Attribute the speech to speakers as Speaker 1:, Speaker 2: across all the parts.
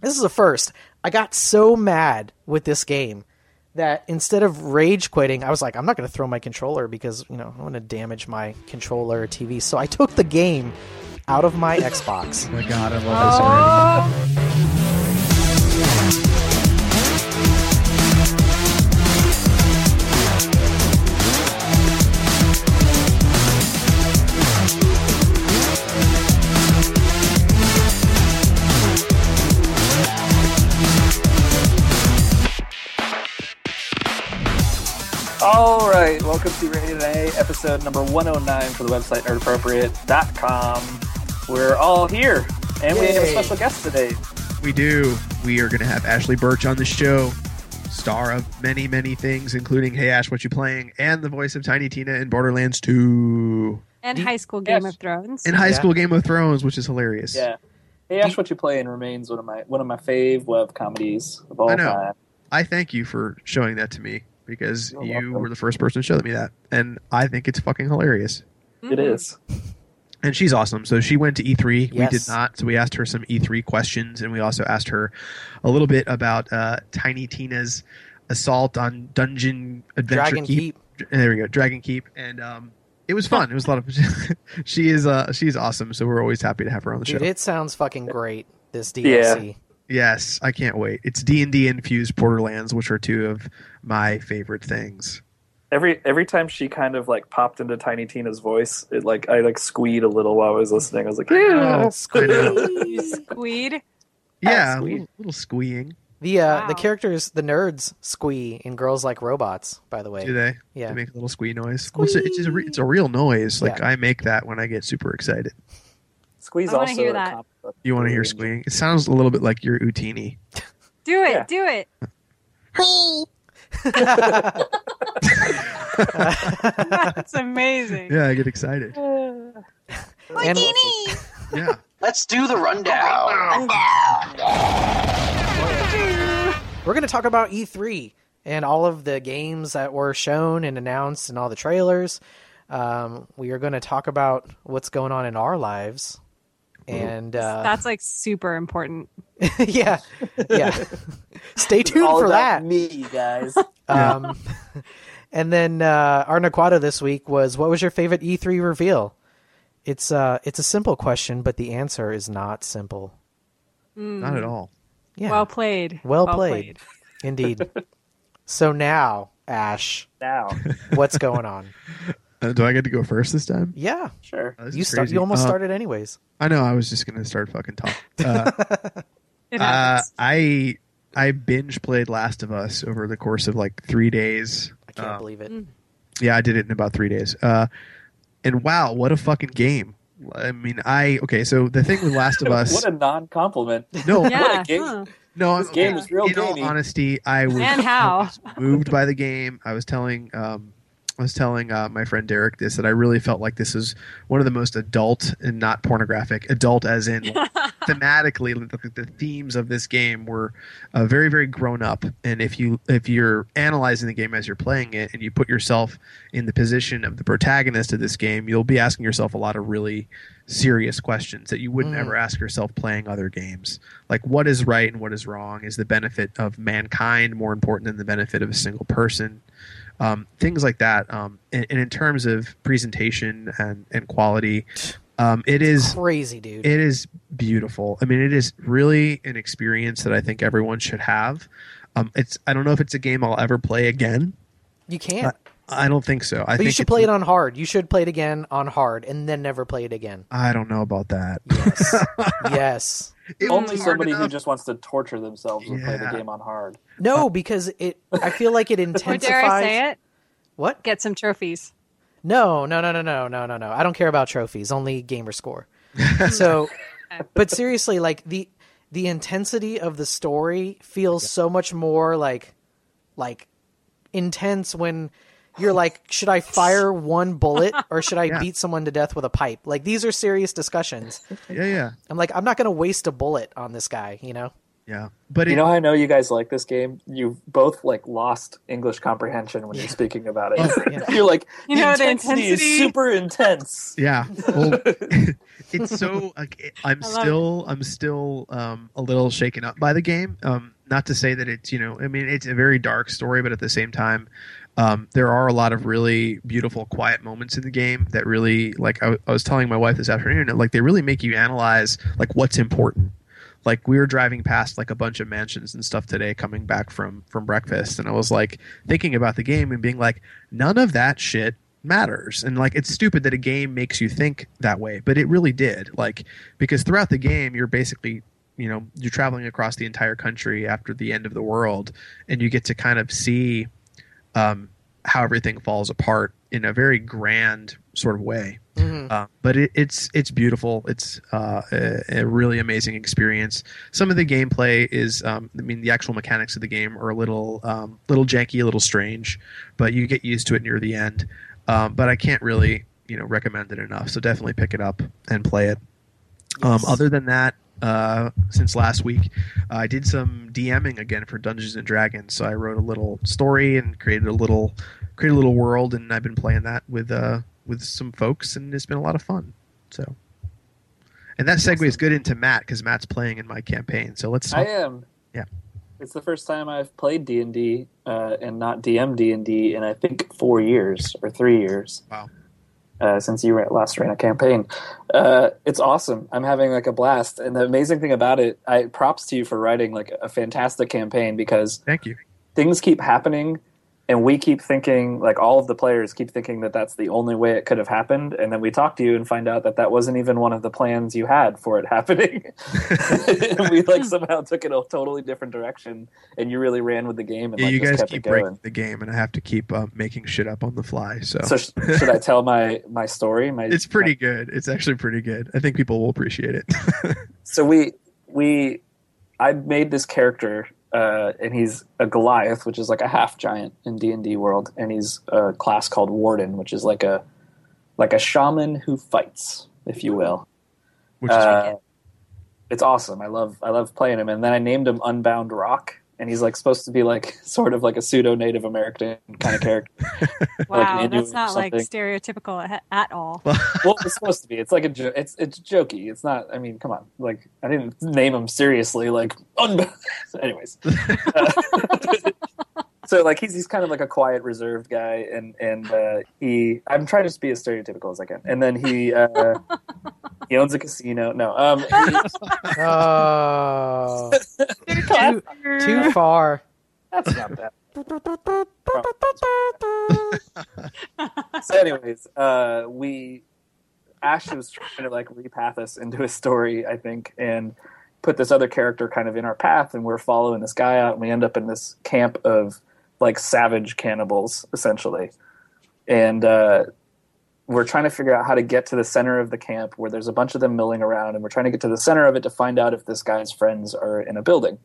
Speaker 1: this is a first. I got so mad with this game that instead of rage quitting, I was like, I'm not going to throw my controller because you know I want to damage my controller or TV. So I took the game out of my Xbox.
Speaker 2: Oh my god, I love this already.
Speaker 3: Right, welcome to Rated A, episode number 109 for the website nerdappropriate.com. We're all here, and we have a special guest today.
Speaker 2: We do. We are going to have Ashley Burch on the show, star of many, many things, including Hey Ash, What You Playing, and the voice of Tiny Tina in Borderlands 2,
Speaker 4: and
Speaker 1: Do-
Speaker 4: High School Game
Speaker 3: Yes.
Speaker 4: of Thrones.
Speaker 2: And High
Speaker 1: Yeah.
Speaker 2: School Game of Thrones, which is hilarious.
Speaker 3: Yeah. Hey, Ash, what you playing remains one of my one of my fave web comedies of all
Speaker 2: I know.
Speaker 3: time.
Speaker 2: I thank you for showing that to me because
Speaker 3: You're
Speaker 2: you
Speaker 3: welcome.
Speaker 2: were the first person to show me that, and I think it's fucking hilarious.
Speaker 3: It
Speaker 4: Mhm.
Speaker 2: And she's awesome. So she went to E3. We did not. So we asked her some E3 questions, and we also asked her a little bit about uh, Tiny Tina's assault on Dungeon Adventure
Speaker 1: Dragon Keep.
Speaker 2: There we go, Dragon Keep, and um, it was fun. It was a lot of. she is uh, she's awesome. So we're always happy to have her on the
Speaker 1: Dude,
Speaker 2: show.
Speaker 1: it sounds fucking great. This DLC.
Speaker 2: Yes, I can't wait. It's D and D infused Borderlands, which are two of my favorite things.
Speaker 3: Every every time she kind of like popped into Tiny Tina's voice, it like I like squeed a little while I was listening. I was like,
Speaker 2: I
Speaker 3: yeah.
Speaker 2: know, I know.
Speaker 4: Squeed.
Speaker 2: Yeah, a little, little squeeing.
Speaker 1: The uh, the characters, the nerds, squee in Girls Like Robots. By the way,
Speaker 2: Do they?
Speaker 1: yeah.
Speaker 2: They make a little squee noise. Well, it's, a, it's, a re- it's a real noise. Like
Speaker 1: Yeah.
Speaker 2: I make that when I get super excited.
Speaker 3: Squeeze
Speaker 4: I wanna
Speaker 3: also
Speaker 4: hear that.
Speaker 3: comic book.
Speaker 2: You want to hear squeeing? It sounds a little bit like your Utinni.
Speaker 4: Do it.
Speaker 3: Yeah.
Speaker 4: Do it. That's amazing.
Speaker 2: Yeah, I get exexcited.
Speaker 1: And-
Speaker 2: Yeah.
Speaker 5: Let's do the rundown.
Speaker 1: We're going to talk about E3 and all of the games that were shown and announced and all the trailers. Um, we are going to talk about what's going on in our lives. And uh,
Speaker 4: That's like super important.
Speaker 1: yeah, yeah. Stay tuned
Speaker 3: All
Speaker 1: for
Speaker 3: about
Speaker 1: that.
Speaker 3: me, guys.
Speaker 1: Um, and then uh, our Naquata this week was, "What was your favorite E3 reveal?" It's uh, it's a simple question, but the answer is not simple.
Speaker 2: Not at all.
Speaker 1: Yeah,
Speaker 4: Well played.
Speaker 1: Well played. indeed. so now, Ash,
Speaker 3: now,
Speaker 1: what's going on?
Speaker 2: Uh, do I get to go first this time?
Speaker 1: Yeah,
Speaker 3: sure.
Speaker 2: Oh,
Speaker 1: you start. You almost
Speaker 2: Uh,
Speaker 1: started anyways.
Speaker 2: I know. I was just gonna start fucking talking. Uh, uh. I I binge played Last of Us over the course of like three days.
Speaker 1: I can't
Speaker 2: uh,
Speaker 1: believe it.
Speaker 2: Yeah, I did it in about three days. Uh, and wow, what a fucking game! I mean, I okay. So the thing with Last of Us,
Speaker 3: what a non-compliment.
Speaker 2: no,
Speaker 4: yeah.
Speaker 3: what a game.
Speaker 4: huh.
Speaker 2: no,
Speaker 3: This
Speaker 2: I'm-
Speaker 3: game is real
Speaker 2: in all honesty, I was
Speaker 4: And how.
Speaker 2: I was moved by the game. I was telling um, I was telling uh, my friend Derek this that I really felt like this is one of the most adult and not pornographic. Adult as in like, thematically, the, the themes of this game were uh, very very grown up. And if you if you're analyzing the game as you're playing it, and you put yourself in the position of the protagonist of this game, you'll be asking yourself a lot of really serious questions that you wouldn't
Speaker 1: Mm.
Speaker 2: ever ask yourself playing other games. Like what is right and what is wrong? Is the benefit of mankind more important than the benefit of a single person? Um, things like that. Um, and, and in terms of presentation and, and quality, um, it is
Speaker 1: Crazy, dude.
Speaker 2: it is beautiful. I mean, it is really an experience that I think everyone should have. Um, it's I don't know if it's a game I'll ever play again.
Speaker 1: you can't.
Speaker 2: I don't think so. I
Speaker 1: but
Speaker 2: think
Speaker 1: you should play it on hard. You should play it again on hard, and then never play it again.
Speaker 2: I don't know about that.
Speaker 1: Yes. yes.
Speaker 2: It
Speaker 3: Only
Speaker 2: hard
Speaker 3: somebody who just wants to torture themselves would play the game on hard.
Speaker 1: No, because it. I feel like it
Speaker 4: Or
Speaker 1: intensifies.
Speaker 4: dare I say it?
Speaker 1: What?
Speaker 4: Get some trophies.
Speaker 1: No, no, no, no, no, no, no, no. I don't care about trophies. Only gamer score. so, but seriously, like the the intensity of the story feels so much more like like intense when you're like, should I fire one bullet or should I
Speaker 2: Yeah.
Speaker 1: beat someone to death with a pipe? Like these are serious discussions.
Speaker 2: Yeah, yeah.
Speaker 1: I'm like, I'm not going to waste a bullet on this guy. You know?
Speaker 2: Yeah, but it,
Speaker 3: You know I know you guys like this game? You both like lost English comprehension when you're speaking about it.
Speaker 1: Yeah.
Speaker 3: You're like,
Speaker 4: You know, the
Speaker 3: intensity is super intense.
Speaker 2: yeah. Well, it's so like, I'm
Speaker 4: I love
Speaker 2: still I'm still um, a little shaken up by the game. Um, not to say that it's you know I mean it's a very dark story, but at the same time, um, there are a lot of really beautiful quiet moments in the game that really like I, I was telling my wife this afternoon like they really make you analyze like what's important. Like we were driving past like a bunch of mansions and stuff today, coming back from from breakfast, and I was like thinking about the game and being like, none of that shit matters. And like it's stupid that a game makes you think that way but it really did. Like because throughout the game you're basically you know you're traveling across the entire country after the end of the world and you get to kind of see um, how everything falls apart in a very grand sort of way
Speaker 1: Mhm.
Speaker 2: uh, but it, it's it's beautiful. It's uh, a, a really amazing experience. Some of the gameplay is, um, I mean, the actual mechanics of the game are a little um, little janky, a little strange, but you get used to it near the end. Um, but I can't really, you know, recommend it enough. So definitely pick it up and play it. Um, other than that, uh, since last week, I did some DMing again for Dungeons and Dragons. So I wrote a little story and created a little created a little world, and I've been playing that with uh, with some folks, and it's been a lot of fun. So, and that segues good into Matt because Matt's playing in my campaign. So let's
Speaker 3: I am.
Speaker 2: Yeah.
Speaker 3: It's the first time I've played D and D uh, and not DM D and D in I think four years or three years.
Speaker 2: Wow.
Speaker 3: Uh, since you ran, last ran a campaign, uh, it's awesome. I'm having like a blast, and the amazing thing about it, I props to you for writing like a fantastic campaign because
Speaker 2: Thank you.
Speaker 3: things keep happening and we keep thinking like all of the players keep thinking that that's the only way it could have happened and then we talk to you and find out that that wasn't even one of the plans you had for it happening we like somehow took it a totally different direction and you really ran with the game and
Speaker 2: Yeah,
Speaker 3: like,
Speaker 2: you guys
Speaker 3: kept
Speaker 2: keep breaking the game, and I have to keep uh, making shit up on the fly. So,
Speaker 3: so sh- should i tell my my story my
Speaker 2: it's pretty good. It's actually pretty good. I think people will appreciate it.
Speaker 3: so we we I made this character uh, and he's a Goliath, which is like a half giant in D and D world, and he's a class called Warden, which is like a like a shaman who fights, if you will.
Speaker 2: Which is
Speaker 3: Uh, it's awesome. I love I love playing him, and then I named him Unbound Rock, and he's like supposed to be like sort of like a pseudo Native American kind of character.
Speaker 4: Wow,
Speaker 3: Inuit
Speaker 4: that's not like stereotypical at, at all.
Speaker 3: well, it's supposed to be. It's like a jo- it's it's jokey. It's not. I mean, come on. Like I didn't name him seriously. Like unbound. Anyways, Uh, so like he's he's kind of like a quiet, reserved guy, and and uh, he. I'm trying to just be as stereotypical as I can. And then he uh, he owns a casino. No, um, he-
Speaker 1: Oh, too, too far.
Speaker 3: that's not that. so, anyways, uh, we Ash was trying to like repath us into a story, I think, and put this other character kind of in our path, and we're following this guy out, and we end up in this camp of like savage cannibals, essentially, and uh, we're trying to figure out how to get to the center of the camp where there's a bunch of them milling around, and we're trying to get to the center of it to find out if this guy's friends are in a building,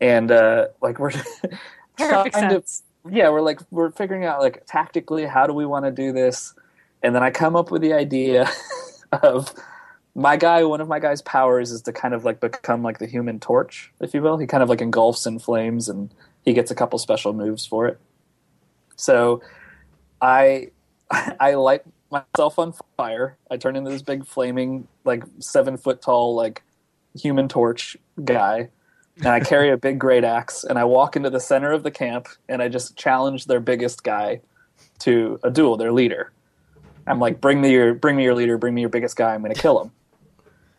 Speaker 3: and uh, like we're trying to yeah we're like we're figuring out like tactically how do we want to do this? And then i come up with the idea of my guy one of my guy's powers is to kind of like become like the human torch if you will. He kind of like engulfs in flames and he gets a couple special moves for it so i i light myself on fire i turn into this big flaming like seven foot tall like human torch guy and I carry a big great axe and I walk into the center of the camp and I just challenge their biggest guy to a duel, their leader. I'm like, bring me your bring me your leader, bring me your biggest guy, I'm gonna kill him.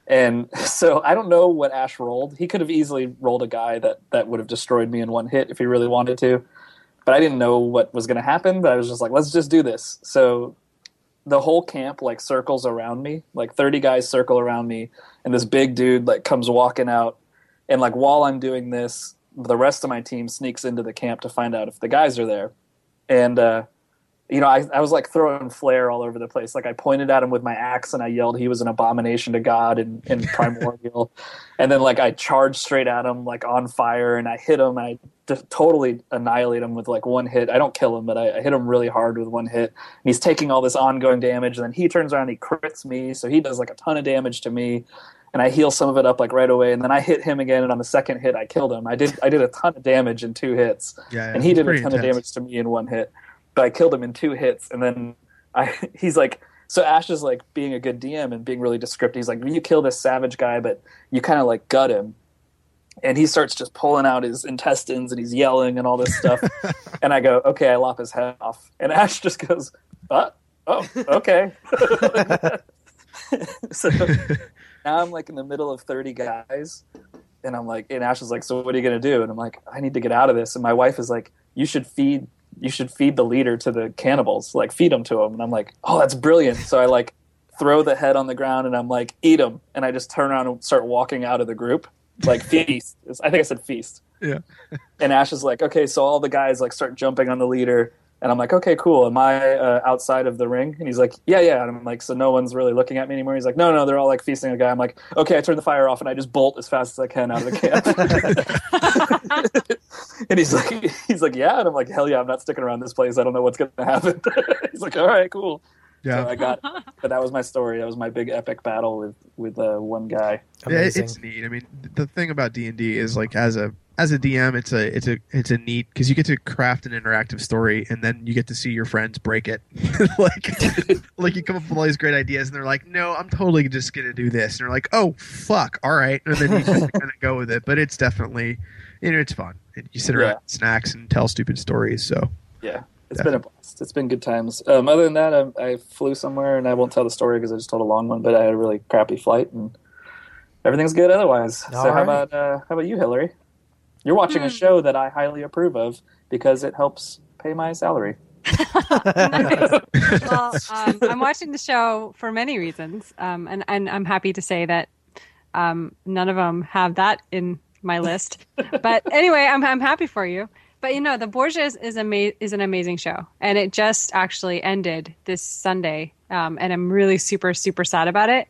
Speaker 3: And so I don't know what Ash rolled. He could have easily rolled a guy that, that would have destroyed me in one hit if he really wanted to. But I didn't know what was gonna happen, but I was just like, let's just do this. So the whole camp like circles around me, like 30 guys circle around me, and this big dude like comes walking out and like while I'm doing this, the rest of my team sneaks into the camp to find out if the guys are there. And uh, you know, I, I was like throwing flare all over the place. Like I pointed at him with my axe and I yelled he was an abomination to God and, and primordial. and then like I charged straight at him like on fire and I hit him. I just totally annihilate him with like one hit. I don't kill him, but I, I hit him really hard with one hit. And he's taking all this ongoing damage. And then he turns around, and he crits me, so he does like a ton of damage to me. And I heal some of it up like right away. And then I hit him again, and on the second hit, I killed him. I did I did a ton of damage in two hits,
Speaker 2: Yeah, yeah,
Speaker 3: and he did a ton of damage to me in one hit. But I killed him in two hits, and then I he's like. So Ash is like being a good DM and being really descriptive. He's like, "You kill this savage guy, but you kind of like gut him." and he starts just pulling out his intestines and he's yelling and all this stuff. and I go, okay, I lop his head off. And Ash just goes, uh, oh, okay. so now I'm like in the middle of 30 guys. And I'm like, and Ash is like, so what are you going to do? And I'm like, I need to get out of this. And my wife is like, you should feed, you should feed the leader to the cannibals, like feed them to him. And I'm like, oh, that's brilliant. So I like throw the head on the ground and I'm like, eat him. And I just turn around and start walking out of the group like feast. I think I said feast.
Speaker 2: Yeah.
Speaker 3: and Ash is like, okay, so all the guys like start jumping on the leader, and I'm like, okay, cool. Am I uh, outside of the ring? And he's like, yeah, yeah. And I'm like, so no one's really looking at me anymore. He's like, no, no, they're all like feasting a guy. I'm like, okay, I turn the fire off and I just bolt as fast as I can out of the camp. and he's like, he's like, yeah. And I'm like, hell yeah, I'm not sticking around this place. I don't know what's gonna happen. he's like, all right, cool.
Speaker 2: Yeah.
Speaker 3: So I got, but that was my story. That was my big epic battle with with uh, one guy.
Speaker 2: Yeah, it's neat. I mean, the thing about D and D is like as a as a DM, it's a it's a it's a neat because you get to craft an interactive story, and then you get to see your friends break it. like like you come up with all these great ideas, and they're like, "No, I'm totally just gonna do this," and they're like, "Oh fuck, all right," and then you just kind of go with it. But it's definitely you know it's fun. And you sit around,
Speaker 3: Yeah.
Speaker 2: snacks, and tell stupid stories. So
Speaker 3: Yeah, it's been a blast. It's been good times. Um, other than that, I, I flew somewhere, and I won't tell the story because I just told a long one. But I had a really crappy flight, and everything's good otherwise.
Speaker 1: All
Speaker 3: so how about uh, how about you, Hillary? You're watching a
Speaker 4: Hmm.
Speaker 3: show that I highly approve of because it helps pay my salary.
Speaker 4: well, um, I'm watching the show for many reasons, um, and and I'm happy to say that um, none of them have that in my list. But anyway, I'm I'm happy for you. But you know, the Borgias is is, ama- is an amazing show, and it just actually ended this Sunday, um, and I'm really super super sad about it.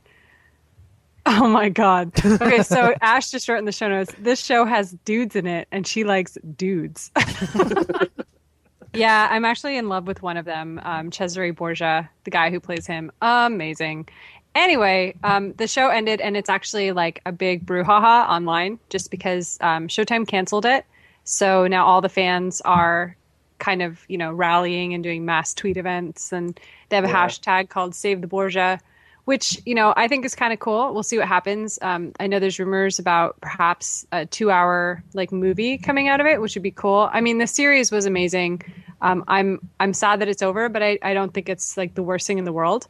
Speaker 4: Oh my god. Okay, so Ash just wrote in the show notes. This show has dudes in it, and she likes dudes. Yeah, I'm actually in love with one of them, um, Cesare Borgia, the guy who plays him. Amazing. Anyway, um, the show ended, and it's actually like a big brouhaha online just because um, Showtime canceled it. So now all the fans are kind of, you know, rallying and doing mass tweet events, and they have a
Speaker 3: Yeah.
Speaker 4: hashtag called Save the Borgia, which you know I think is kind of cool. We'll see what happens. Um, I know there's rumors about perhaps a two-hour like movie coming out of it, which would be cool. I mean, the series was amazing. Um, I'm I'm sad that it's over, but I, I don't think it's like the worst thing in the world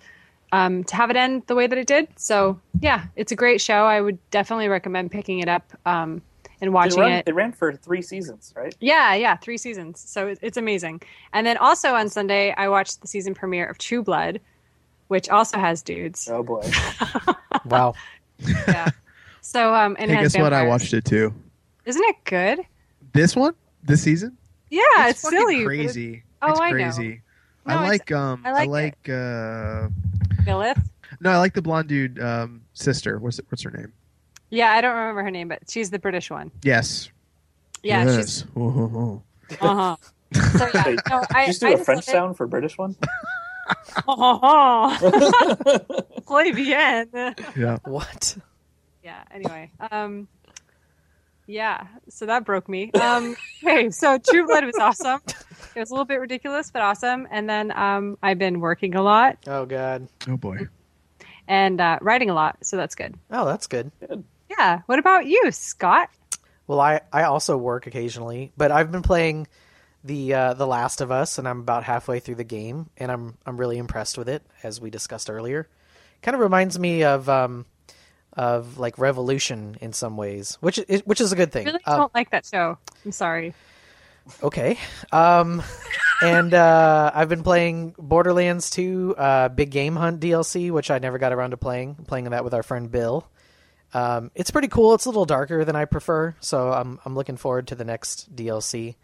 Speaker 4: um, to have it end the way that it did. So yeah, it's a great show. I would definitely recommend picking it up um, and
Speaker 3: It
Speaker 4: watching
Speaker 3: ran,
Speaker 4: it.
Speaker 3: it ran for three seasons, right?
Speaker 4: Yeah, yeah, three seasons. So it, it's amazing. And then also on Sunday, I watched the season premiere of True Blood, which also has dudes.
Speaker 3: Oh boy.
Speaker 1: wow.
Speaker 4: Yeah. So um, and it
Speaker 2: hey,
Speaker 4: has
Speaker 2: guess what? I watched it too.
Speaker 4: Isn't it good?
Speaker 2: This one, this season.
Speaker 4: Yeah, it's,
Speaker 2: fucking
Speaker 4: silly. but it's
Speaker 2: crazy.
Speaker 4: Oh,
Speaker 2: it's
Speaker 4: I know. No,
Speaker 2: I like um
Speaker 4: I
Speaker 2: I
Speaker 4: like
Speaker 2: like, uh
Speaker 4: Lilith.
Speaker 2: no I like the blonde dude um sister. What's it, what's her name?
Speaker 4: Yeah, I don't remember her name, but she's the British one.
Speaker 2: Yes.
Speaker 4: Yeah,
Speaker 2: yes.
Speaker 4: she's uh huh. So yeah,
Speaker 3: Wait,
Speaker 4: no, I
Speaker 3: Did you just do
Speaker 4: I
Speaker 3: a French
Speaker 4: love it.
Speaker 3: sound for a British one?
Speaker 4: Play bien.
Speaker 2: oh. Yeah.
Speaker 1: What?
Speaker 4: Yeah. Anyway, um, yeah. So that broke me. Um, hey. So True Blood was awesome. It was a little bit ridiculous, but awesome. And then um, I've been working a lot
Speaker 1: Oh god.
Speaker 2: Oh boy.
Speaker 4: and uh, writing a lot, so that's good.
Speaker 1: Oh, that's good.
Speaker 4: Yeah. What about you, Scott?
Speaker 1: Well, I I also work occasionally, but I've been playing the uh, the Last of Us, and I'm about halfway through the game, and I'm I'm really impressed with it, as we discussed earlier. Kind of reminds me of um of like Revolution in some ways, which is which is a good thing.
Speaker 4: I really
Speaker 1: Uh,
Speaker 4: don't like that show. I'm sorry.
Speaker 1: Okay. Um, and uh, I've been playing Borderlands 2 uh, Big Game Hunt DLC, which I never got around to playing. playing that with our friend Bill. Um, it's pretty cool. It's a little darker than I prefer, so I'm I'm looking forward to the next DLC.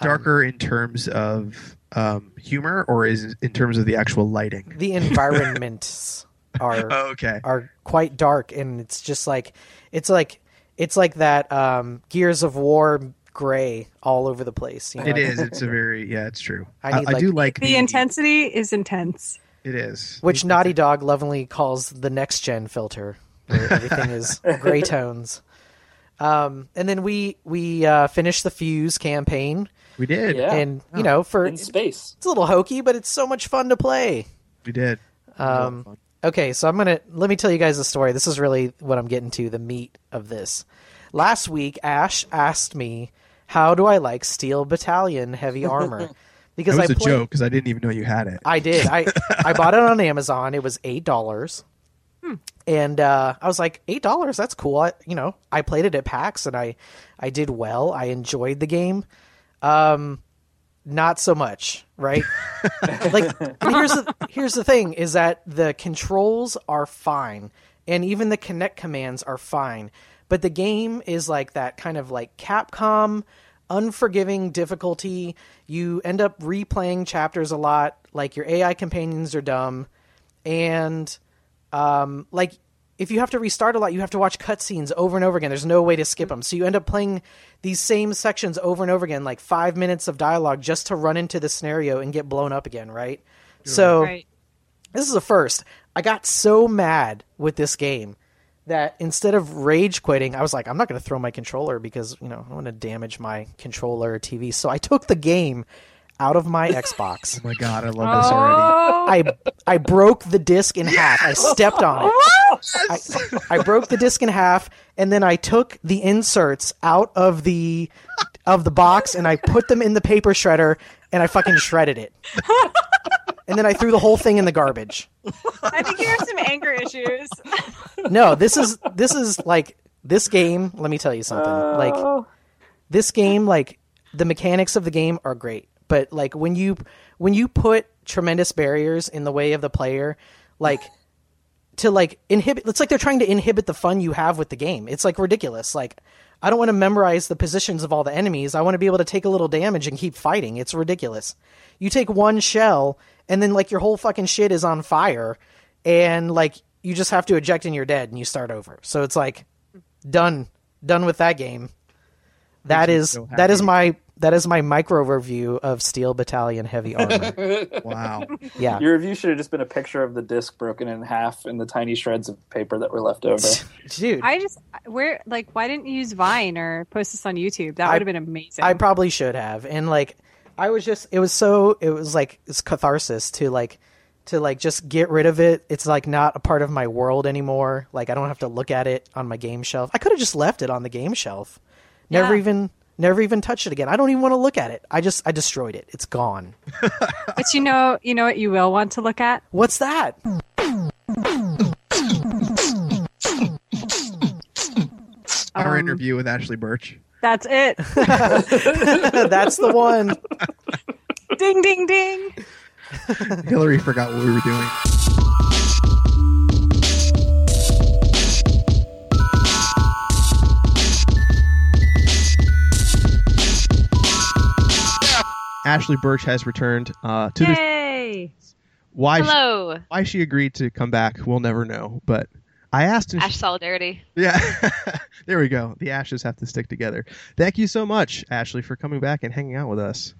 Speaker 2: Darker in terms of um, humor, or is it in terms of the actual lighting?
Speaker 1: The environments are
Speaker 2: Oh, okay.
Speaker 1: are quite dark, and it's just like it's like it's like that um, Gears of War gray all over the place. You know?
Speaker 2: It is. It's a very yeah. It's true.
Speaker 1: I
Speaker 2: I,
Speaker 1: need,
Speaker 2: I
Speaker 1: like,
Speaker 2: do like
Speaker 4: The intensity is intense.
Speaker 2: It is.
Speaker 1: which Naughty Dog lovingly calls the next gen filter, where everything is gray tones. Um, and then we we uh, finished the Fuse campaign,
Speaker 2: we did.
Speaker 3: Yeah.
Speaker 1: and you know, for
Speaker 3: in space, it's
Speaker 1: a little hokey, but it's so much fun to play.
Speaker 2: We did.
Speaker 1: Um, okay, so I'm gonna let me tell you guys the story. This is really what I'm getting to, the meat of this. Last week, Ash asked me, "How do I like Steel Battalion heavy armor?" Because
Speaker 2: It was
Speaker 1: I
Speaker 2: a
Speaker 1: play-
Speaker 2: joke because I didn't even know you had it.
Speaker 1: I did. I I bought it on Amazon. It was eight dollars, and uh, I was like, eight dollars. That's cool. I, you know, I played it at PAX and I I did well. I enjoyed the game. Um, not so much, right? like here's the here's the thing: is that the controls are fine, and even the Kinect commands are fine, but the game is like that kind of like Capcom unforgiving difficulty. You end up replaying chapters a lot. Like your AI companions are dumb, and um, like if you have to restart a lot, you have to watch cutscenes over and over again. There's no way to skip them, so you end up playing these same sections over and over again, like five minutes of dialogue just to run into the scenario and get blown up again, right? So
Speaker 4: Right.
Speaker 1: this is a first. I got so mad with this game that instead of rage quitting, I was like, I'm not going to throw my controller because you know I want to damage my controller or TV. So I took the game out of my Xbox.
Speaker 2: Oh my god, I love this oh. already.
Speaker 4: Oh,
Speaker 1: I I broke the disc in half. I stepped on it. I, I broke the disc in half, and then I took the inserts out of the of the box, and I put them in the paper shredder, and I fucking shredded it. And then I threw the whole thing in the garbage.
Speaker 4: I think you have some anger issues.
Speaker 1: No, this is this is like this game. Let me tell you something. Like
Speaker 3: Oh.
Speaker 1: this game, like the mechanics of the game are great, but like when you when you put tremendous barriers in the way of the player, like to like inhibit, it's like they're trying to inhibit the fun you have with the game. It's like ridiculous. Like I don't want to memorize the positions of all the enemies. I want to be able to take a little damage and keep fighting. It's ridiculous. You take one shell and then like your whole fucking shit is on fire and like you just have to eject and you're dead and you start over. So it's like done done with that game. That is
Speaker 2: so
Speaker 1: that is my that is my micro review of Steel Battalion Heavy Armor.
Speaker 2: Wow.
Speaker 1: Yeah.
Speaker 3: Your review should have just been a picture of the disc broken in half and the tiny shreds of paper that were left over.
Speaker 1: Dude,
Speaker 4: I just where like why didn't you use Vine or post this on YouTube? That would have been amazing.
Speaker 1: I probably should have. And like I was just it was so it was like it's catharsis to like to like just get rid of it. It's like not a part of my world anymore. Like I don't have to look at it on my game shelf. I could have just left it on the game shelf. Never
Speaker 4: Yeah.
Speaker 1: even never even touched it again. I don't even want to look at it. I just I destroyed it. It's gone.
Speaker 4: but you know, you know what you will want to look at?
Speaker 1: What's that?
Speaker 2: Our
Speaker 4: Um,
Speaker 2: interview with Ashley Burch.
Speaker 4: That's it.
Speaker 1: That's the one.
Speaker 4: ding ding ding.
Speaker 2: Hillary forgot what we were doing. Ashley Burch has returned uh, to the
Speaker 4: Yay!
Speaker 2: why she,
Speaker 6: Hello,
Speaker 2: why she agreed to come back. We'll never know, but I asked, and
Speaker 6: Ash
Speaker 2: she-
Speaker 6: Solidarity.
Speaker 2: yeah, there we go. The ashes have to stick together. Thank you so much, Ashley, for coming back and hanging out with us.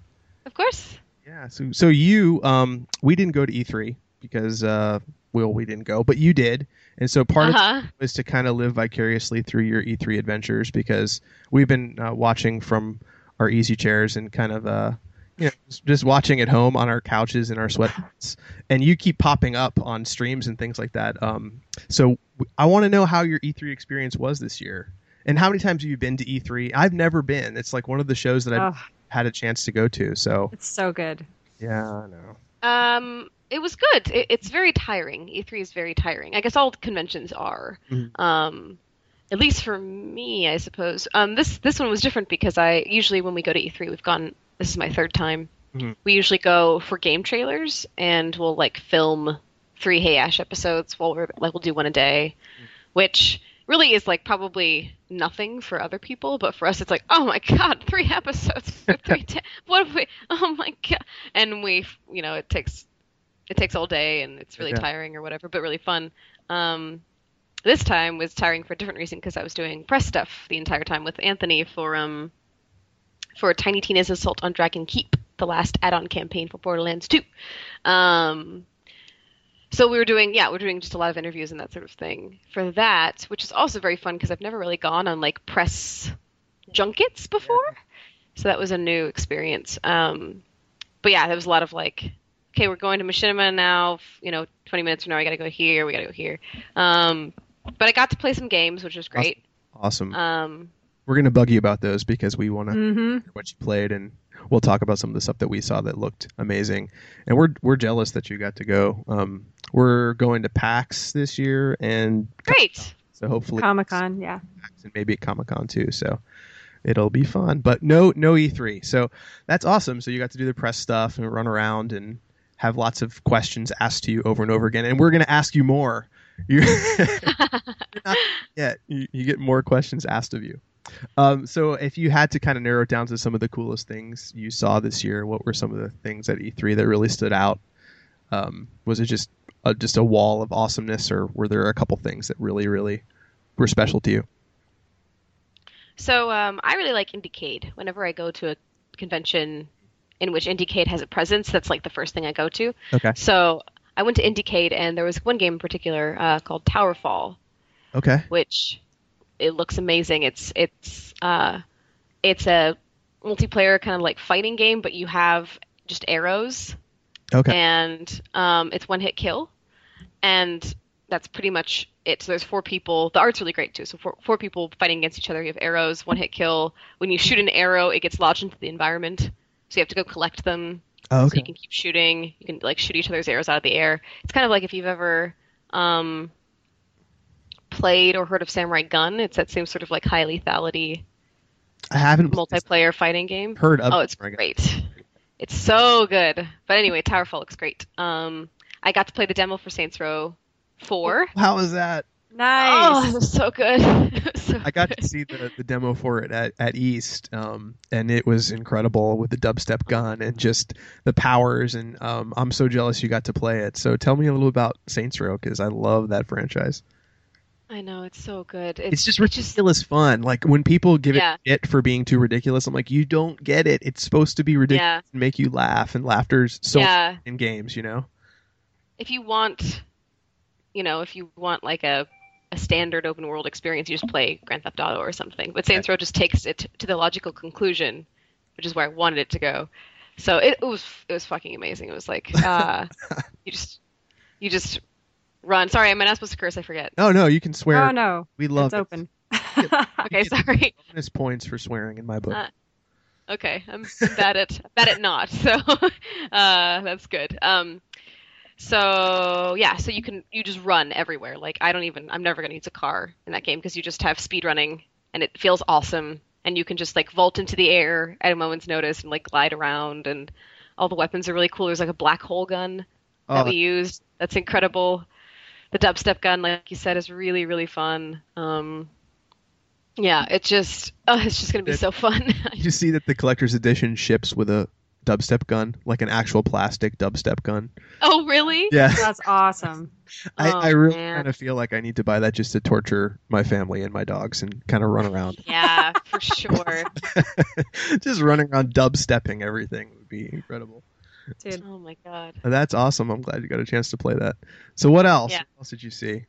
Speaker 6: Of course.
Speaker 2: Yeah. So so you um we didn't go to E3 because uh well we didn't go, but you did. And so part of
Speaker 6: Uh-huh.
Speaker 2: it was to kind of live vicariously through your E3 adventures because we've been uh, watching from our easy chairs and kind of uh you know just- watching at home on our couches in our sweatpants and you keep popping up on streams and things like that. Um so I want to know how your E3 experience was this year. And how many times have you been to E3? I've never been. It's like one of the shows that I've
Speaker 4: Oh,
Speaker 2: had a chance to go to. So
Speaker 4: it's so good.
Speaker 2: yeah, I know.
Speaker 6: Um, it was good. It, it's very tiring. E3 is very tiring. I guess all conventions are.
Speaker 2: Mhm.
Speaker 6: Um, at least for me, I suppose. Um, this this one was different because I usually when we go to E3, we've gone. This is my third time.
Speaker 2: Mhm.
Speaker 6: We usually go for game trailers, and we'll like film three Hey Ash episodes. While we're like we'll do one a day, which really is like probably nothing for other people, but for us it's like, oh my god, three episodes, for three. what if we? Oh my god! And we, you know, it takes it takes all day, and it's really
Speaker 2: Yeah.
Speaker 6: tiring or whatever, but really fun. Um, this time was tiring for a different reason because I was doing press stuff the entire time with Anthony for um for Tiny Tina's Assault on Dragon Keep, the last add-on campaign for Borderlands 2. Um, so we were doing, yeah, we are doing just a lot of interviews and that sort of thing for that, which is also very fun because I've never really gone on like press junkets before, so that was a new experience. Um, but yeah, there was a lot of like, okay, we're going to Machinima now. You know, 20 minutes from now, I got to go here. We got to go here. Um, but I got to play some games, which was great.
Speaker 2: Awesome.
Speaker 6: Um,
Speaker 2: We're gonna bug you about those because we want to
Speaker 4: hmm
Speaker 2: hear what you played, and we'll talk about some of the stuff that we saw that looked amazing. And we're we're jealous that you got to go. Um, we're going to PAX this year, and
Speaker 6: great.
Speaker 2: so hopefully
Speaker 4: Comic Con, yeah.
Speaker 2: and maybe Comic Con too. So it'll be fun. But no no E3. So that's awesome. So you got to do the press stuff and run around and have lots of questions asked to you over and over again. And we're going to ask you more. Not yet. You, you get more questions asked of you. Um, so if you had to kind of narrow it down to some of the coolest things you saw this year, what were some of the things at E3 that really stood out? Um, was it just a, just a wall of awesomeness, or were there a couple things that really, really were special to you?
Speaker 6: So um, I really like Indiecade. Whenever I go to a convention in which Indiecade has a presence, that's like the first thing I go to.
Speaker 2: Okay.
Speaker 6: So I went to Indiecade, and there was one game in particular uh, called Towerfall,
Speaker 2: Okay.
Speaker 6: which it looks amazing. It's it's uh, it's a multiplayer kind of like fighting game, but you have just arrows,
Speaker 2: Okay.
Speaker 6: and um, it's one hit kill, and that's pretty much it. So there's four people. The art's really great too. So four, four people fighting against each other. You have arrows, one hit kill. When you shoot an arrow, it gets lodged into the environment, so you have to go collect them.
Speaker 2: Oh,
Speaker 6: So you can keep shooting. You can like shoot each other's arrows out of the air. It's kind of like if you've ever um, played or heard of Samurai Gunn. It's that same sort of like high lethality
Speaker 2: I haven't
Speaker 6: multiplayer fighting game.
Speaker 2: heard of.
Speaker 6: Oh, it's
Speaker 2: Samurai Gunn.
Speaker 6: great. It's so good. But anyway, Towerfall looks great. Um, I got to play the demo for Saints Row 4.
Speaker 2: How was that?
Speaker 6: Oh,
Speaker 4: Nice.
Speaker 6: it was so good. Was so
Speaker 2: I got
Speaker 6: good.
Speaker 2: to see the, the demo for it at, at East, um, and it was incredible with the dubstep gun and just the powers. And um, I'm so jealous you got to play it. So tell me a little about Saints Row because I love that franchise.
Speaker 6: I know it's so good.
Speaker 2: It's, just
Speaker 6: it's
Speaker 2: ridiculous fun. Like when people give
Speaker 6: Yeah.
Speaker 2: it shit for being too ridiculous, I'm like, you don't get it. It's supposed to be ridiculous
Speaker 6: Yeah.
Speaker 2: and make you laugh, and laughter's so
Speaker 6: yeah.
Speaker 2: in games, you know.
Speaker 6: If you want, you know, if you want like a a standard open world experience, you just play Grand Theft Auto or something. But Saints Row just takes it to the logical conclusion, which is where I wanted it to go. So it, it was it was fucking amazing. It was like uh, you just you just run. Sorry, am I not supposed to curse? I forget.
Speaker 2: No, no, you can swear.
Speaker 4: Oh no,
Speaker 2: We love
Speaker 4: it's
Speaker 2: it.
Speaker 4: open.
Speaker 6: Okay, sorry.
Speaker 2: Bonus points for swearing in my book.
Speaker 6: Uh, Okay, I'm bad at bad at not. So uh, that's good. Um, so yeah, so you can you just run everywhere. Like I don't even I'm never gonna use a car in that game because you just have speed running and it feels awesome. And you can just like vault into the air at a moment's notice and like glide around and all the weapons are really cool. There's like a black hole gun that
Speaker 2: Oh,
Speaker 6: we used. That's incredible. The dubstep gun, like you said, is really really fun. Um, yeah, it's just oh, it's just gonna be
Speaker 2: It-
Speaker 6: so fun.
Speaker 2: Did you see that the collector's edition ships with a dubstep gun, like an actual plastic dubstep gun?
Speaker 6: oh really?
Speaker 2: Yeah,
Speaker 4: That's awesome.
Speaker 2: I,
Speaker 6: Oh,
Speaker 2: I really kind of feel like I need to buy that just to torture my family and my dogs and kind of run around.
Speaker 6: Yeah, for sure.
Speaker 2: just running around dubstepping everything would be incredible.
Speaker 4: Dude.
Speaker 6: Oh my god.
Speaker 2: That's awesome. I'm glad you got a chance to play that. So what else?
Speaker 6: Yeah.
Speaker 2: What else did you see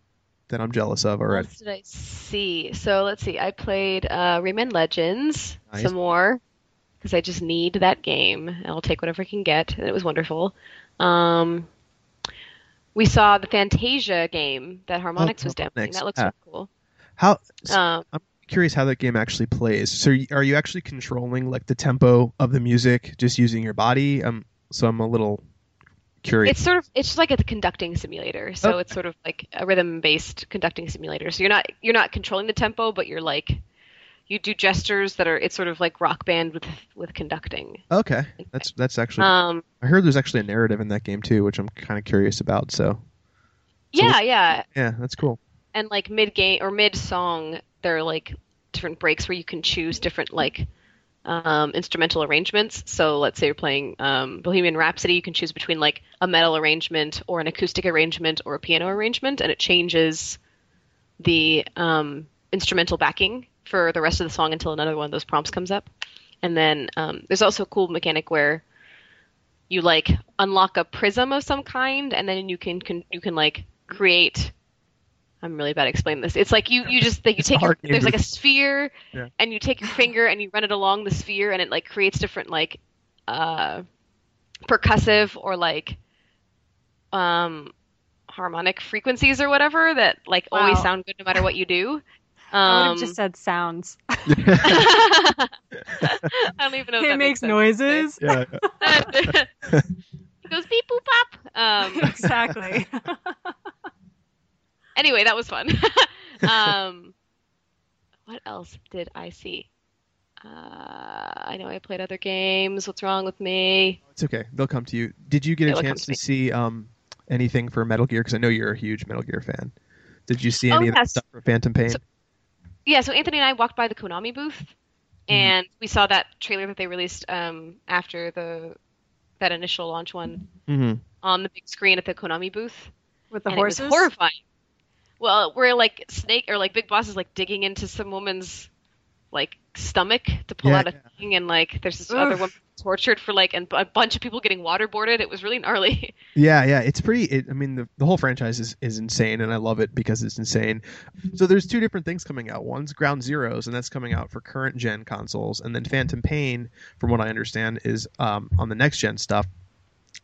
Speaker 2: that I'm jealous of
Speaker 6: What
Speaker 2: already?
Speaker 6: else did I see? So let's see. I played uh, Rayman Legends
Speaker 2: Nice.
Speaker 6: some more because I just need that game. and I'll take whatever I can get, and it was wonderful. Um, we saw the Fantasia game that Harmonix was demoing.
Speaker 2: Oh, Harmonix,
Speaker 6: That looks
Speaker 2: yeah.
Speaker 6: really cool.
Speaker 2: How
Speaker 6: Um,
Speaker 2: I'm curious how that game actually plays. So are you actually controlling like the tempo of the music just using your body? Um, so I'm a little curious.
Speaker 6: It's sort of it's just like a conducting simulator. So
Speaker 2: Okay.
Speaker 6: it's sort of like a rhythm based conducting simulator. So you're not you're not controlling the tempo, but you're like you do gestures that are it's sort of like rock band with with conducting.
Speaker 2: okay, that's that's actually.
Speaker 6: Um
Speaker 2: I heard there's actually a narrative in that game too, which I'm kind of curious about. So
Speaker 6: yeah, yeah.
Speaker 2: yeah, that's cool.
Speaker 6: And like mid game or mid song there are like different breaks where you can choose different like um, instrumental arrangements. So let's say you're playing um, Bohemian Rhapsody, you can choose between like a metal arrangement or an acoustic arrangement or a piano arrangement, and it changes the um, instrumental backing for the rest of the song until another one of those prompts comes up. And then um, there's also a cool mechanic where you like unlock a prism of some kind, and then you can, can you can like create. I'm really bad at explaining this. It's like you you just like, you
Speaker 2: It's
Speaker 6: take your, there's like a sphere,
Speaker 2: Yeah.
Speaker 6: and you take your finger and you run it along the sphere, and it like creates different like uh, percussive or like um harmonic frequencies or whatever that like always sound good no matter what you do.
Speaker 4: I would
Speaker 6: Um,
Speaker 4: have just said sounds.
Speaker 6: I don't even know.
Speaker 4: It
Speaker 6: that
Speaker 4: makes
Speaker 6: sense.
Speaker 4: noises.
Speaker 2: yeah,
Speaker 6: it goes beep boop pop. Um,
Speaker 4: exactly.
Speaker 6: Anyway, that was fun. um, what else did I see? Uh, I know I played other games. What's wrong with me?
Speaker 2: it's okay. They'll come to you. Did you get a
Speaker 6: They'll come
Speaker 2: chance
Speaker 6: to
Speaker 2: to see um, anything for Metal Gear? Because I know you're a huge Metal Gear fan. Did you see
Speaker 6: Oh,
Speaker 2: any of that stuff for Phantom Pain?
Speaker 6: So- Yeah, so Anthony and I walked by the Konami booth, and we saw that trailer that they released um, after the that initial launch one
Speaker 2: mm-hmm.
Speaker 6: on the big screen at the Konami booth.
Speaker 4: With the
Speaker 6: and
Speaker 4: horses.
Speaker 6: It was horrifying. Well, where like Snake or like Big Boss is like digging into some woman's like stomach to pull
Speaker 2: Yeah,
Speaker 6: out a
Speaker 2: yeah.
Speaker 6: thing, and like there's this other
Speaker 4: Oof.
Speaker 6: woman tortured for like and a bunch of people getting waterboarded. It was really gnarly.
Speaker 2: Yeah, yeah, it's pretty. It, I mean, the, the whole franchise is, is insane, and I love it because it's insane. So there's two different things coming out. One's Ground Zeroes, and that's coming out for current gen consoles, and then Phantom Pain, from what I understand, is um, on the next gen stuff.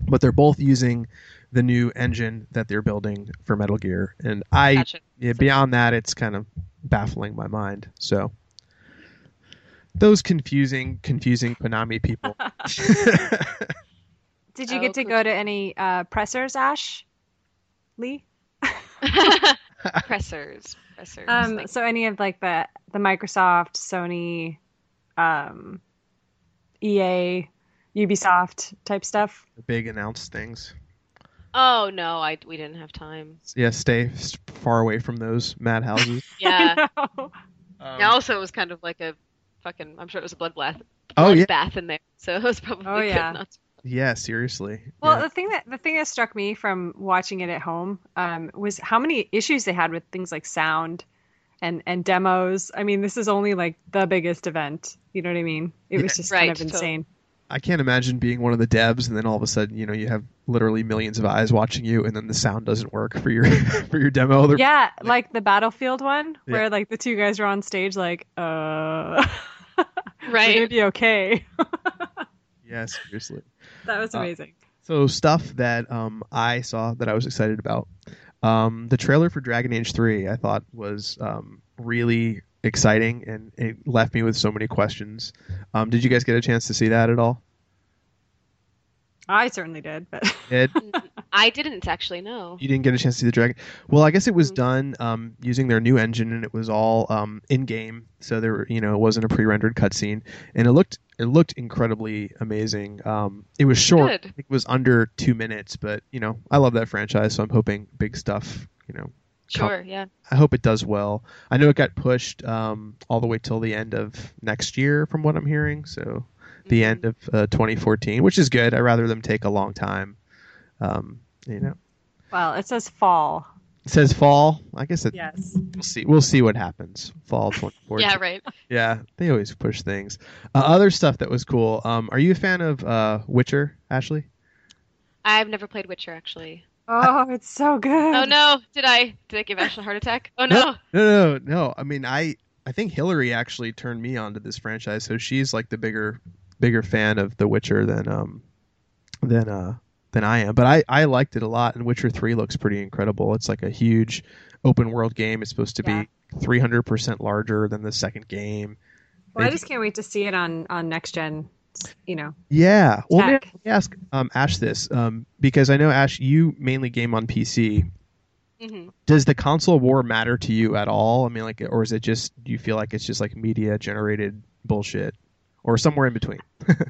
Speaker 2: But they're both using the new engine that they're building for Metal Gear, and I
Speaker 6: Gotcha.
Speaker 2: yeah, beyond that, it's kind of baffling my mind. So those confusing, confusing Konami people.
Speaker 4: Did you
Speaker 6: Oh,
Speaker 4: get to
Speaker 6: cool.
Speaker 4: go to any uh, pressers, Ash? Lee?
Speaker 6: pressers, pressers.
Speaker 4: Um,
Speaker 6: like-
Speaker 4: so any of like the the Microsoft, Sony, um, EA, Ubisoft type stuff.
Speaker 2: Big announced things.
Speaker 6: Oh no, I we didn't have time.
Speaker 2: Yeah, stay far away from those madhouses.
Speaker 6: Yeah.
Speaker 2: Um,
Speaker 6: And also, it was kind of like a fucking. I'm sure it was a bloodbath.
Speaker 2: Oh, yeah.
Speaker 6: bath in there. So it was probably
Speaker 4: Oh, yeah.
Speaker 6: not to-
Speaker 2: yeah, seriously.
Speaker 4: Well,
Speaker 2: Yeah.
Speaker 4: the thing that the thing that struck me from watching it at home um, was how many issues they had with things like sound and and demos. I mean, this is only like the biggest event. You know what I mean? It was just
Speaker 6: Right,
Speaker 4: kind of
Speaker 6: totally.
Speaker 4: Insane.
Speaker 2: I can't imagine being one of the devs and then all of a sudden, you know, you have literally millions of eyes watching you and then the sound doesn't work for your for your demo. They're-
Speaker 4: Yeah, like the Battlefield one
Speaker 2: Yeah.
Speaker 4: where like the two guys are on stage, like, uh, we're gonna be okay.
Speaker 2: Yeah, seriously.
Speaker 4: that was
Speaker 2: Uh,
Speaker 4: amazing.
Speaker 2: So stuff that um, I saw that I was excited about. Um, the trailer for Dragon Age Three, I thought was um, really exciting, and it left me with so many questions. Um, did you guys get a chance to see that at all?
Speaker 4: I certainly did, but
Speaker 2: Ed,
Speaker 6: I didn't actually know.
Speaker 2: you didn't get a chance to see the Dragon. Well, I guess it was
Speaker 6: Mhm.
Speaker 2: done um, using their new engine, and it was all um, in game. So there, were, you know, it wasn't a pre-rendered cutscene, and it looked it looked incredibly amazing. Um, it was short;
Speaker 6: Good.
Speaker 2: I think it was under two minutes, but you know, I love that franchise, so I'm hoping big stuff. You know,
Speaker 6: Sure, yeah.
Speaker 2: I hope it does well. I know it got pushed um, all the way till the end of next year, from what I'm hearing. So the
Speaker 6: Mhm.
Speaker 2: end of uh, 2014, which is good. I'd rather them take a long time. Um, you know,
Speaker 4: well, it says fall.
Speaker 2: it says fall. I guess it,
Speaker 4: Yes.
Speaker 2: we'll see. We'll see what happens. Fall 2014.
Speaker 6: Yeah, right.
Speaker 2: Yeah, they always push things. Uh, other stuff that was cool. Um, are you a fan of uh, Witcher, Ashley?
Speaker 6: I've never played Witcher actually.
Speaker 4: Oh, it's so good.
Speaker 6: Oh no, did I did I give Ashley a heart attack? Oh no.
Speaker 2: No, no, no. I mean, I I think Hillary actually turned me on to this franchise, so she's like the bigger bigger fan of The Witcher than um than uh than I am. But I I liked it a lot, and Witcher Three looks pretty incredible. It's like a huge open world game. It's supposed to
Speaker 4: Yeah.
Speaker 2: be three hundred percent larger than the second game.
Speaker 4: Well, I just can't wait to see it on on next gen. You know,
Speaker 2: Yeah. Well, let me-
Speaker 4: Tech.
Speaker 2: let me ask um, Ash this um, because I know Ash, you mainly game on PC.
Speaker 6: hmm
Speaker 2: Does the console war matter to you at all? I mean, like, or is it just do you feel like it's just like media generated bullshit, or somewhere in between?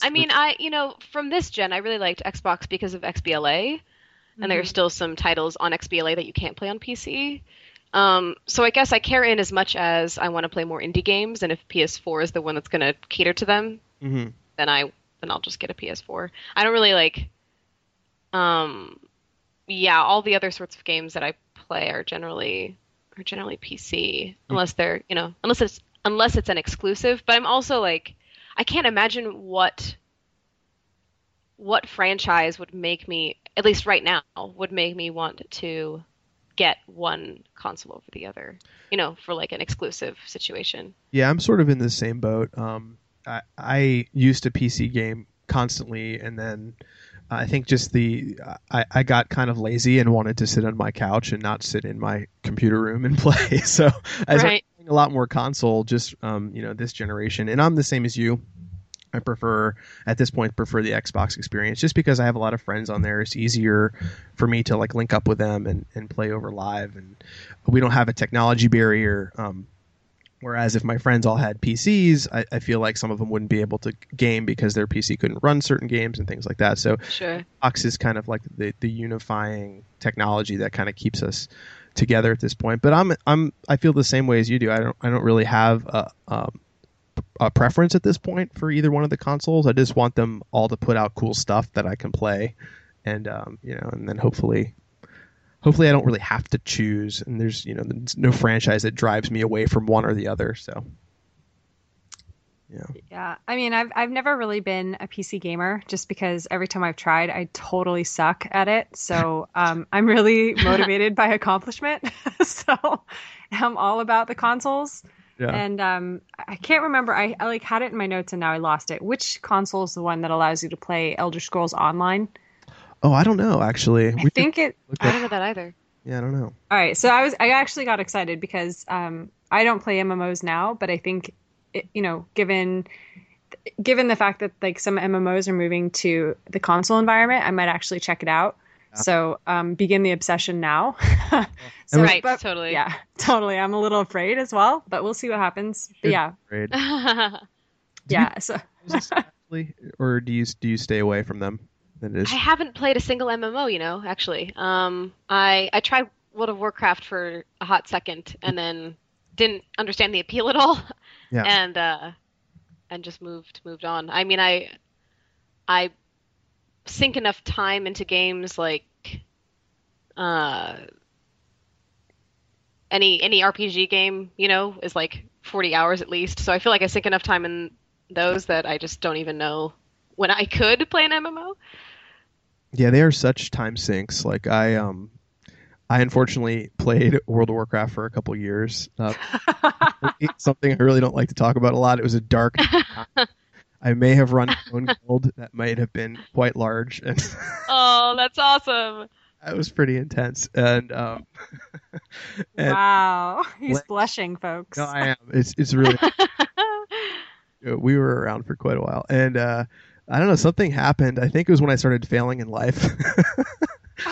Speaker 6: I mean, I you know from this gen, I really liked Xbox because of XBLA, and there are still some titles on XBLA that you can't play on PC. Um, so I guess I care in as much as I want to play more indie games, and if PS4 is the one that's going to cater to them,
Speaker 2: Mm-hmm.
Speaker 6: then I then I'll just get a PS4. I don't really like um yeah, all the other sorts of games that I play are generally are generally PC unless they're, you know, unless it's unless it's an exclusive. But I'm also like, I can't imagine what what franchise would make me, at least right now, would make me want to get one console over the other. You know, for like an exclusive situation.
Speaker 2: Yeah, I'm sort of in the same boat. Um, I, I used to PC game constantly, and then I think just the I, I got kind of lazy and wanted to sit on my couch and not sit in my computer room and play. So as
Speaker 6: Right.
Speaker 2: A lot more console, just um, you know, this generation, and I'm the same as you. I prefer at this point prefer the Xbox experience just because I have a lot of friends on there. It's easier for me to like link up with them and, and play over live, and we don't have a technology barrier. Um, Whereas if my friends all had PCs, I, I feel like some of them wouldn't be able to game because their PC couldn't run certain games and things like that. So
Speaker 6: Sure.
Speaker 2: Xbox is kind of like the, the unifying technology that kind of keeps us together at this point. But I'm I'm I feel the same way as you do. I don't I don't really have a, um, a preference at this point for either one of the consoles. I just want them all to put out cool stuff that I can play, and um, you know, and then hopefully. Hopefully, I don't really have to choose, and there's you know there's no franchise that drives me away from one or the other. So, yeah,
Speaker 4: Yeah, I mean, I've I've never really been a PC gamer, just because every time I've tried, I totally suck at it. So um, I'm really motivated by accomplishment. so I'm all about the consoles.
Speaker 2: Yeah.
Speaker 4: And um, I can't remember. I, I like had it in my notes and now I lost it. Which console is the one that allows you to play Elder Scrolls Online?
Speaker 2: Oh, I don't know actually.
Speaker 4: I
Speaker 2: We
Speaker 4: think it.
Speaker 6: I don't know that either.
Speaker 2: yeah, I don't know.
Speaker 4: All right, so I was I actually got excited because um, I don't play MMOs now, but I think it, you know, given given the fact that like some MMOs are moving to the console environment, I might actually check it out. So um, begin the obsession now. so,
Speaker 6: Right,
Speaker 4: but-
Speaker 6: totally.
Speaker 4: Yeah, totally. I'm a little afraid as well, but we'll see what happens. But yeah,
Speaker 2: Great.
Speaker 4: yeah. So
Speaker 2: Is this actually, or do you do you stay away from them? That is.
Speaker 6: I haven't played a single MMO, you know, actually. Um, I I tried World of Warcraft for a hot second and then didn't understand the appeal at all.
Speaker 2: Yeah.
Speaker 6: And uh and just moved moved on. I mean, I I sink enough time into games like uh any any RPG game, you know, is like 40 hours at least. So I feel like I sink enough time in those that I just don't even know when I could play an MMO.
Speaker 2: Yeah, they are such time sinks. Like I um I unfortunately played World of Warcraft for a couple years. Uh, something I really don't like to talk about a lot. It was a dark. time. I may have run my own guild that might have been quite large, and
Speaker 6: Oh, that's awesome.
Speaker 2: that was pretty intense. And um, and
Speaker 4: wow, he's
Speaker 2: Let's-
Speaker 4: blushing, folks.
Speaker 2: no, I am. It's it's really we were around for quite a while, and uh, I don't know something happened. I think it was when I started failing in life.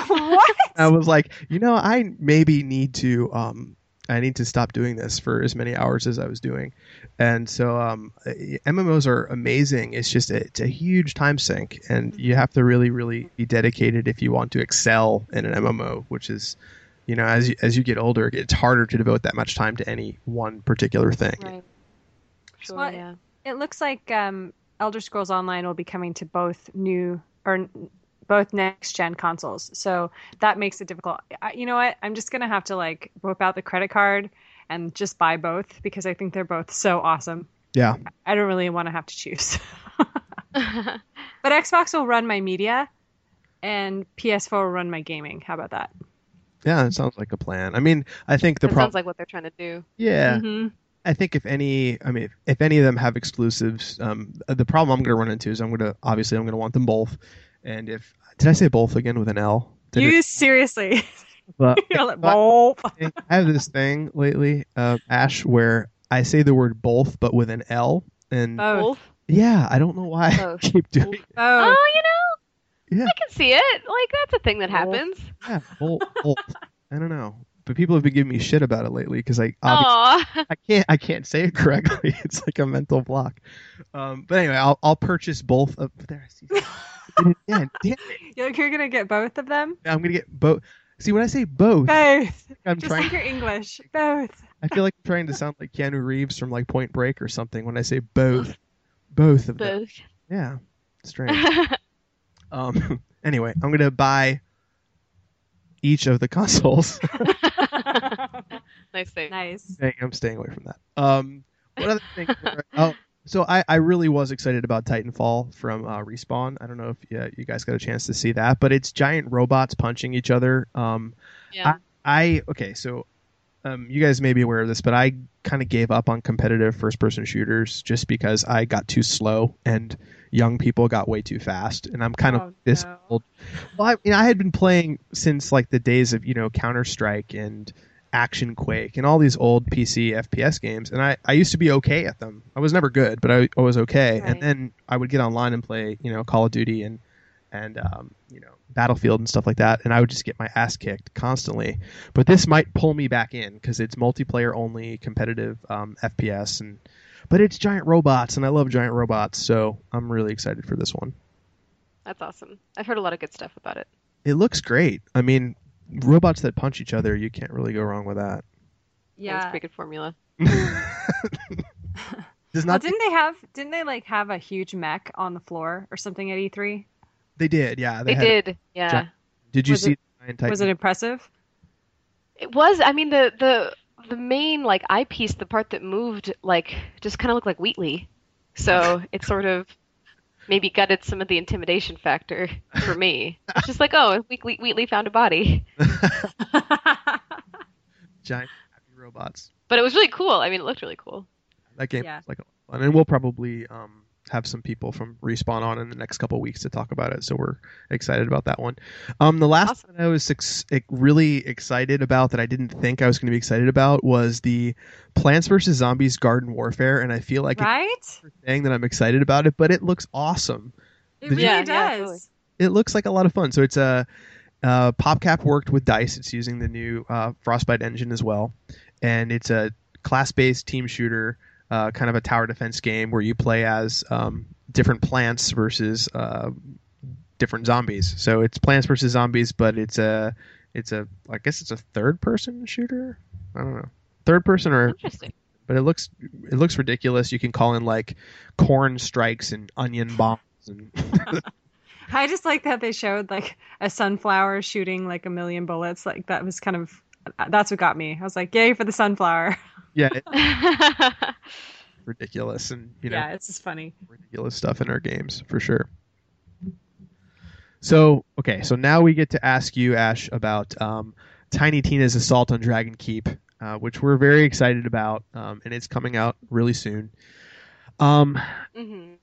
Speaker 4: what?
Speaker 2: I was like, you know, I maybe need to um I need to stop doing this for as many hours as I was doing. And so um MMOs are amazing. It's just it's a huge time sink and you have to really really be dedicated if you want to excel in an MMO, which is you know, as you, as you get older, it's harder to devote that much time to any one particular thing.
Speaker 6: Right. Sure,
Speaker 4: Well,
Speaker 6: yeah.
Speaker 4: It looks like um, Elder Scrolls Online will be coming to both new or n- both next gen consoles. So that makes it difficult. I, you know what? I'm just gonna have to like whip out the credit card and just buy both because I think they're both so awesome.
Speaker 2: Yeah.
Speaker 4: I don't really want to have to choose. but Xbox will run my media, and PS4 will run my gaming. How about that?
Speaker 2: Yeah, it sounds like a plan. I mean, I think the problem
Speaker 6: sounds like what they're trying to do.
Speaker 2: Yeah.
Speaker 4: hmm
Speaker 2: I think if any, I mean, if, if any of them have exclusives, um, the problem I'm going to run into is I'm going to obviously I'm going to want them both. And if did I say both again with an L? Did
Speaker 4: You
Speaker 2: it-
Speaker 4: seriously?
Speaker 2: but
Speaker 4: You're like, both.
Speaker 2: I have this thing lately, uh, Ash, where I say the word both but with an L, and
Speaker 4: Both.
Speaker 2: Yeah, I don't know why I keep doing. it.
Speaker 4: Both.
Speaker 6: Oh, you know,
Speaker 2: Yeah.
Speaker 6: I can see it. Like that's a thing that
Speaker 2: Wolf.
Speaker 6: happens.
Speaker 2: Yeah, both. both. I don't know, but people have been giving me shit about it lately because I obviously I can't I can't say it correctly. It's like a mental block. Um, but anyway, I'll I'll purchase both of there. I see. Yeah, damn it.
Speaker 4: You're, you're gonna get both of them.
Speaker 2: I'm gonna get both. See, when I say both,
Speaker 4: Both.
Speaker 2: I'm
Speaker 4: Just
Speaker 2: trying.
Speaker 4: like your English. Both.
Speaker 2: I feel like I'm trying to sound like Keanu Reeves from like Point Break or something when I say both. Both of them.
Speaker 6: Both.
Speaker 2: Yeah, strange. um. Anyway, I'm gonna buy each of the consoles.
Speaker 6: nice thing.
Speaker 4: nice.
Speaker 2: Dang, I'm staying away from that. Um. What other thing? oh, so I, I really was excited about Titanfall from uh, Respawn. I don't know if yeah, you guys got a chance to see that, but it's giant robots punching each other. Um,
Speaker 6: Yeah.
Speaker 2: I okay, so um, you guys may be aware of this, but I kind of gave up on competitive first-person shooters just because I got too slow and young people got way too fast, and I'm kind
Speaker 4: Oh,
Speaker 2: of this
Speaker 4: no.
Speaker 2: old. Well, I, you know, I had been playing since like the days of you know Counter Strike and Action Quake and all these old PC FPS games, and I, I used to be okay at them. I was never good, but I, I was okay.
Speaker 4: Right.
Speaker 2: And then I would get online and play you know Call of Duty and and um, you know Battlefield and stuff like that, and I would just get my ass kicked constantly. But this might pull me back in because it's multiplayer only, competitive um, FPS, and but it's giant robots, and I love giant robots, so I'm really excited for this one.
Speaker 6: That's awesome. I've heard a lot of good stuff about it.
Speaker 2: It looks great. I mean, robots that punch each other, you can't really go wrong with that.
Speaker 6: Yeah, it's a pretty good formula.
Speaker 2: Does
Speaker 4: Well,
Speaker 2: not
Speaker 4: didn't they have? Didn't they like have a huge mech on the floor or something at E3?
Speaker 2: they did? Yeah,
Speaker 6: They,
Speaker 2: had-
Speaker 6: did. Yeah.
Speaker 2: Giant- Did you
Speaker 4: Was
Speaker 2: see?
Speaker 4: it-
Speaker 2: the Titan?
Speaker 4: Was it impressive?
Speaker 6: It was. I mean, the the the main like eyepiece, the part that moved, like just kind of looked like Wheatley. So it sort of maybe gutted some of the intimidation factor for me. It's just like, oh, Wheatley, Wheatley found a body,
Speaker 2: giant happy robots?
Speaker 6: but it was really cool. I mean, it looked really cool.
Speaker 2: That game
Speaker 4: Yeah.
Speaker 2: was like a lot of fun, and we'll probably um, have some people from Respawn on in the next couple of weeks to talk about it. So we're excited about that one. Um, the last
Speaker 6: Awesome.
Speaker 2: one I was ex- ex- really excited about that I didn't think I was going to be excited about was the Plants vs Zombies Garden Warfare, and I feel like
Speaker 4: right?
Speaker 2: it's saying that I'm excited about it, but it looks awesome.
Speaker 4: It
Speaker 2: Did
Speaker 4: really
Speaker 2: you-
Speaker 6: Yeah, yeah,
Speaker 4: does.
Speaker 2: It looks like a lot of fun. So it's a uh, PopCap worked with Dice. It's using the new uh, Frostbite engine as well, and it's a class-based team shooter, uh, kind of a tower defense game where you play as um, different plants versus uh, different zombies. So it's plants versus zombies, but it's a it's a I guess it's a third-person shooter. I don't know, third person or
Speaker 6: Interesting.
Speaker 2: but it looks it looks ridiculous. You can call in like corn strikes and onion bombs and
Speaker 4: I just like that they showed like a sunflower shooting like a million bullets. Like that was kind of that's what got me. I was like, yay for the sunflower.
Speaker 2: yeah, ridiculous and you know
Speaker 4: yeah, it's just funny.
Speaker 2: ridiculous stuff in our games for sure. So okay, so now we get to ask you, Ash, about um, Tiny Tina's Assault on Dragon Keep, uh, which we're very excited about, um, and it's coming out really soon. Um,
Speaker 6: hmm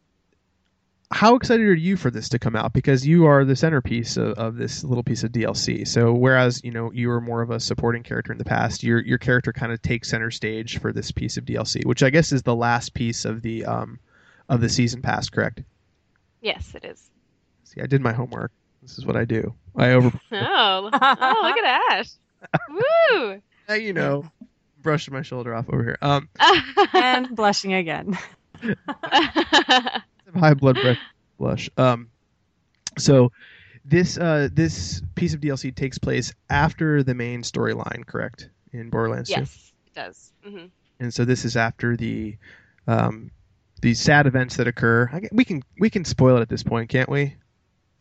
Speaker 2: how excited are you for this to come out? Because you are the centerpiece of, of this little piece of DLC. So whereas you know you were more of a supporting character in the past, your your character kind of takes center stage for this piece of DLC, which I guess is the last piece of the um, of the season pass. Correct?
Speaker 6: Yes, it is.
Speaker 2: See, I did my homework. This is what I do. I over,
Speaker 6: Oh, oh, look at Ash. Woo!
Speaker 2: Now you know, brushing my shoulder off over here. Um,
Speaker 4: and blushing again.
Speaker 2: High blood pressure, blush. Um, so this uh this piece of DLC takes place after the main storyline, correct? In Borderlands 2?
Speaker 6: yes, it does. hmm
Speaker 2: and so this is after the um the sad events that occur. I, we can we can spoil it at this point, can't we?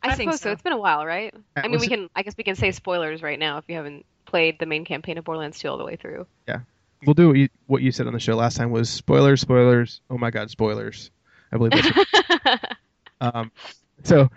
Speaker 6: I,
Speaker 4: I think
Speaker 6: suppose so.
Speaker 4: so.
Speaker 6: It's been a while, right?
Speaker 2: Uh,
Speaker 6: I mean,
Speaker 2: was
Speaker 6: we
Speaker 2: it-
Speaker 6: can. I guess we can say spoilers right now if you haven't played the main campaign of Borderlands 2 all the way through.
Speaker 2: Yeah, we'll do what you, what you said on the show last time was spoilers, spoilers. Oh my god, spoilers! I believe that's Um, so,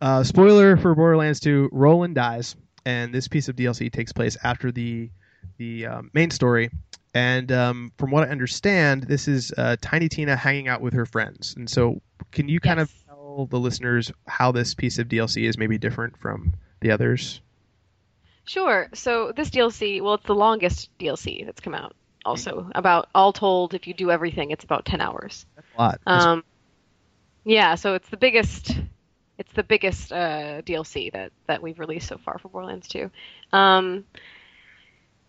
Speaker 2: uh, spoiler for Borderlands 2: Roland dies, and this piece of DLC takes place after the the um, main story. And um, from what I understand, this is uh, Tiny Tina hanging out with her friends. And so, can you kind of tell the listeners how this piece of DLC is maybe different from the others?
Speaker 6: Sure. So this DLC, well, it's the longest DLC that's come out. Also, about all told, if you do everything, it's about ten hours.
Speaker 2: That's a lot.
Speaker 6: Um, yeah. So it's the biggest. It's the biggest uh, DLC that that we've released so far for Borderlands 2. Um,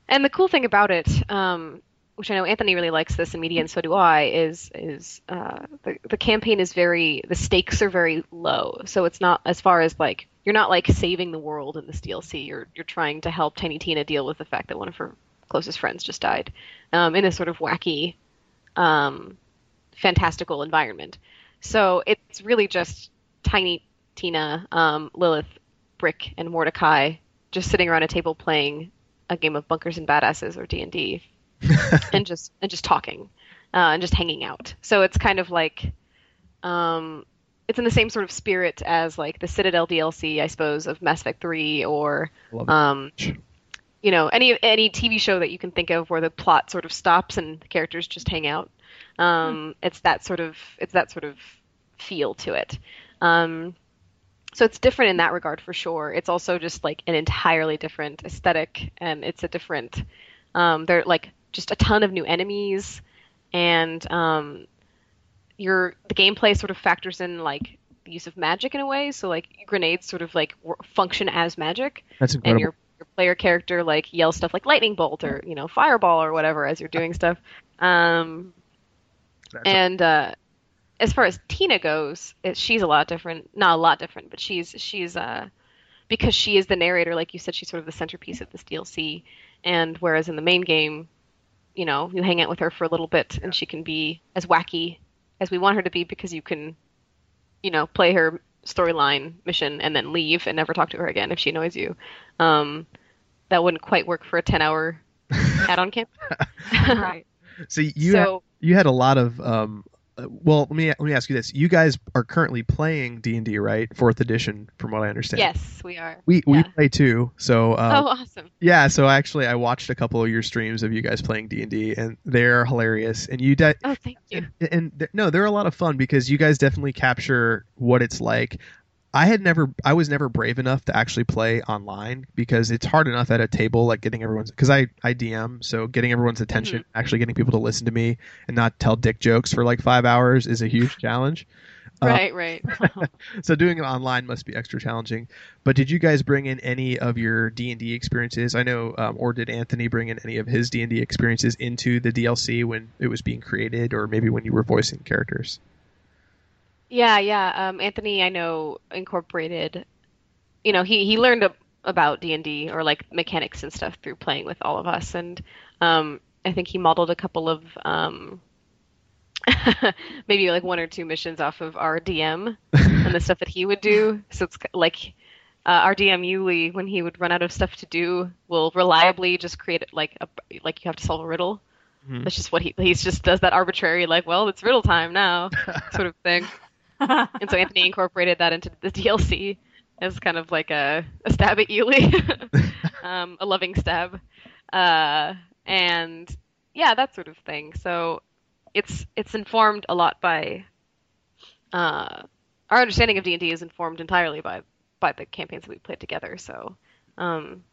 Speaker 6: and the cool thing about it, um, which I know Anthony really likes this in media, and so do I, is is uh, the the campaign is very the stakes are very low. So it's not as far as like you're not like saving the world in this DLC. You're you're trying to help Tiny Tina deal with the fact that one of her closest friends just died um, in a sort of wacky, um, fantastical environment. So it's really just Tiny Tina, um, Lilith, Brick, and Mordecai just sitting around a table playing a game of Bunkers and Badasses or D and D, and just and just talking. uh, and just hanging out. So it's kind of like, um, it's in the same sort of spirit as like the Citadel DLC, I suppose, of Mass Effect Three, or um, you know, any any TV show that you can think of where the plot sort of stops and the characters just hang out. Um, It's that sort of it's that sort of feel to it. Um, so it's different in that regard for sure. It's also just like an entirely different aesthetic, and it's a different. Um, there are like just a ton of new enemies, and um, your the gameplay sort of factors in like the use of magic in a way. So like grenades sort of like function as magic
Speaker 2: That's
Speaker 6: and your, your player character like yells stuff like lightning bolt or you know fireball or whatever as you're doing stuff um, and uh, as far as tina goes it, she's a lot different not a lot different but she's she's uh, because she is the narrator like you said she's sort of the centerpiece of this dlc and whereas in the main game you know you hang out with her for a little bit and she can be as wacky as we want her to be because you can you know play her storyline mission and then leave and never talk to her again if she annoys you. Um, that wouldn't quite work for a 10 hour add-on camp.
Speaker 4: Right.
Speaker 2: So you
Speaker 6: so
Speaker 2: you had a lot of um uh, well let me let me ask you this. You guys are currently playing d&d right? Fourth edition from what i understand.
Speaker 6: Yes we are.
Speaker 2: We we
Speaker 6: Yeah.
Speaker 2: play too so uh,
Speaker 6: oh awesome.
Speaker 2: yeah so actually i watched a couple of your streams of you guys playing d&d and they're hilarious and you de-
Speaker 6: oh thank you.
Speaker 2: and, and they're- no they're a lot of fun because you guys definitely capture what it's like i had never i was never brave enough to actually play online because it's hard enough at a table like getting everyone's because i i dm so getting everyone's attention actually getting people to listen to me and not tell dick jokes for like five hours is a huge challenge. Uh,
Speaker 6: right right.
Speaker 2: so doing it online must be extra challenging. But did you guys bring in any of your d&d experiences? I know um, or did anthony bring in any of his d&d experiences into the dlc when it was being created or maybe when you were voicing characters
Speaker 6: yeah yeah um, anthony i know incorporated you know he he learned a, about d&d or like mechanics and stuff through playing with all of us and um, i think he modeled a couple of um, maybe like one or two missions off of our dm and the stuff that he would do so it's like uh, our DM Yuli, when he would run out of stuff to do, will reliably just create like a like you have to solve a riddle.
Speaker 2: Mhm.
Speaker 6: That's just what he he's just does that arbitrary like, well, it's riddle time now, sort of thing. and so Anthony incorporated that into the DLC as kind of like a, a stab at Yuli, um, a loving stab, uh, and yeah, that sort of thing. So it's it's informed a lot by uh, our understanding of D and D is informed entirely by by the campaigns that we played together. So um,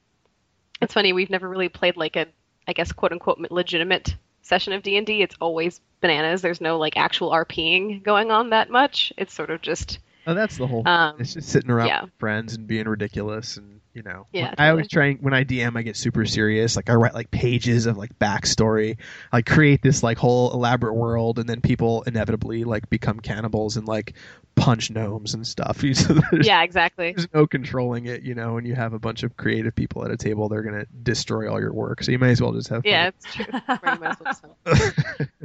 Speaker 6: it's funny we've never really played like a I guess quote unquote legitimate session of D and D. It's always bananas. There's no like actual RPing going on that much. It's sort of just
Speaker 2: oh that's the whole
Speaker 6: um,
Speaker 2: it's just sitting around
Speaker 6: yeah.
Speaker 2: with friends and being ridiculous and you know
Speaker 6: Yeah,
Speaker 2: i always try and- when i dm i get super serious like i write like pages of like backstory i create this like whole elaborate world and then people inevitably like become cannibals and like punch gnomes and stuff So
Speaker 6: yeah, exactly.
Speaker 2: there's no controlling it you know when you have a bunch of creative people at a table they're gonna destroy all your work so you may as well just have fun.
Speaker 6: Yeah, it's true. Right, might as well just have-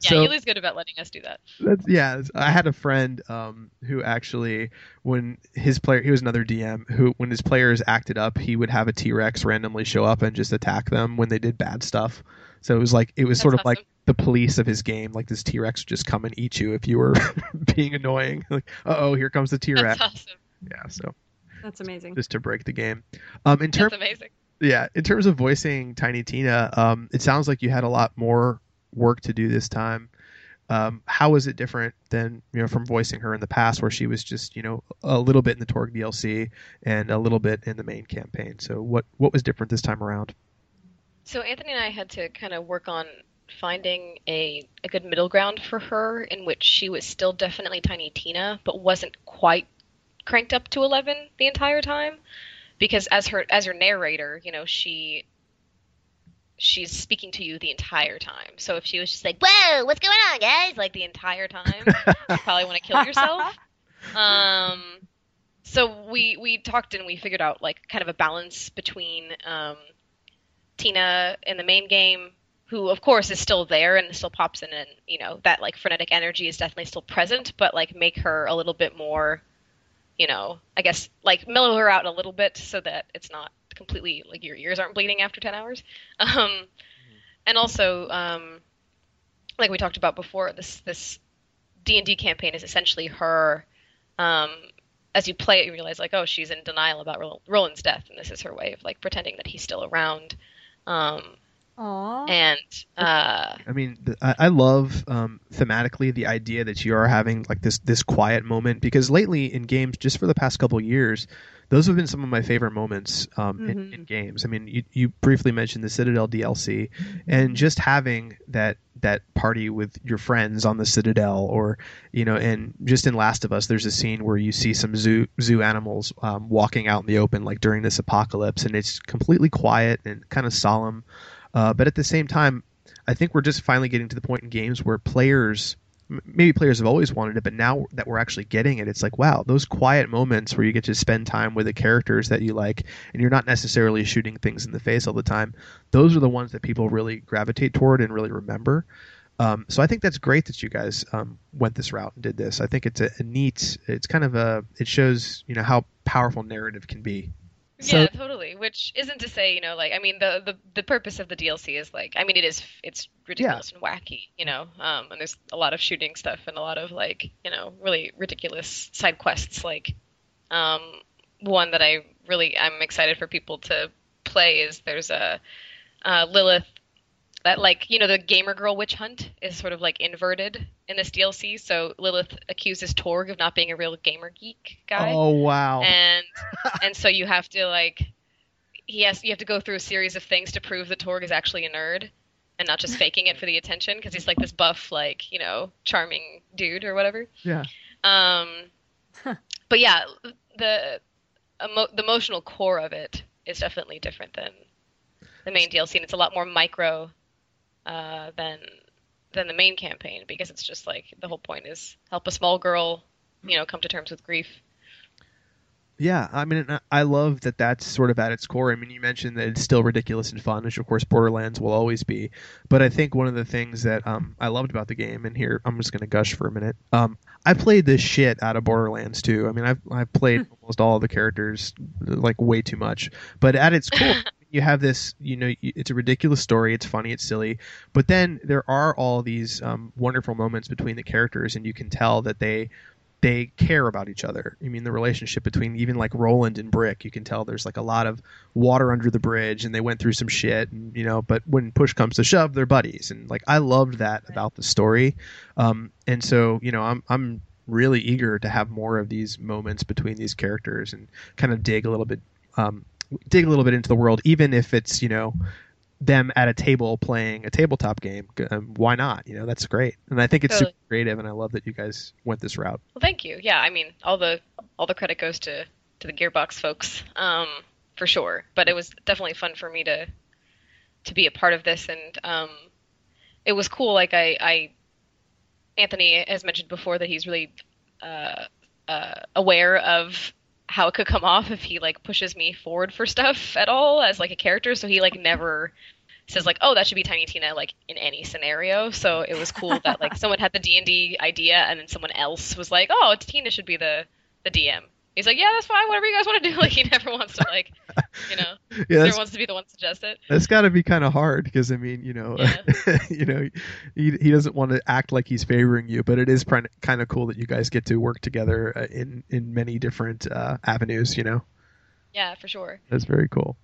Speaker 7: Yeah,
Speaker 2: so,
Speaker 7: Yuli's good about letting us do that.
Speaker 2: That's, yeah, I had a friend um, who actually, when his player, he was another DM who, when his players acted up, he would have a T Rex randomly show up and just attack them when they did bad stuff. So it was like it was
Speaker 7: That's
Speaker 2: sort of like the police of his game. Like this T Rex would just come and eat you if you were being annoying. Like, uh oh, here comes the T Rex.
Speaker 7: Awesome.
Speaker 2: Yeah, so
Speaker 4: That's amazing.
Speaker 2: just to break the game. Um, in terms,
Speaker 7: That's amazing.
Speaker 2: yeah, in terms of voicing Tiny Tina, um, it sounds like you had a lot more work to do this time. Um, how was it different than you know from voicing her in the past, where she was just you know a little bit in the Torg DLC and a little bit in the main campaign? So what what was different this time around?
Speaker 7: So Anthony and I had to kind of work on finding a, a good middle ground for her in which she was still definitely Tiny Tina, but wasn't quite cranked up to eleven the entire time. Because as her as her narrator, you know, she she's speaking to you the entire time. So if she was just like, Whoa, what's going on, guys? Like the entire time, you probably want to kill yourself. Um so we we talked and we figured out like kind of a balance between um Tina in the main game, who of course is still there and still pops in, and you know that like frenetic energy is definitely still present, but like make her a little bit more, you know, I guess like mellow her out a little bit so that it's not completely like your ears aren't bleeding after ten hours, um, and also um,
Speaker 6: like we talked about before, this this D and D campaign is essentially her. Um, as you play it, you realize like, oh, she's in denial about Roland's death, and this is her way of like pretending that he's still around. Um,
Speaker 4: Aww.
Speaker 6: and uh,
Speaker 2: I mean, th- I, I love um, thematically the idea that you are having like this this quiet moment because lately in games, just for the past couple years, those have been some of my favorite moments um, in,
Speaker 4: Mhm.
Speaker 2: in games. I mean, you, you briefly mentioned the Citadel DLC, and just having that that party with your friends on the Citadel, or you know, and just in Last of Us, there's a scene where you see some zoo zoo animals um, walking out in the open, like during this apocalypse, and it's completely quiet and kind of solemn. Uh, but at the same time, I think we're just finally getting to the point in games where players, maybe players have always wanted it, but now that we're actually getting it, it's like, wow, those quiet moments where you get to spend time with the characters that you like, and you're not necessarily shooting things in the face all the time. Those are the ones that people really gravitate toward and really remember. Um, so I think that's great that you guys um, went this route and did this. I think it's a, a neat. It's kind of a. It shows you know how powerful narrative can be.
Speaker 6: Yeah, totally. Which isn't to say, you know, like I mean, the the the purpose of the DLC is like, I mean, it is it's ridiculous and wacky, you know, um, and there's a lot of shooting stuff and a lot of like, you know, really ridiculous side quests. Like, um, one that I really I'm excited for people to play is there's a uh, Lilith that like you know the gamer girl witch hunt is sort of like inverted in this DLC. So Lilith accuses Torg of not being a real gamer geek guy
Speaker 2: Oh wow!
Speaker 6: and and so you have to like he has you have to go through a series of things to prove that Torg is actually a nerd and not just faking it for the attention because he's like this buff like you know charming dude or whatever
Speaker 2: yeah.
Speaker 6: um but yeah the emo- the emotional core of it is definitely different than the main DLC and it's a lot more micro uh than than the main campaign because it's just like the whole point is help a small girl you know come to terms with grief
Speaker 2: Yeah, I mean, I- love that that's sort of at its core. I mean, you mentioned that it's still ridiculous and fun, which of course Borderlands will always be. But I think one of the things that um, I loved about the game, and here I'm just going to gush for a minute. Um, I played this shit out of Borderlands 2. I mean, I've I've played almost all of the characters like way too much. But at its core, you have this. You know, it's a ridiculous story. It's funny. It's silly. But then there are all these um, wonderful moments between the characters, and you can tell that they they care about each other. I mean, the relationship between even like Roland and Brick, you can tell there's like a lot of water under the bridge, and they went through some shit, and you know. But when push comes to shove, they're buddies, and like I loved that about the story. Um, and so you know, I'm I'm really eager to have more of these moments between these characters and kind of dig a little bit, um, dig a little bit into the world, even if it's you know them at a table playing a tabletop game. Um, why not? You know, that's great, and I think it's
Speaker 6: Totally.
Speaker 2: super creative, and I love that you guys went this route.
Speaker 6: Well, thank you. Yeah, I mean, all the all the credit goes to to the Gearbox folks, um, for sure. But it was definitely fun for me to to be a part of this, and um, it was cool. Like I, I, Anthony has mentioned before that he's really uh, uh, aware of how it could come off if he like pushes me forward for stuff at all as like a character. So he like never says like, oh, that should be Tiny Tina like in any scenario. So it was cool that like someone had the D and D idea and then someone else was like, oh, Tina should be the the DM. He's like, yeah, that's fine. Whatever you guys want to do. Like he never wants to like, you know,
Speaker 2: Yeah,
Speaker 6: never wants to be the one to suggest it.
Speaker 2: that's got to be kind of hard because I mean, you know,
Speaker 6: Yeah.
Speaker 2: you know, he he doesn't want to act like he's favoring you, but it is kind of cool that you guys get to work together uh, in in many different uh, avenues. You know.
Speaker 6: Yeah, for sure.
Speaker 2: That's very cool.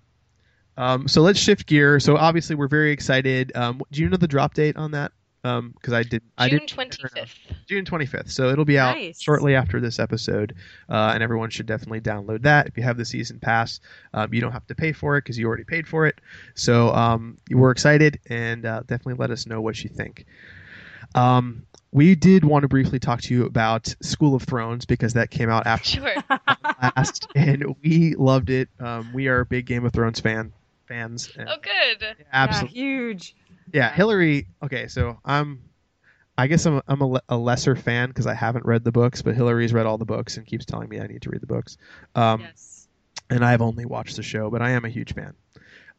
Speaker 2: Um, so let's shift gear. So obviously we're very excited. Um, do you know the drop date on that? Because I did. I
Speaker 6: June
Speaker 2: did
Speaker 6: twenty fifth.
Speaker 2: June 25th. So it'll be out
Speaker 4: Nice.
Speaker 2: shortly after this episode, uh, and everyone should definitely download that. If you have the season pass, um, you don't have to pay for it because you already paid for it. So um, we're excited, and uh, definitely let us know what you think. Um, we did want to briefly talk to you about School of Thrones because that came out after
Speaker 6: Sure.
Speaker 2: last, and we loved it. Um, we are big Game of Thrones fan fans. and-
Speaker 6: Oh, good.
Speaker 2: absolutely.
Speaker 4: Yeah, huge.
Speaker 2: Yeah, Hillary. Okay, so I'm. I guess I'm a, I'm a, a lesser fan because I haven't read the books, but Hillary's read all the books and keeps telling me I need to read the books. Um,
Speaker 4: yes.
Speaker 2: And I've only watched the show, but I am a huge fan.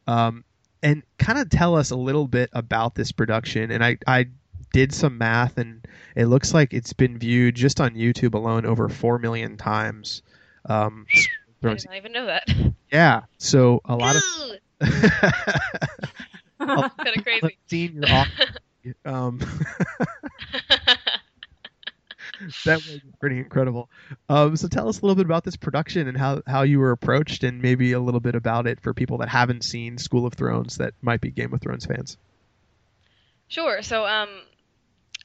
Speaker 2: Um, and kind of tell us a little bit about this production. And I, I did some math, and it looks like it's been viewed just on YouTube alone over four million times. Um,
Speaker 6: I
Speaker 2: Thrones-
Speaker 6: did not even know that.
Speaker 2: yeah, so a lot of
Speaker 6: kind of crazy.
Speaker 2: I've seen your off- Um, that was pretty incredible. Um, so tell us a little bit about this production and how, how you were approached, and maybe a little bit about it for people that haven't seen School of Thrones that might be Game of Thrones fans.
Speaker 6: Sure. So, um,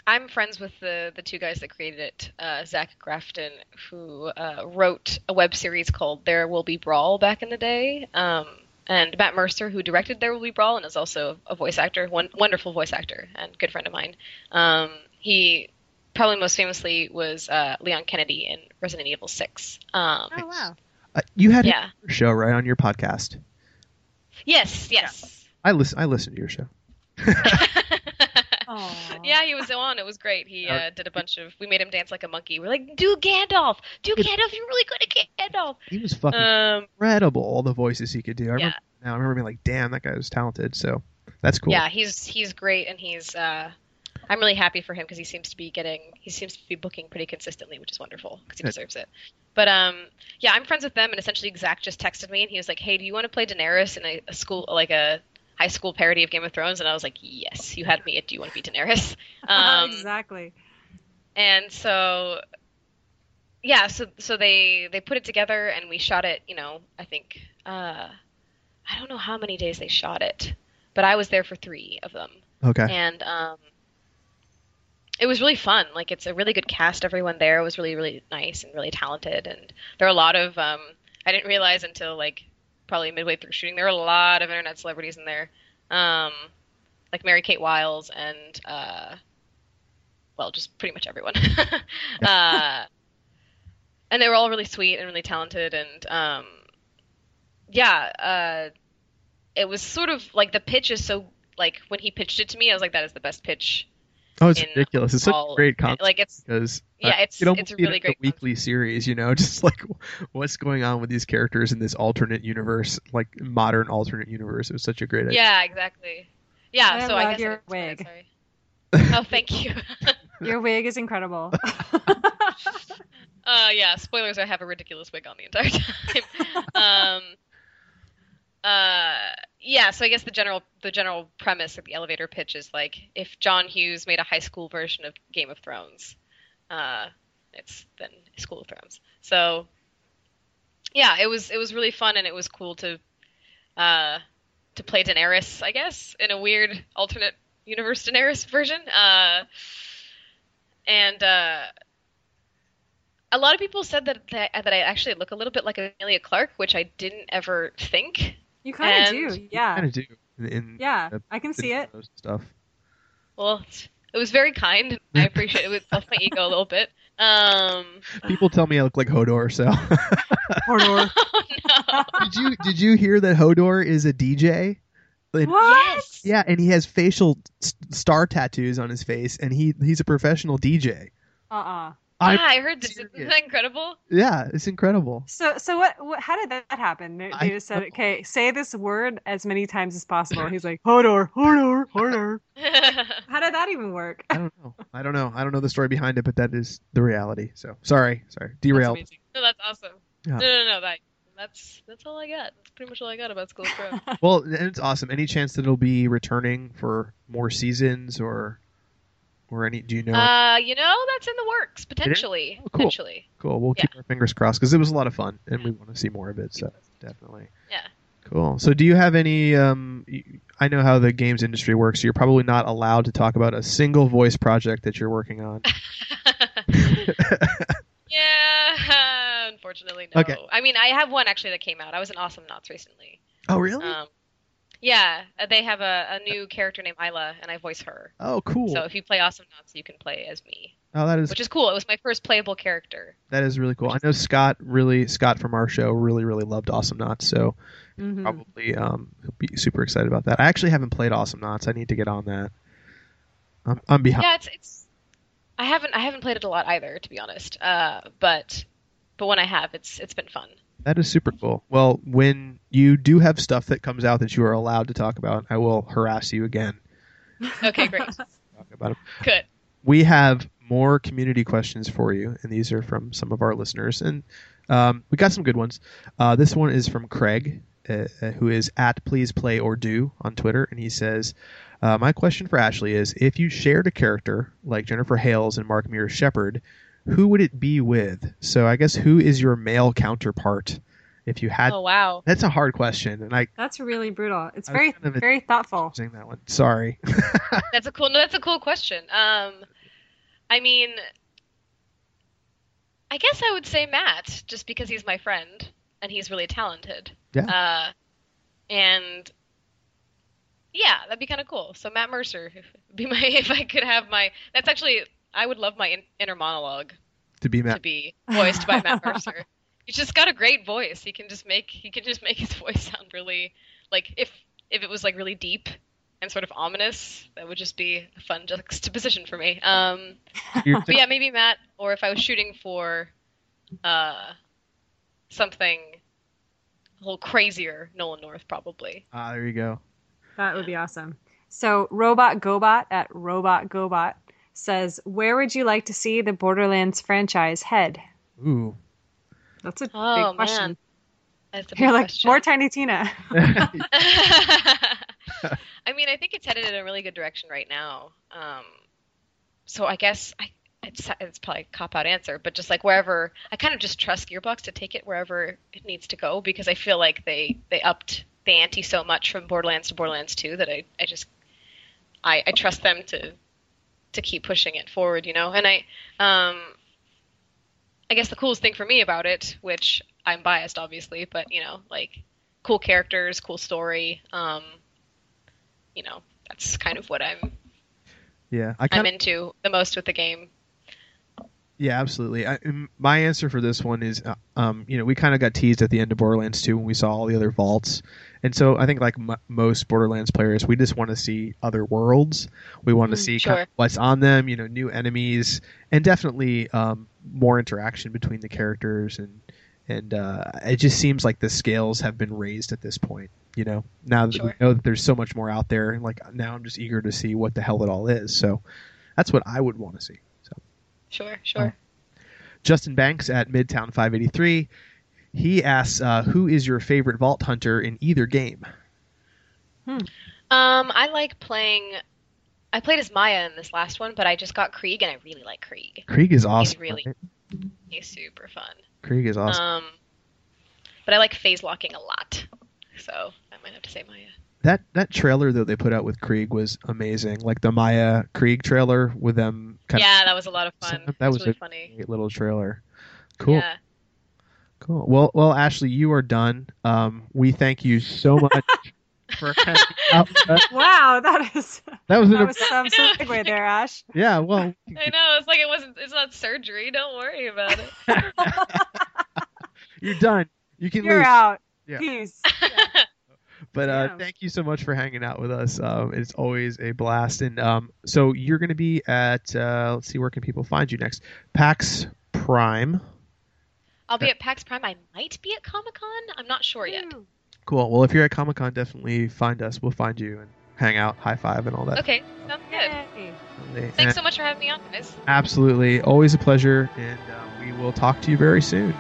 Speaker 6: I'm friends with the the two guys that created it, uh, Zach Grafton, who uh, wrote a web series called There Will Be Brawl back in the day, um, and Matt Mercer, who directed There Will Be Brawl and is also a voice actor, one wonderful voice actor and good friend of mine. Um, he probably most famously was uh, Leon Kennedy in Resident Evil Six. Um,
Speaker 4: Oh wow.
Speaker 2: Uh, you had
Speaker 6: Yeah.
Speaker 2: a show right on your podcast.
Speaker 6: Yes, yes.
Speaker 2: I listen. I listened to your show.
Speaker 4: Aw.
Speaker 6: Yeah, he was so on. It was great. He
Speaker 2: Uh,
Speaker 6: uh, did a bunch of. We made him dance like a monkey. We're like, do Gandalf, do Gandalf. You're really good at Gandalf.
Speaker 2: He was fucking
Speaker 6: Um,
Speaker 2: incredible. All the voices he could do. I remember,
Speaker 6: Yeah.
Speaker 2: now I remember being like, "Damn, that guy was talented." So that's cool.
Speaker 6: yeah, he's he's great, and he's. Uh, I'm really happy for him because he seems to be getting. He seems to be booking pretty consistently, which is wonderful because he
Speaker 2: Good.
Speaker 6: deserves it. But um, yeah, I'm friends with them, and essentially Zach just texted me, and he was like, "Hey, do you want to play Daenerys in a, a school like a high school parody of Game of Thrones?" And I was like, "Yes, you had me at Do you want to be Daenerys?" Um,
Speaker 4: exactly.
Speaker 6: and so yeah so so they they put it together and we shot it you know i think uh i don't know how many days they shot it but i was there for three of them
Speaker 2: Okay.
Speaker 6: and um it was really fun like it's a really good cast everyone there was really really nice and really talented and there are a lot of um i didn't realize until like probably midway through shooting. There were a lot of internet celebrities in there. Um like mary kate wiles and uh well just pretty much everyone. Uh and they were all really sweet and really talented and um yeah uh it was sort of like the pitch is so like when he pitched it to me i was like that is the best pitch
Speaker 2: oh, it's ridiculous. It's such a great concept
Speaker 6: like it's
Speaker 2: because
Speaker 6: Yeah, it's-
Speaker 2: you
Speaker 6: it's a really
Speaker 2: as
Speaker 6: great
Speaker 2: weekly series. You know, just like what's going on with these characters in this alternate universe, like modern alternate universe. It was such a great idea.
Speaker 6: yeah exactly yeah
Speaker 4: I
Speaker 6: so i
Speaker 4: love
Speaker 6: guess
Speaker 4: your
Speaker 6: I explained it,
Speaker 4: wig.
Speaker 6: sorry. oh thank you
Speaker 4: Your wig is incredible.
Speaker 6: Uh, yeah, spoilers. I have a ridiculous wig on the entire time. um, uh, yeah. So I guess the general the general premise of the elevator pitch is like if John Hughes made a high school version of Game of Thrones, uh, it's then School of Thrones. So yeah, it was it was really fun and it was cool to uh, to play Daenerys, I guess, in a weird alternate universe Daenerys version. Uh, and uh, a lot of people said that, that that I actually look a little bit like Emilia Clarke, which I didn't ever think.
Speaker 4: You kind of do, yeah.
Speaker 2: kind of do. In, in
Speaker 4: Yeah,
Speaker 2: the
Speaker 4: I can see it.
Speaker 2: Stuff.
Speaker 6: Well, it was very kind. I appreciate it. It was off my ego a little bit. Um,
Speaker 2: People tell me I look like Hodor. So
Speaker 4: Hodor.
Speaker 6: oh no.
Speaker 2: did you did you hear that Hodor is a DJ? And-
Speaker 4: What?
Speaker 6: Yes.
Speaker 2: Yeah, and he has facial s- star tattoos on his face, and he he's a professional DJ.
Speaker 4: Uh-uh.
Speaker 2: I-
Speaker 6: yeah, I heard this. Isn't that incredible?
Speaker 2: Yeah, it's incredible.
Speaker 4: So, so what, what? How did that happen? They, they just said, "Okay, say this word as many times as possible." And he's like, "Hodor, Hodor, Hodor." How did that even work?
Speaker 2: I don't know. I don't know. I don't know the story behind it, but that is the reality. So sorry, sorry, derailed.
Speaker 4: amazing.
Speaker 6: no, that's awesome.
Speaker 2: Yeah.
Speaker 6: No, no, no. That that's that's all I got. That's pretty much all I got about School of Thrones.
Speaker 2: Well, and it's awesome. Any chance that it'll be returning for more seasons or or any? Do you know?
Speaker 6: uh, you know, that's in the works potentially.
Speaker 2: Oh, cool.
Speaker 6: Potentially.
Speaker 2: cool. We'll keep our fingers crossed because it was a lot of fun, and we want to see more of it. So definitely.
Speaker 6: Yeah.
Speaker 2: Cool. So, do you have any? Um, I know how the games industry works. So you're probably not allowed to talk about a single voice project that you're working on.
Speaker 6: yeah, unfortunately, no.
Speaker 2: Okay.
Speaker 6: I mean, I have one actually that came out. I was in Awesomenauts recently.
Speaker 2: oh, really?
Speaker 6: Um, yeah, uh, they have a, a new character named Isla, and I voice her.
Speaker 2: oh, cool.
Speaker 6: So if you play Awesome Knots, you can play as me,
Speaker 2: oh, that is
Speaker 6: which is cool. It was my first playable character.
Speaker 2: that is really cool. I know Scott really Scott from our show really really loved Awesomenauts, so
Speaker 4: Mhm.
Speaker 2: probably um he'll be super excited about that. I actually haven't played Awesomenauts. I need to get on that. I'm, I'm behind.
Speaker 6: Yeah, it's it's. I haven't I haven't played it a lot either, to be honest. Uh, but but when I have, it's it's been fun.
Speaker 2: That is super cool. Well, when you do have stuff that comes out that you are allowed to talk about, I will harass you again.
Speaker 6: Okay, great,
Speaker 2: Talk about it.
Speaker 6: good.
Speaker 2: We have more community questions for you, and these are from some of our listeners, and um, we got some good ones. Uh, this one is from Craig, uh, uh, who is at Please Play or Do on Twitter, and he says, uh, "My question for Ashley is: If you shared a character like Jennifer Hale's and Mark Meer's Shepard, who would it be with? So I guess who is your male counterpart? If you had,
Speaker 6: Oh wow.
Speaker 2: that's a hard question, and I
Speaker 4: That's really brutal. It's
Speaker 2: I
Speaker 4: very
Speaker 2: kind of
Speaker 4: very thoughtful.
Speaker 2: saying that one. Sorry.
Speaker 6: That's a cool. No, that's a cool question. Um, I mean, I guess I would say Matt, just because he's my friend and he's really talented.
Speaker 2: Yeah.
Speaker 6: Uh, and yeah, that'd be kind of cool. So Matt Mercer, if, be my if I could have my. That's actually I would love my in, inner monologue
Speaker 2: to be
Speaker 6: to be voiced by Matt Mercer. He's just got a great voice. He can just make he can just make his voice sound really like if if it was like really deep and sort of ominous, that would just be a fun juxtaposition for me. Um,
Speaker 2: You're-
Speaker 6: but yeah, maybe Matt, or if I was shooting for uh, something a little crazier, Nolan North probably.
Speaker 2: Ah, there you go.
Speaker 4: That would be awesome. So Robot Gobot at Robot Gobot says, "Where would you like to see the Borderlands franchise head?"
Speaker 2: Ooh.
Speaker 4: That's a
Speaker 6: Oh
Speaker 4: big question.
Speaker 6: man, that's a
Speaker 4: You're like
Speaker 6: question.
Speaker 4: more Tiny Tina.
Speaker 6: I mean, I think it's headed in a really good direction right now. Um, so I guess I, it's it's probably a cop out answer, but just like wherever I kind of just trust Gearbox to take it wherever it needs to go because I feel like they they upped the ante so much from Borderlands to Borderlands 2 that I I just I I trust them to to keep pushing it forward, you know. And I um I guess the coolest thing for me about it, which I'm biased obviously, but you know, like cool characters, cool story. Um, you know, that's kind of what I'm
Speaker 2: yeah, I
Speaker 6: I'm into the most with the game.
Speaker 2: Yeah, absolutely. I, my answer for this one is, uh, um, you know, we kind of got teased at the end of Borderlands 2 when we saw all the other vaults, and so I think like m- most Borderlands players, we just want to see other worlds. We want to see kind of what's on them, you know, new enemies, and definitely um, more interaction between the characters, and and uh, it just seems like the scales have been raised at this point. You know, now that we know that there's so much more out there, like now I'm just eager to see what the hell it all is. So that's what I would want to see. So.
Speaker 6: Sure, sure.
Speaker 2: Justin Banks at Midtown 583. He asks, uh, "Who is your favorite Vault Hunter in either game?"
Speaker 6: Um, I like playing. I played as Maya in this last one, but I just got Krieg, and I really like Krieg.
Speaker 2: Krieg is awesome.
Speaker 6: really-
Speaker 2: right?
Speaker 6: He's super fun.
Speaker 2: Krieg is awesome.
Speaker 6: Um, but I like phase locking a lot, so I might have to say Maya.
Speaker 2: that that trailer though they put out with Krieg was amazing. Like the Maya Krieg trailer with them. Kind
Speaker 6: Yeah, that was a lot of fun.
Speaker 2: That
Speaker 6: That was
Speaker 2: was
Speaker 6: really
Speaker 2: a-
Speaker 6: funny.
Speaker 2: great little trailer. Cool,
Speaker 6: Yeah.
Speaker 2: cool. Well, well, Ashley, you are done. Um, we thank you so much for out with
Speaker 4: wow, that is
Speaker 2: That was, an,
Speaker 4: that was some segue there, Ash.
Speaker 2: yeah. Well,
Speaker 6: I know. It's like it wasn't. It's not surgery. Don't worry about it.
Speaker 2: you're done. You can
Speaker 4: You're
Speaker 2: leave.
Speaker 4: out.
Speaker 2: Yeah.
Speaker 4: Peace.
Speaker 2: But uh,
Speaker 4: Yeah.
Speaker 2: thank you so much for hanging out with us. Um, it's always a blast. And um, so you're going to be at, uh, let's see, where can people find you next? PAX Prime.
Speaker 6: I'll be at PAX Prime. I might be at Comic Con. I'm not sure yet.
Speaker 2: Cool. Well, if you're at Comic Con, definitely find us. We'll find you and hang out, high five, and all that.
Speaker 6: Okay, sounds good.
Speaker 4: Yay.
Speaker 2: And
Speaker 6: Thanks so much for having me on, guys.
Speaker 2: Absolutely. Always a pleasure. And um, we will talk to you very soon.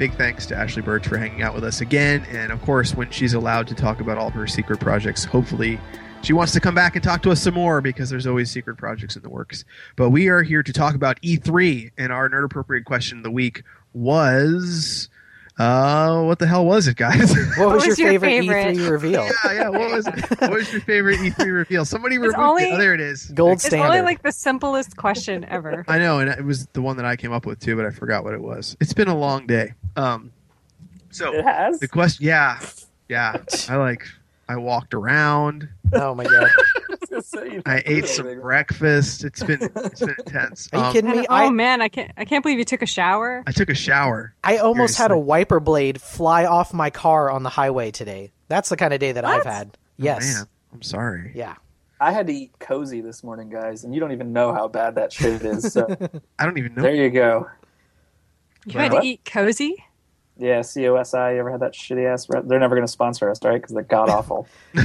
Speaker 2: Big thanks to Ashley Burch for hanging out with us again. And of course, when she's allowed to talk about all of her secret projects, hopefully she wants to come back and talk to us some more because there's always secret projects in the works. But we are here to talk about E3, and our nerd appropriate question of the week was. Uh, what the hell was it, guys?
Speaker 1: What was,
Speaker 4: was
Speaker 1: your,
Speaker 4: your
Speaker 1: favorite,
Speaker 4: favorite?
Speaker 1: E3 reveal?
Speaker 2: yeah, yeah. What was what was your favorite E3 reveal? Somebody removed
Speaker 4: only-
Speaker 2: it. Oh, there it is.
Speaker 1: Gold
Speaker 4: It's
Speaker 1: standard.
Speaker 4: only like the simplest question ever.
Speaker 2: I know, and it was the one that I came up with too, but I forgot what it was. It's been a long day. Um, so
Speaker 3: It has.
Speaker 2: the question, yeah, yeah. I like, I walked around.
Speaker 1: oh my god!
Speaker 2: I ate some breakfast. It's been it's been intense.
Speaker 1: Are you
Speaker 2: Um,
Speaker 1: kidding me?
Speaker 4: Oh
Speaker 1: I
Speaker 4: man, I can't I can't believe you took a shower.
Speaker 2: I took a shower.
Speaker 1: I almost had a wiper blade fly off my car on the highway today. That's the kind of day that I've
Speaker 4: What?
Speaker 1: had.
Speaker 2: Oh,
Speaker 1: Yes.
Speaker 2: man, I'm sorry.
Speaker 1: Yeah.
Speaker 3: I had to eat cozy this morning, guys, and you don't even know how bad that shit is. So
Speaker 2: I don't even know.
Speaker 3: there you go.
Speaker 4: You had to eat cozy.
Speaker 3: Yeah, COSI. You ever had that shitty ass? Re- they're never going to sponsor us, right? Because they're god awful.
Speaker 2: No,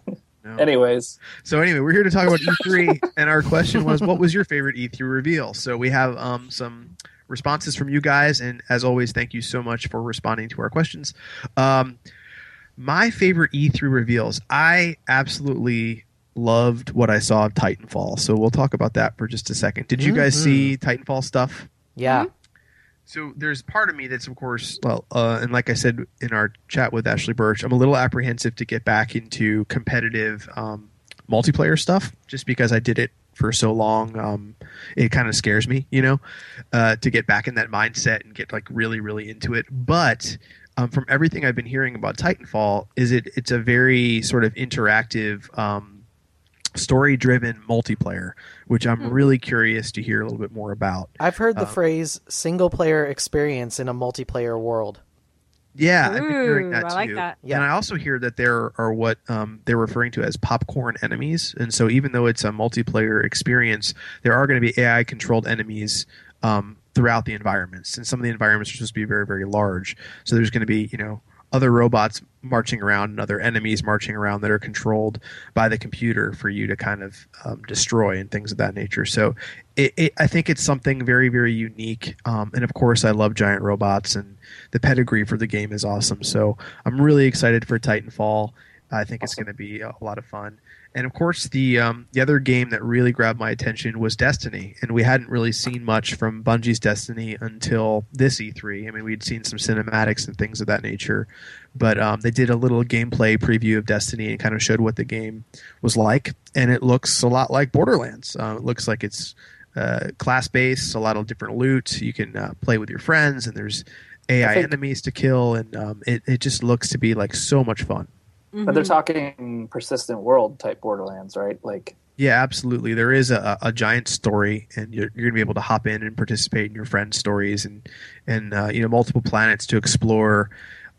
Speaker 2: no.
Speaker 3: Anyways,
Speaker 2: So anyway, we're here to talk about E3, and our question was, what was your favorite E3 reveal? So we have um, some responses from you guys, and as always, thank you so much for responding to our questions. Um, my favorite E3 reveals, I absolutely loved what I saw of Titanfall. So we'll talk about that for just a second. Did you guys
Speaker 1: Mhm.
Speaker 2: see Titanfall stuff?
Speaker 1: Yeah.
Speaker 2: So there's part of me that's, of course, well, uh, and like I said in our chat with Ashley Burch, I'm a little apprehensive to get back into competitive um, multiplayer stuff, just because I did it for so long. Um, it kind of scares me, you know, uh, to get back in that mindset and get like really, really into it. But um, from everything I've been hearing about Titanfall, is it it's a very sort of interactive. Story driven multiplayer which i'm really curious to hear a little bit more about
Speaker 1: I've heard the
Speaker 2: Um,
Speaker 1: phrase single player experience in a multiplayer world.
Speaker 2: Yeah, I've been hearing that
Speaker 4: I
Speaker 2: too.
Speaker 4: like that.
Speaker 1: Yeah.
Speaker 2: And I also hear that there are what um, they're referring to as popcorn enemies. And so even though it's a multiplayer experience, there are going to be AI controlled enemies um, throughout the environments. And some of the environments are supposed to be very, very large. So there's going to be, you know, other robots marching around and other enemies marching around that are controlled by the computer for you to kind of um, destroy and things of that nature. So it, it, I think it's something very, very unique. Um, and of course, I love giant robots, and the pedigree for the game is awesome. So I'm really excited for Titanfall. I think it's going to be a lot of fun. And of course, the um, the other game that really grabbed my attention was Destiny, and we hadn't really seen much from Bungie's Destiny until this E3. I mean, we'd seen some cinematics and things of that nature, but um, they did a little gameplay preview of Destiny and kind of showed what the game was like, and it looks a lot like Borderlands. Uh, it looks like it's uh, class based, a lot of different loot. You can uh, play with your friends, and there's AI
Speaker 3: think-
Speaker 2: enemies to kill, and um, it it just looks to be like so much fun.
Speaker 3: but they're talking persistent world type Borderlands, right? Like,
Speaker 2: Yeah, absolutely. There is a, a giant story, and you're, you're going to be able to hop in and participate in your friends' stories, and and uh, you know multiple planets to explore.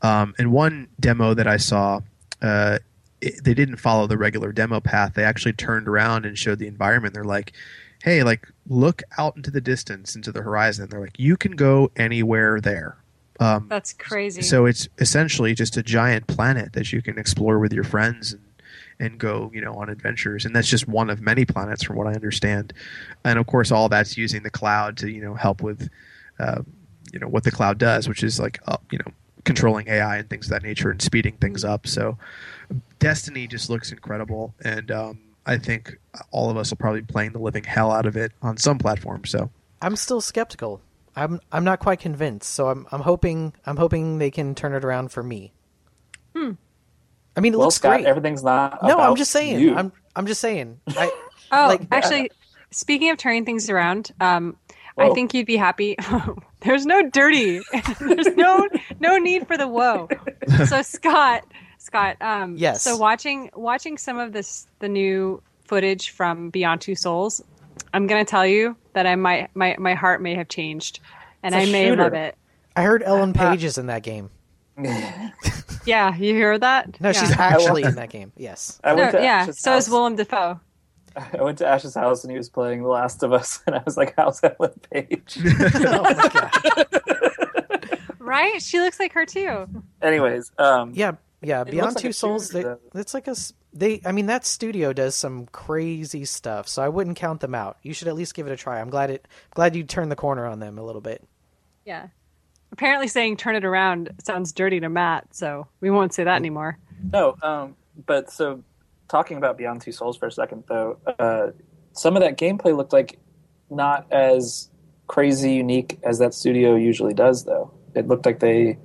Speaker 2: Um, and one demo that I saw, uh, it, they didn't follow the regular demo path. They actually turned around and showed the environment. They're like, "Hey, like look out into the distance, into the horizon." They're like, "You can go anywhere there." Um,
Speaker 4: That's crazy.
Speaker 2: so it's essentially just a giant planet that you can explore with your friends and and go you know on adventures and that's just one of many planets from what I understand and of course all that's using the cloud to you know help with uh, you know what the cloud does which is like uh, you know controlling AI and things of that nature and speeding things up so Destiny just looks incredible and um, I think all of us will probably be playing the living hell out of it on some platform so
Speaker 1: I'm still skeptical. I'm I'm not quite convinced. So I'm I'm hoping I'm hoping they can turn it around for me.
Speaker 4: Hmm.
Speaker 1: I mean, it
Speaker 3: well,
Speaker 1: looks
Speaker 3: Scott,
Speaker 1: great.
Speaker 3: everything's not.
Speaker 1: No, I'm just saying.
Speaker 3: you.
Speaker 1: I'm I'm just saying. I
Speaker 4: oh,
Speaker 1: like-
Speaker 4: actually, speaking of turning things around, um, I think you'd be happy. There's no dirty. There's no no need for the whoa. So Scott, Scott, um,
Speaker 1: Yes.
Speaker 4: So watching watching some of this the new footage from Beyond Two Souls, I'm gonna tell you that I might my my heart may have changed, and I may
Speaker 3: shooter.
Speaker 4: love it.
Speaker 1: I heard Ellen
Speaker 3: Uh,
Speaker 1: Page is in that game.
Speaker 4: Yeah, you hear that?
Speaker 1: No,
Speaker 4: yeah.
Speaker 1: she's actually in that game. Yes.
Speaker 3: I went
Speaker 4: No,
Speaker 3: to
Speaker 4: yeah.
Speaker 3: Ash's
Speaker 4: So is. Willem Dafoe.
Speaker 3: I went to Ash's house and he was playing The Last of Us, and I was like, "How's Ellen Page?"
Speaker 1: oh my god.
Speaker 4: Right? She looks like her too.
Speaker 3: Anyways, um,
Speaker 1: Yeah, yeah. Beyond
Speaker 3: like
Speaker 1: Two Souls, they, it's like a they. I mean, that studio does some crazy stuff. So I wouldn't count them out. You should at least give it a try. I'm glad it. Glad you turned the corner on them a little bit.
Speaker 4: Yeah. Apparently saying turn it around sounds dirty to Matt, so we won't say that anymore.
Speaker 3: No, um, but so talking about Beyond Two Souls for a second, though, uh, some of that gameplay looked like not as crazy unique as that studio usually does. Though it looked like they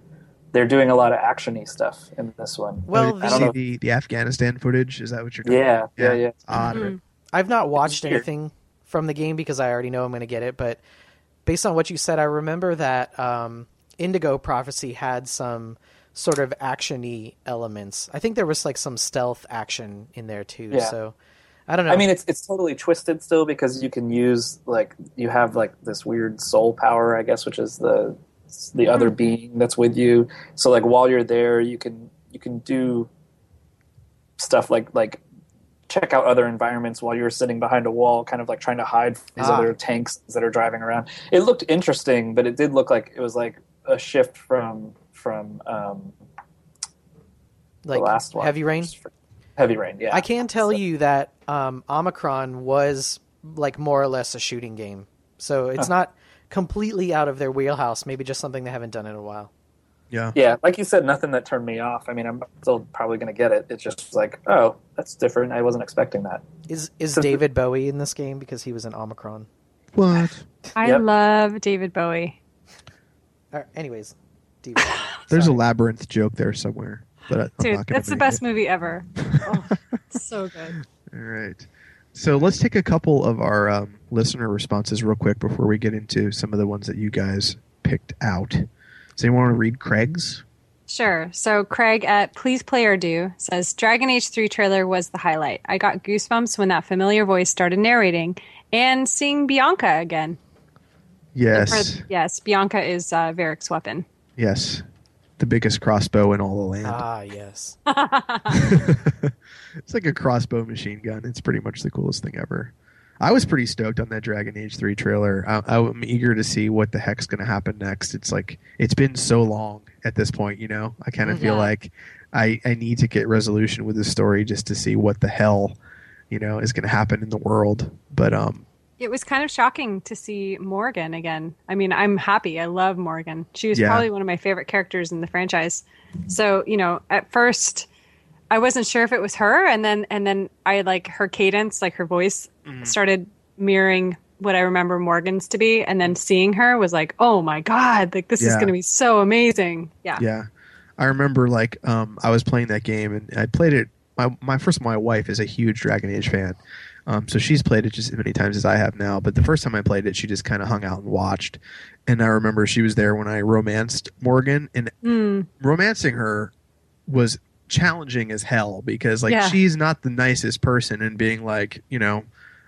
Speaker 3: they're doing a lot of actiony stuff in this one.
Speaker 1: Well,
Speaker 3: I don't
Speaker 2: see
Speaker 3: know.
Speaker 2: the, the Afghanistan footage is that what you're talking
Speaker 3: Yeah,
Speaker 2: about?
Speaker 3: yeah, yeah.
Speaker 2: It's odd.
Speaker 4: Mhm.
Speaker 1: I've not watched anything from the game because I already know I'm going to get it. But based on what you said, I remember that um, Indigo Prophecy had some sort of actiony elements. I think there was like some stealth action in there too.
Speaker 3: Yeah.
Speaker 1: So I don't know.
Speaker 3: I mean, it's it's totally twisted still because you can use like you have like this weird soul power, I guess, which is the the other being that's with you. So like while you're there, you can you can do stuff like like check out other environments while you're sitting behind a wall, kind of like trying to hide these
Speaker 1: Ah.
Speaker 3: other tanks that are driving around. It looked interesting, but it did look like it was like a shift from from um,
Speaker 1: Like
Speaker 3: the last one.
Speaker 1: Heavy Rain.
Speaker 3: Heavy Rain, yeah.
Speaker 1: I can tell
Speaker 3: So-
Speaker 1: you that um, Omikron was like more or less a shooting game, so it's not completely out of their wheelhouse. Maybe just something they haven't done in a while.
Speaker 2: Yeah.
Speaker 3: Yeah, like you said, nothing that turned me off. I mean, I'm still probably going to get it. It's just like, oh, that's different. I wasn't expecting that.
Speaker 1: Is is David Bowie in this game because he was in Omikron?
Speaker 2: What?
Speaker 4: I
Speaker 3: Yep.
Speaker 4: love David Bowie.
Speaker 1: Or, anyways, David.
Speaker 2: There's a labyrinth joke there somewhere. But I- I'm
Speaker 4: Dude,
Speaker 2: not
Speaker 4: that's the best
Speaker 2: it.
Speaker 4: movie ever. Oh, it's so good.
Speaker 2: All right. So let's take a couple of our um, listener responses real quick before we get into some of the ones that you guys picked out. Does anyone want to read Craig's?
Speaker 4: Sure. So Craig at Please Play or Do says Dragon Age 3 trailer was the highlight. I got goosebumps when that familiar voice started narrating and seeing Bianca again.
Speaker 2: Yes.
Speaker 4: Or- yes, Bianca is uh, Varric's weapon.
Speaker 2: Yes. The biggest crossbow in all the land.
Speaker 1: ah, yes.
Speaker 2: it's like a crossbow machine gun. It's pretty much the coolest thing ever. I was pretty stoked on that Dragon Age 3 trailer. I, I'm eager to see what the heck's going to happen next. It's like, it's been so long at this point, you know? I kind of feel like I, I need to get resolution with this story just to see what the hell, you know, is going to happen in the world. But, um,
Speaker 4: It was kind of shocking to see Morrigan again. I mean, I'm happy. I love Morrigan. She was
Speaker 2: Yeah.
Speaker 4: probably one of my favorite characters in the franchise. So, you know, at first I wasn't sure if it was her and then and then I like her cadence, like her voice started mirroring what I remember Morrigan's to be and then seeing her was like, "Oh my god, like this is going to be so amazing." Yeah.
Speaker 2: Yeah, I remember like um, I was playing that game and I played it. My my first my wife is a huge Dragon Age fan, um, so she's played it just as many times as I have now. But the first time I played it, she just kind of hung out and watched. And I remember she was there when I romanced Morrigan, and
Speaker 4: Mm,
Speaker 2: romancing her was challenging as hell because like
Speaker 4: Yeah.
Speaker 2: she's not the nicest person and being like you know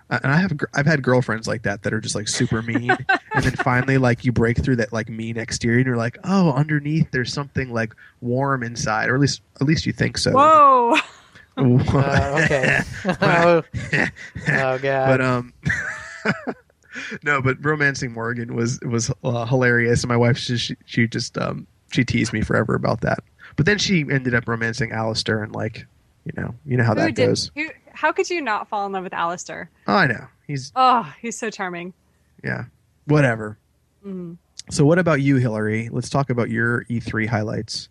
Speaker 2: and I have I've had girlfriends like that that are just like super mean and then finally like you break through that like mean exterior and you're like oh underneath there's something like warm inside or at least at least you think so
Speaker 4: whoa.
Speaker 1: Uh, okay. oh, oh god.
Speaker 2: but um no but romancing morrigan was was uh, hilarious and my wife she, she, she just um she teased me forever about that but then she ended up romancing Alistair and like you know you know how
Speaker 4: Who
Speaker 2: that goes
Speaker 4: who- how could you not fall in love with Alistair?
Speaker 2: oh i know he's
Speaker 4: Oh, he's so charming.
Speaker 2: yeah whatever
Speaker 4: Mhm.
Speaker 2: so what about you hillary let's talk about your e3 highlights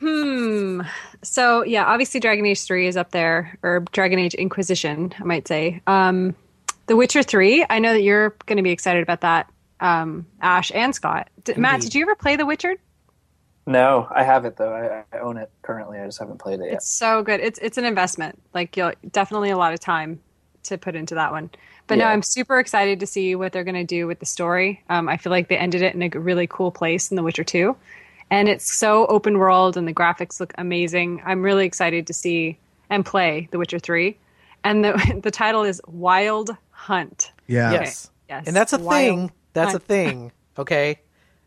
Speaker 4: Hmm. So yeah, obviously Dragon Age three is up there, or Dragon Age Inquisition, I might say. Um, The Witcher three. I know that you're going to be excited about that. Um, Ash and Scott. D- Matt, did you ever play The Witcher?
Speaker 3: No, I have it though. I, I own it currently. I just haven't played it yet.
Speaker 4: It's so good. It's it's an investment. Like you'll definitely a lot of time to put into that one. But no, I'm super excited to see what they're going to do with the story. Um, I feel like they ended it in a really cool place in The Witcher 2. And it's so open world and the graphics look amazing. I'm really excited to see and play The Witcher 3. And the the title is Wild Hunt.
Speaker 2: yeah
Speaker 1: yes.
Speaker 4: Yes.
Speaker 1: And that's a
Speaker 4: Wild
Speaker 1: thing. That's a thing. Okay.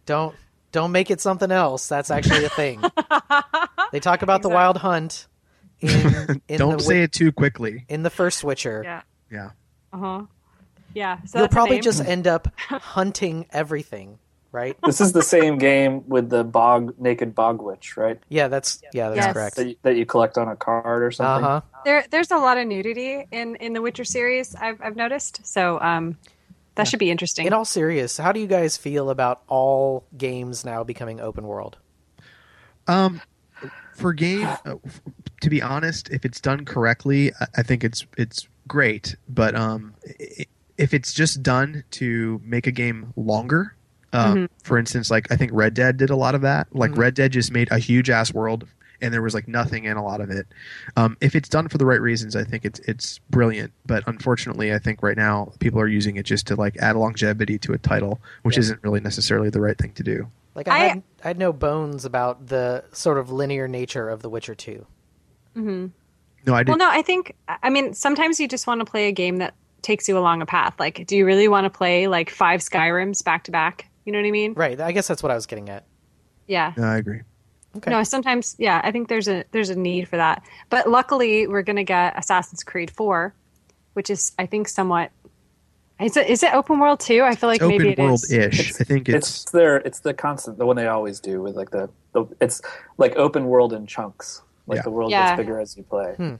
Speaker 1: Don't don't make it something else. That's actually a thing. they talk about the wild hunt in, in
Speaker 2: don't
Speaker 1: the
Speaker 2: say it too quickly
Speaker 1: in the first Witcher.
Speaker 4: Yeah.
Speaker 2: yeah
Speaker 4: Uh-huh. Yeah. So
Speaker 1: You'll probably just end up hunting everything, right?
Speaker 3: this is the same game with the bog naked bog witch, right?
Speaker 1: Yeah, that's yeah, that's
Speaker 4: Yes.
Speaker 1: correct.
Speaker 3: That you, that you collect on a card or something.
Speaker 1: huh.
Speaker 4: There, there's a lot of nudity in in the Witcher series. I've I've noticed. So um, that should be interesting.
Speaker 1: In all serious, how do you guys feel about all games now becoming open world?
Speaker 2: Um, for game, uh, to be honest, if it's done correctly, I, I think it's it's great. But um, if it's just done to make a game longer, um, for instance, like I think Red Dead did a lot of that. Like
Speaker 1: Mhm.
Speaker 2: Red Dead just made a huge ass world, and there was like nothing in a lot of it. Um, if it's done for the right reasons, I think it's it's brilliant. But unfortunately, I think right now people are using it just to like add longevity to a title, which
Speaker 1: Yeah.
Speaker 2: isn't really necessarily the right thing to do.
Speaker 1: Like I,
Speaker 4: I-
Speaker 1: had I had no bones about the sort of linear nature of The Witcher Two.
Speaker 4: hmm
Speaker 2: No, I did.
Speaker 4: Well, no, I think I mean sometimes you just want to play a game that takes you along a path. Like, do you really want to play like five Skyrims back to back? You know what I mean?
Speaker 1: Right. I guess that's what I was getting at.
Speaker 4: Yeah.
Speaker 2: no, I agree.
Speaker 1: Okay.
Speaker 4: No, sometimes yeah, I think there's a there's a need for that. But luckily, we're going to get Assassin's Creed 4, which is I think somewhat is it is it open world too? I feel like
Speaker 2: It's
Speaker 4: maybe
Speaker 2: open
Speaker 4: it
Speaker 2: world
Speaker 4: is.
Speaker 2: ish.
Speaker 3: It's-
Speaker 2: I think
Speaker 3: It's,
Speaker 2: it's,
Speaker 3: their it's the constant the one they always do with like the, the it's like open world in chunks. Like
Speaker 2: Yeah.
Speaker 3: the world
Speaker 4: Yeah.
Speaker 3: gets bigger as you play. Hmm.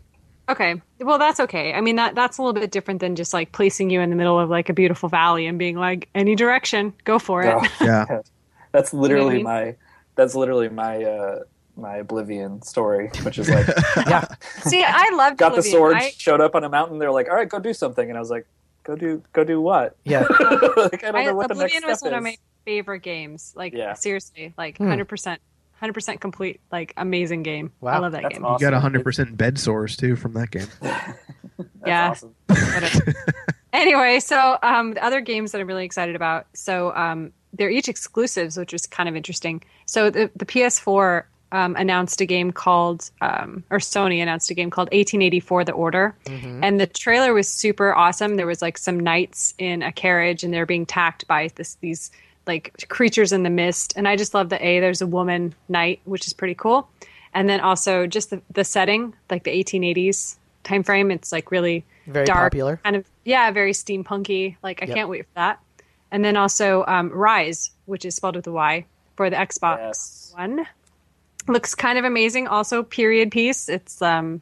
Speaker 4: Okay. Well, that's okay. I mean, that that's a little bit different than just like placing you in the middle of like a beautiful valley and being like, any direction, go for it.
Speaker 3: Oh,
Speaker 2: yeah.
Speaker 3: that's literally
Speaker 4: You know what
Speaker 3: my that's literally my uh my Oblivion story, which is like
Speaker 1: Yeah.
Speaker 4: See, I loved
Speaker 3: got the sword,
Speaker 4: I,
Speaker 3: showed up on a mountain. They're like, "All right, go do something," and I was like, "Go do, go do what?"
Speaker 1: Yeah.
Speaker 3: like, I don't
Speaker 4: I,
Speaker 3: know what the next
Speaker 4: Oblivion
Speaker 3: step
Speaker 4: was one
Speaker 3: is.
Speaker 4: of my favorite games. Like
Speaker 3: Yeah.
Speaker 4: seriously, like
Speaker 1: Hmm.
Speaker 4: hundred percent, hundred percent complete, like amazing game. I love that
Speaker 3: That's
Speaker 4: game.
Speaker 3: awesome.
Speaker 2: You got 100% bed sores too from that game.
Speaker 3: That's
Speaker 4: Yeah.
Speaker 3: awesome.
Speaker 4: Anyway, so um, the other games that I'm really excited about. So um, they're each exclusives, which is kind of interesting. So the the PS4 um, announced a game called, um, or Sony announced a game called 1884: The Order, and the trailer was super awesome. There was like some knights in a carriage, and they're being attacked by this these like creatures in the mist. And I just love the a there's a woman knight, which is pretty cool. And then also just the, the setting, like the 1880s time frame. It's like really
Speaker 1: Very
Speaker 4: dark,
Speaker 1: popular.
Speaker 4: kind of yeah, very steampunky. Like I
Speaker 1: Yep.
Speaker 4: can't wait for that. And then also um, Ryse, which is spelled with a Y for the Xbox
Speaker 3: Yes.
Speaker 4: One, looks kind of amazing. Also period piece. It's um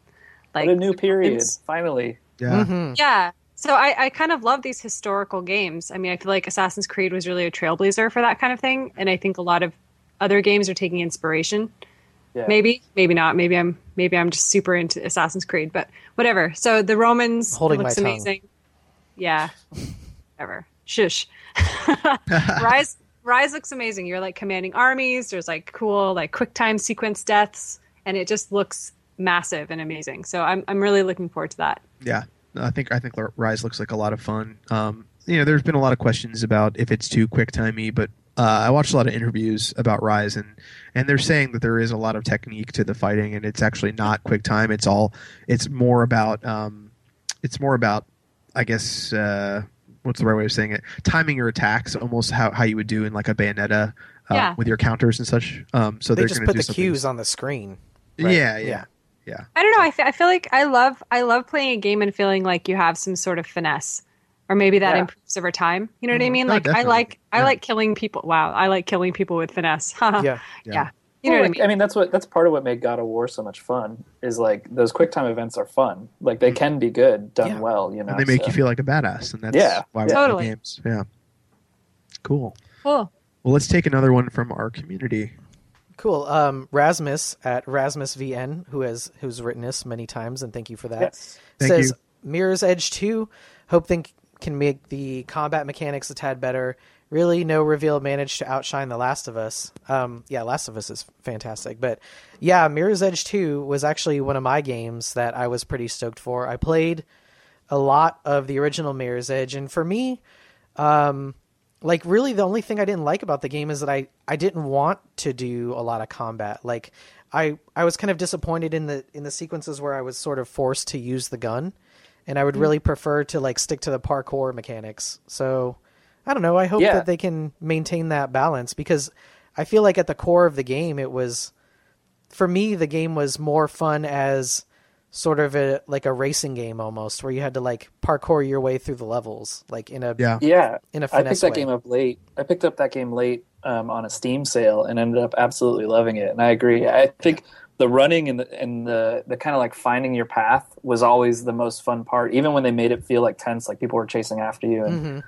Speaker 4: like
Speaker 3: What a new period!
Speaker 4: it's-
Speaker 3: Finally,
Speaker 2: Yeah.
Speaker 1: Mhm.
Speaker 4: yeah. So I, I kind of love these historical games. I mean, I feel like Assassin's Creed was really a trailblazer for that kind of thing, and I think a lot of other games are taking inspiration.
Speaker 3: yeah.
Speaker 4: Maybe, maybe not. Maybe I'm maybe I'm just super into Assassin's Creed, but whatever. So the Romans
Speaker 1: Holding
Speaker 4: looks
Speaker 1: my tongue.
Speaker 4: amazing. Yeah, whatever. Shush. Ryse Ryse looks amazing. You're like commanding armies. There's like cool like quick time sequence deaths, and it just looks massive and amazing. So I'm I'm really looking forward to that.
Speaker 2: Yeah, No, I think I think Ryse looks like a lot of fun. Um, you know, there's been a lot of questions about if it's too quick timey, but uh, I watched a lot of interviews about Ryse, and and they're saying that there is a lot of technique to the fighting, and it's actually not quick time. It's all it's more about um, it's more about I guess uh, what's the right way of saying it? Timing your attacks, almost how how you would do in like a Bayonetta. Uh,
Speaker 4: Yeah.
Speaker 2: with your counters and such. Um, so
Speaker 1: They
Speaker 2: they're
Speaker 1: just
Speaker 2: gonna
Speaker 1: put
Speaker 2: do
Speaker 1: the
Speaker 2: something-
Speaker 1: cues on the screen. right?
Speaker 2: Yeah,
Speaker 1: Yeah.
Speaker 2: yeah, yeah.
Speaker 4: I don't know. I I feel like I love I love playing a game and feeling like you have some sort of finesse, or maybe that
Speaker 3: Yeah.
Speaker 4: improves over time. You know what I
Speaker 1: Mhm.
Speaker 4: mean? Like I like I
Speaker 2: Yeah.
Speaker 4: like killing people. Wow, I like killing people with finesse. yeah.
Speaker 1: Yeah.
Speaker 2: Yeah.
Speaker 4: You know
Speaker 3: Well,
Speaker 4: what I mean?
Speaker 3: I mean, that's what that's part of what made God of War so much fun. Is like those quick time events are fun. Like they can be good done
Speaker 1: Yeah.
Speaker 3: well. You know,
Speaker 2: and they make
Speaker 3: so-
Speaker 2: you feel like a badass, and that's
Speaker 3: Yeah,
Speaker 2: why we
Speaker 4: Totally.
Speaker 2: play games. Yeah, cool.
Speaker 4: Cool.
Speaker 2: Well, let's take another one from our community.
Speaker 1: Cool. Um, Rasmus at RasmusVN, who has who's written this many times, and thank you for that.
Speaker 3: Yes.
Speaker 2: Thank
Speaker 1: says
Speaker 2: you.
Speaker 1: Mirror's Edge 2, hope think can make the combat mechanics a tad better. Really, no reveal managed to outshine The Last of Us. Um, yeah, Last of Us is fantastic, but yeah, Mirror's Edge 2 was actually one of my games that I was pretty stoked for. I played a lot of the original Mirror's Edge, and for me, um, like really the only thing I didn't like about the game is that I I didn't want to do a lot of combat. Like I I was kind of disappointed in the in the sequences where I was sort of forced to use the gun, and I would hmm. really prefer to like stick to the parkour mechanics. So I don't know. I hope
Speaker 3: Yeah.
Speaker 1: that they can maintain that balance because I feel like at the core of the game it was for me the game was more fun as sort of a like a racing game almost where you had to like parkour your way through the levels like in a
Speaker 2: Yeah,
Speaker 3: Yeah,
Speaker 1: in a
Speaker 3: I picked that
Speaker 1: way.
Speaker 3: game up late. I picked up that game late um, on a Steam sale and ended up absolutely loving it. And I agree. I think the running and the and the the kind of like finding your path was always the most fun part. Even when they made it feel like tense, like people were chasing after you and
Speaker 1: Mhm.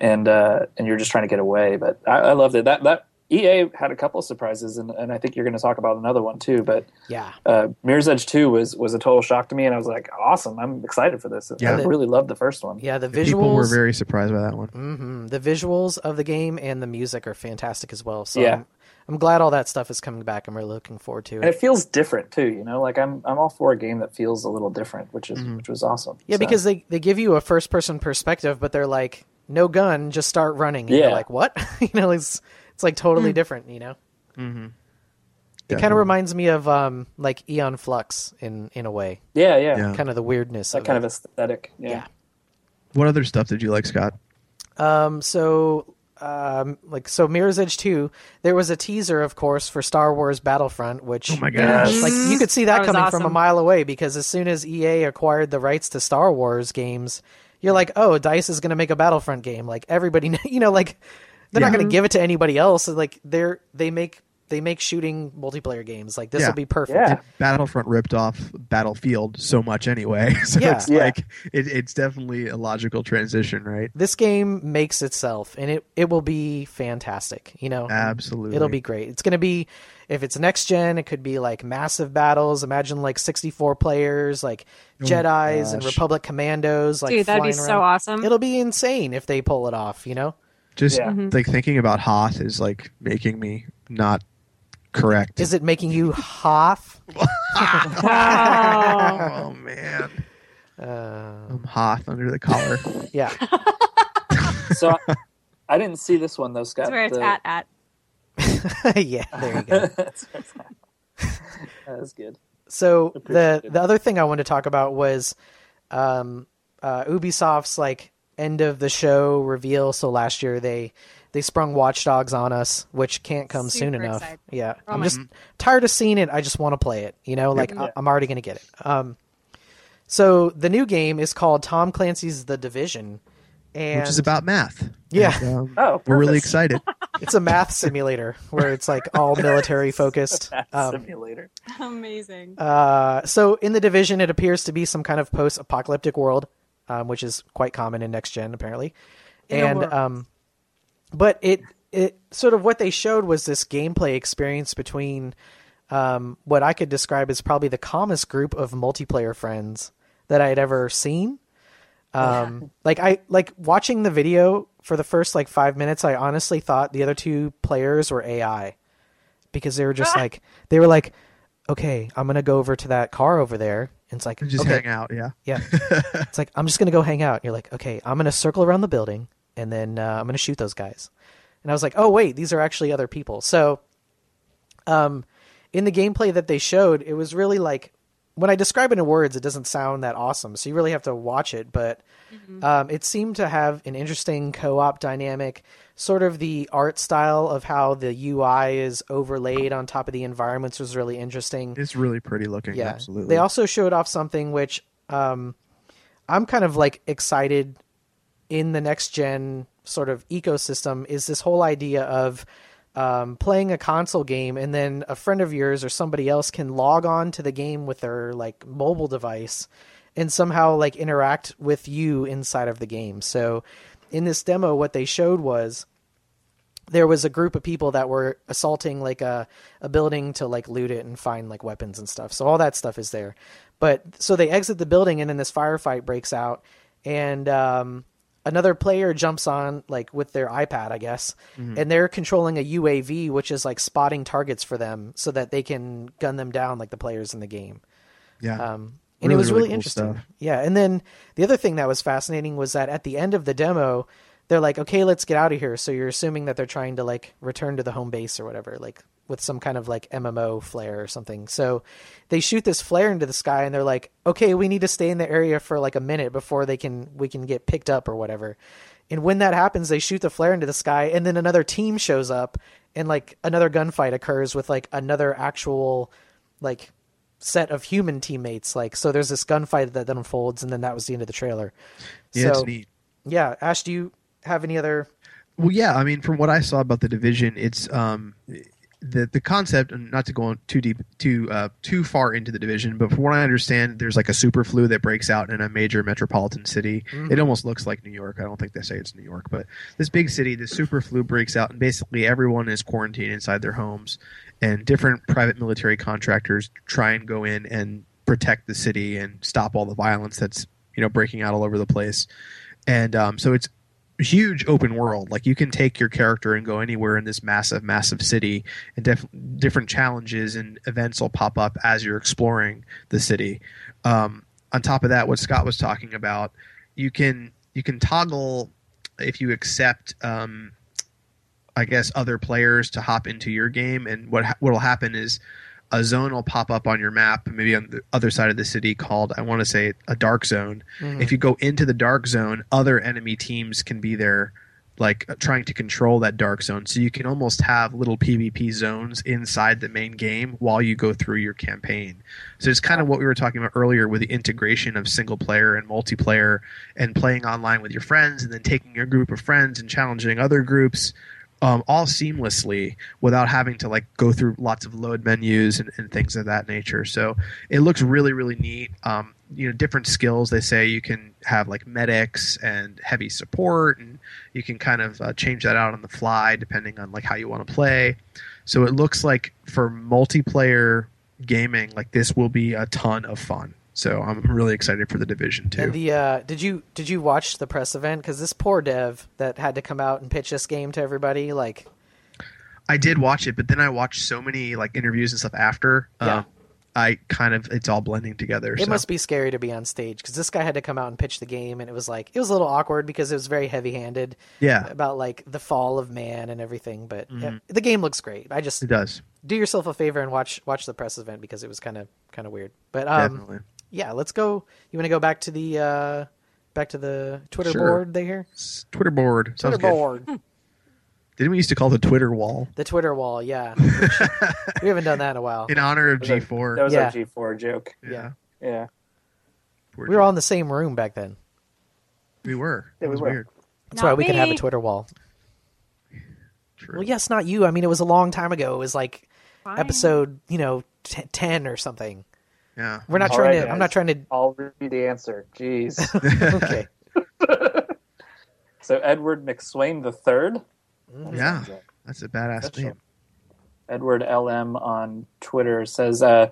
Speaker 3: and uh, and you're just trying to get away. But I, I loved it. That that EA had a couple of surprises, and, and I think you're going to talk about another one too. But
Speaker 1: yeah
Speaker 3: uh, Mirror's Edge Two was was a total shock to me, and I was like, awesome! I'm excited for this.
Speaker 2: Yeah.
Speaker 3: I really loved the first one.
Speaker 1: yeah the visuals
Speaker 2: people were very surprised by that one.
Speaker 1: hmm The visuals of the game and the music are fantastic as well. So
Speaker 3: Yeah.
Speaker 1: I'm, I'm glad all that stuff is coming back. I'm really looking forward to it.
Speaker 3: and
Speaker 1: it.
Speaker 3: it feels different too. You know, like I'm I'm all for a game that feels a little different, which is
Speaker 2: Mhm.
Speaker 3: which was awesome.
Speaker 1: Yeah,
Speaker 3: So-
Speaker 1: because they, they give you a first person perspective, but they're like, no gun, just start running. And you're
Speaker 3: Yeah.
Speaker 1: like, what? you know, it's it's like totally different. You know,
Speaker 2: Mm-hmm.
Speaker 1: it kind of reminds me of um like Aeon Flux in in a way,
Speaker 3: yeah, yeah,
Speaker 2: Yeah.
Speaker 1: kind of the weirdness
Speaker 3: that
Speaker 1: of
Speaker 3: kind
Speaker 1: it.
Speaker 3: of aesthetic. Yeah.
Speaker 1: Yeah.
Speaker 2: What other stuff did you like, Scott?
Speaker 1: Um, so um, like so Mirror's Edge 2, there was a teaser, of course, for Star Wars Battlefront, which
Speaker 2: Oh my gosh.
Speaker 1: like you could see that,
Speaker 4: That was
Speaker 1: coming from a mile away because as soon as EA acquired the rights to Star Wars games, you're like, oh, Dice is going to make a Battlefront game. Like everybody, you know, like they're not going to give it to anybody else. Like they're they make they make shooting multiplayer games. Like this
Speaker 2: Yeah.
Speaker 1: will be perfect.
Speaker 3: Yeah.
Speaker 2: Battlefront ripped off Battlefield so much anyway, so
Speaker 1: Yeah.
Speaker 2: it's
Speaker 3: Yeah.
Speaker 2: like it, it's definitely a logical transition, right?
Speaker 1: This game makes itself, and it it will be fantastic. You know,
Speaker 2: Absolutely,
Speaker 1: It'll be great. It's going to be, if it's next gen, it could be like massive battles. Imagine like 64 players, like oh Jedi's and. Republic commandos. Like
Speaker 4: Dude, that'd be
Speaker 1: flying
Speaker 4: so awesome.
Speaker 1: It'll be insane if they pull it off. You know,
Speaker 2: just
Speaker 3: Yeah.
Speaker 2: like thinking about Hoth is like making me not correct.
Speaker 1: is it making you Hoth?
Speaker 2: oh man,
Speaker 1: Uh,
Speaker 2: I'm Hoth under the collar.
Speaker 1: yeah,
Speaker 3: So I, I didn't see this one though, Scott.
Speaker 4: That's where it's
Speaker 3: The-
Speaker 4: at at.
Speaker 1: yeah. There you go.
Speaker 3: That's where it's at. that was good.
Speaker 1: So the
Speaker 3: it.
Speaker 1: the other thing I wanted to talk about was um, uh, Ubisoft's like end of the show reveal. So last year they they sprung Watch Dogs on us, which can't come soon
Speaker 4: Super
Speaker 1: enough.
Speaker 4: excited.
Speaker 1: Yeah,
Speaker 4: Oh
Speaker 1: I'm
Speaker 4: my-
Speaker 1: just tired of seeing it. I just want to play it. You know, like I-
Speaker 3: Yeah.
Speaker 1: I'm already gonna get it. Um, so the new game is called Tom Clancy's The Division, and
Speaker 2: which is about math.
Speaker 1: Yeah.
Speaker 2: And, um,
Speaker 3: Oh,
Speaker 2: we're really excited.
Speaker 1: it's a math simulator where it's like all military focused. Um,
Speaker 3: Simulator.
Speaker 4: Amazing.
Speaker 1: Uh, so in the division, it appears to be some kind of post-apocalyptic world, um, which is quite common in next gen apparently.
Speaker 4: In
Speaker 1: and um, but it it sort of what they showed was this gameplay experience between um, what I could describe as probably the calmest group of multiplayer friends that I had ever seen. Um, like I like watching the video for the first like five minutes. I honestly thought the other two players were AI because they were just like they were like, okay, I'm gonna go over to that car over there. And it's like
Speaker 2: Just
Speaker 1: okay,
Speaker 2: hang out, yeah.
Speaker 1: yeah. it's like I'm just gonna go hang out. And you're like, okay, I'm gonna circle around the building and then uh, I'm gonna shoot those guys. And I was like, oh wait, these are actually other people. So, um, in the gameplay that they showed, it was really like when I describe it in words, it doesn't sound that awesome. So you really have to watch it. But um, it seemed to have an interesting co-op dynamic. Sort of the art style of how the UI is overlaid on top of the environments was really interesting.
Speaker 2: It's really pretty looking.
Speaker 1: Yeah.
Speaker 2: Absolutely.
Speaker 1: They also showed off something which um, I'm kind of like excited in the next gen sort of ecosystem is this whole idea of um, playing a console game and then a friend of yours or somebody else can log on to the game with their like mobile device and somehow like interact with you inside of the game. So in this demo what they showed was there was a group of people that were assaulting like a, a building to like loot it and find like weapons and stuff. So all that stuff is there. But so they exit the building and then this firefight breaks out and um, another player jumps on like with their iPad, I guess, and they're controlling a UAV which is like spotting targets for them so that they can gun them down like the players in the game.
Speaker 2: yeah.
Speaker 1: Um, and
Speaker 2: Really,
Speaker 1: it was
Speaker 2: really
Speaker 1: really
Speaker 2: cool
Speaker 1: interesting.
Speaker 2: stuff.
Speaker 1: Yeah, and then the other thing that was fascinating was that at the end of the demo, they're like, "Okay, let's get out of here." So you're assuming that they're trying to like return to the home base or whatever, like with some kind of like MMO flare or something. So they shoot this flare into the sky, and they're like, "Okay, we need to stay in the area for like a minute before they can we can get picked up or whatever." And when that happens, they shoot the flare into the sky, and then another team shows up, and like another gunfight occurs with like another actual like set of human teammates. Like, so there's this gunfight that then unfolds, and then that was the end of the trailer.
Speaker 2: yeah,
Speaker 1: so, yeah, Ash, do you have any other?
Speaker 2: Well, yeah. I mean, from what I saw about the division, it's um, the the concept, and not to go on too deep, too uh, too far into the division, but from what I understand, there's like a super flu that breaks out in a major metropolitan city. It almost looks like New York. I don't think they say it's New York, but this big city, the super flu breaks out, and basically everyone is quarantined inside their homes, and different private military contractors try and go in and protect the city and stop all the violence that's you know breaking out all over the place. And um, so it's huge open world. Like you can take your character and go anywhere in this massive, massive city, and def- different challenges and events will pop up as you're exploring the city. Um, on top of that, what Scott was talking about, you can you can toggle if you accept. Um, I guess other players to hop into your game, and what what will happen is a zone will pop up on your map, maybe on the other side of the city, called I want to say a dark zone. If you go into the dark zone, other enemy teams can be there like uh, trying to control that dark zone. So you can almost have little PvP zones inside the main game while you go through your campaign. So it's kind of what we were talking about earlier with the integration of single player and multiplayer and playing online with your friends and then taking your group of friends and challenging other groups um, all seamlessly without having to like go through lots of load menus and, and things of that nature. So it looks really, really neat. Um, you know, different skills. They say you can have like medics and heavy support, and you can kind of uh, change that out on the fly depending on like how you want to play. So it looks like for multiplayer gaming, like this will be a ton of fun. So I'm really excited for the division too.
Speaker 1: And the uh, did you did you watch the press event? Because this poor dev that had to come out and pitch this game to everybody, like
Speaker 2: I did watch it, but then I watched so many like interviews and stuff after.
Speaker 1: Yeah.
Speaker 2: Um, I kind of it's all blending together.
Speaker 1: it
Speaker 2: so.
Speaker 1: must be scary to be on stage because this guy had to come out and pitch the game, and it was like it was a little awkward because it was very heavy handed
Speaker 2: yeah,
Speaker 1: about like the fall of man and everything. But
Speaker 2: Mhm.
Speaker 1: yeah, the game looks great. I just
Speaker 2: it does
Speaker 1: do yourself a favor and watch watch the press event because it was kind of kind of weird. But um,
Speaker 2: definitely.
Speaker 1: Yeah, let's go. You want to go back to the uh, back to the Twitter
Speaker 2: Sure.
Speaker 1: board they here?
Speaker 2: S- Twitter board sounds
Speaker 1: Twitter
Speaker 2: good.
Speaker 1: board,
Speaker 2: Didn't we used to call the Twitter wall
Speaker 1: the Twitter wall. Yeah, we haven't done that in a while.
Speaker 2: in honor of G four?
Speaker 3: That was
Speaker 1: Yeah.
Speaker 3: our G4 joke.
Speaker 1: yeah.
Speaker 3: Yeah.
Speaker 1: We were all in the same room back then.
Speaker 2: We were.
Speaker 3: Yeah,
Speaker 2: it
Speaker 3: we
Speaker 2: was
Speaker 3: were.
Speaker 2: weird.
Speaker 1: That's
Speaker 4: Not
Speaker 1: why we could have a. Twitter wall.
Speaker 2: True.
Speaker 1: Well, yes, not you. I mean, it was a long time ago. It was like
Speaker 4: Fine.
Speaker 1: episode, you know, t- ten or something.
Speaker 2: Yeah.
Speaker 1: We're not
Speaker 3: All
Speaker 1: trying
Speaker 3: right,
Speaker 1: to. I'm not trying to.
Speaker 3: I'll read the answer. Jeez.
Speaker 1: Okay.
Speaker 3: so Edward McSwain the third.
Speaker 2: Yeah. That's a badass
Speaker 3: That's
Speaker 2: name.
Speaker 3: Edward LM on Twitter says uh,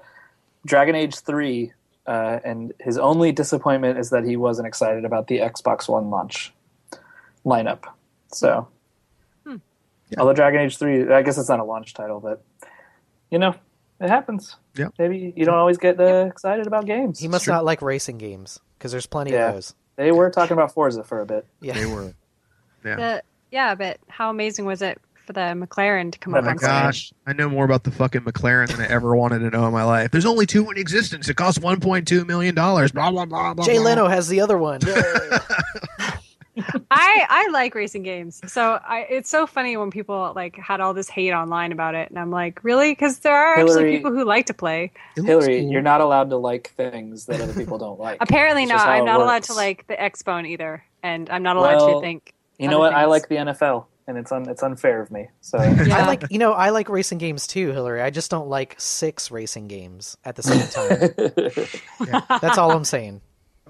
Speaker 3: Dragon Age 3, uh, and his only disappointment is that he wasn't excited about the Xbox One launch lineup. So,
Speaker 4: Hmm.
Speaker 3: although Dragon Age 3, I guess it's not a launch title, but you know, it happens.
Speaker 2: Yeah.
Speaker 3: Maybe you don't always get uh, excited about games.
Speaker 1: He must
Speaker 2: Sure.
Speaker 1: not like racing games because there's plenty
Speaker 3: Yeah.
Speaker 1: of those.
Speaker 3: They were talking about Forza for a bit.
Speaker 1: Yeah.
Speaker 2: They were. Yeah.
Speaker 4: The, yeah, but how amazing was it for the McLaren to come
Speaker 3: Oh
Speaker 4: up
Speaker 2: Oh my
Speaker 4: on stage?
Speaker 2: gosh, I know more about the fucking McLaren than I ever wanted to know in my life. There's only two in existence. It costs 1.2 million dollars. Blah blah blah blah.
Speaker 1: Jay
Speaker 2: blah.
Speaker 1: Leno has the other one. Yay.
Speaker 4: I I like racing games, so I it's so funny when people like had all this hate online about it, and I'm like, really? Because there are actually people who like to play.
Speaker 3: Hillary,
Speaker 2: cool.
Speaker 3: you're not allowed to like things that other people don't like.
Speaker 4: Apparently
Speaker 3: It's
Speaker 4: not. I'm
Speaker 3: it
Speaker 4: not allowed to like the Xbone either, and I'm not allowed
Speaker 3: Well,
Speaker 4: to think.
Speaker 3: You know
Speaker 4: other
Speaker 3: what? I like the NFL, and it's un- it's unfair of me. So
Speaker 4: Yeah.
Speaker 1: I like you know I like racing games too, Hillary. I just don't like six racing games at the same time. That's all I'm saying.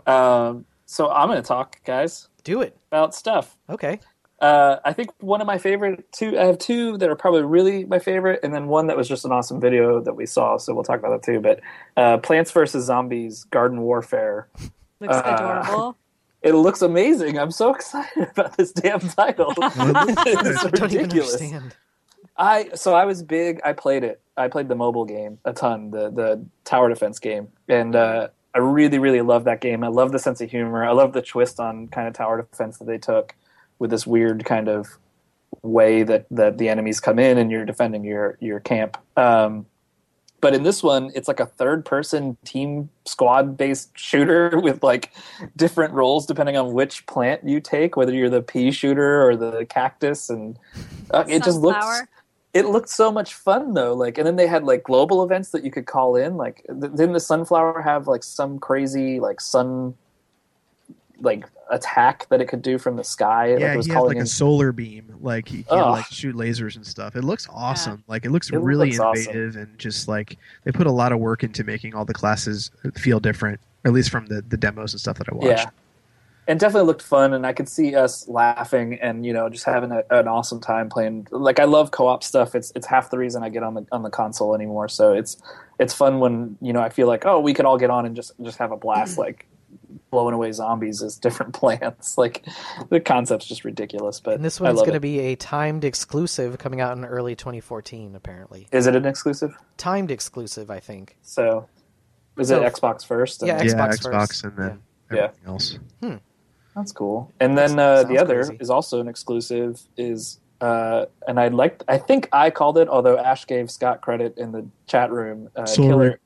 Speaker 3: um, so I'm going to talk, guys,
Speaker 1: Do it.
Speaker 3: about stuff.
Speaker 1: Okay.
Speaker 3: Uh, I think one of my favorite two. I have two that are probably really my favorite, and then one that was just an awesome video that we saw. So we'll talk about that too. But uh, Plants vs Zombies: Garden Warfare.
Speaker 4: Looks
Speaker 3: uh,
Speaker 4: adorable.
Speaker 3: It looks amazing. I'm so excited about this damn title. it's
Speaker 1: I don't even
Speaker 3: ridiculous. I so I was big. I played it. I played the mobile game a ton, the the tower defense game, and uh, I really really love that game. I love the sense of humor. I love the twist on kind of tower defense that they took with this weird kind of way that that the enemies come in and you're defending your your camp. Um, but in this one, it's like a third person team squad based shooter with like different roles depending on which plant you take, whether you're the pea shooter or the cactus, and uh, it just looks. It looked so much fun though like and then they had like global events that you could call in like th- didn't the sunflower have like some crazy like sun like attack that it could do from the sky like
Speaker 2: Yeah,
Speaker 3: it was
Speaker 2: he had like
Speaker 3: in
Speaker 2: a solar beam. Like he, he had
Speaker 3: Ugh.
Speaker 2: like shoot lasers and stuff. It looks awesome. Like it looks
Speaker 3: It
Speaker 2: really
Speaker 3: looks awesome.
Speaker 2: innovative and just like they put a lot of work into making all the classes feel different. At least from the, the demos and stuff that I watched.
Speaker 3: yeah and definitely looked fun and i could see us laughing and you know just having a, an awesome time playing like i love co-op stuff it's it's half the reason i get on the on the console anymore so it's it's fun when you know i feel like oh we could all get on and just just have a blast like blowing away zombies as different plants like the concept's just ridiculous but
Speaker 1: And this
Speaker 3: I
Speaker 1: one's going to be a timed exclusive coming out in early 2014, apparently.
Speaker 3: is it an exclusive
Speaker 1: Timed exclusive, I think.
Speaker 3: so is
Speaker 1: So-
Speaker 3: it xbox first
Speaker 1: Yeah,
Speaker 2: yeah,
Speaker 1: Xbox
Speaker 2: Xbox,
Speaker 1: first.
Speaker 2: and then
Speaker 3: Yeah.
Speaker 2: everything else. Hmm.
Speaker 3: That's cool. And then uh, the other
Speaker 1: crazy.
Speaker 3: is also an exclusive. Is uh, and I like. I think I called it, although Ash gave Scott credit in the chat room. Uh,
Speaker 2: Sorry.
Speaker 3: Killer,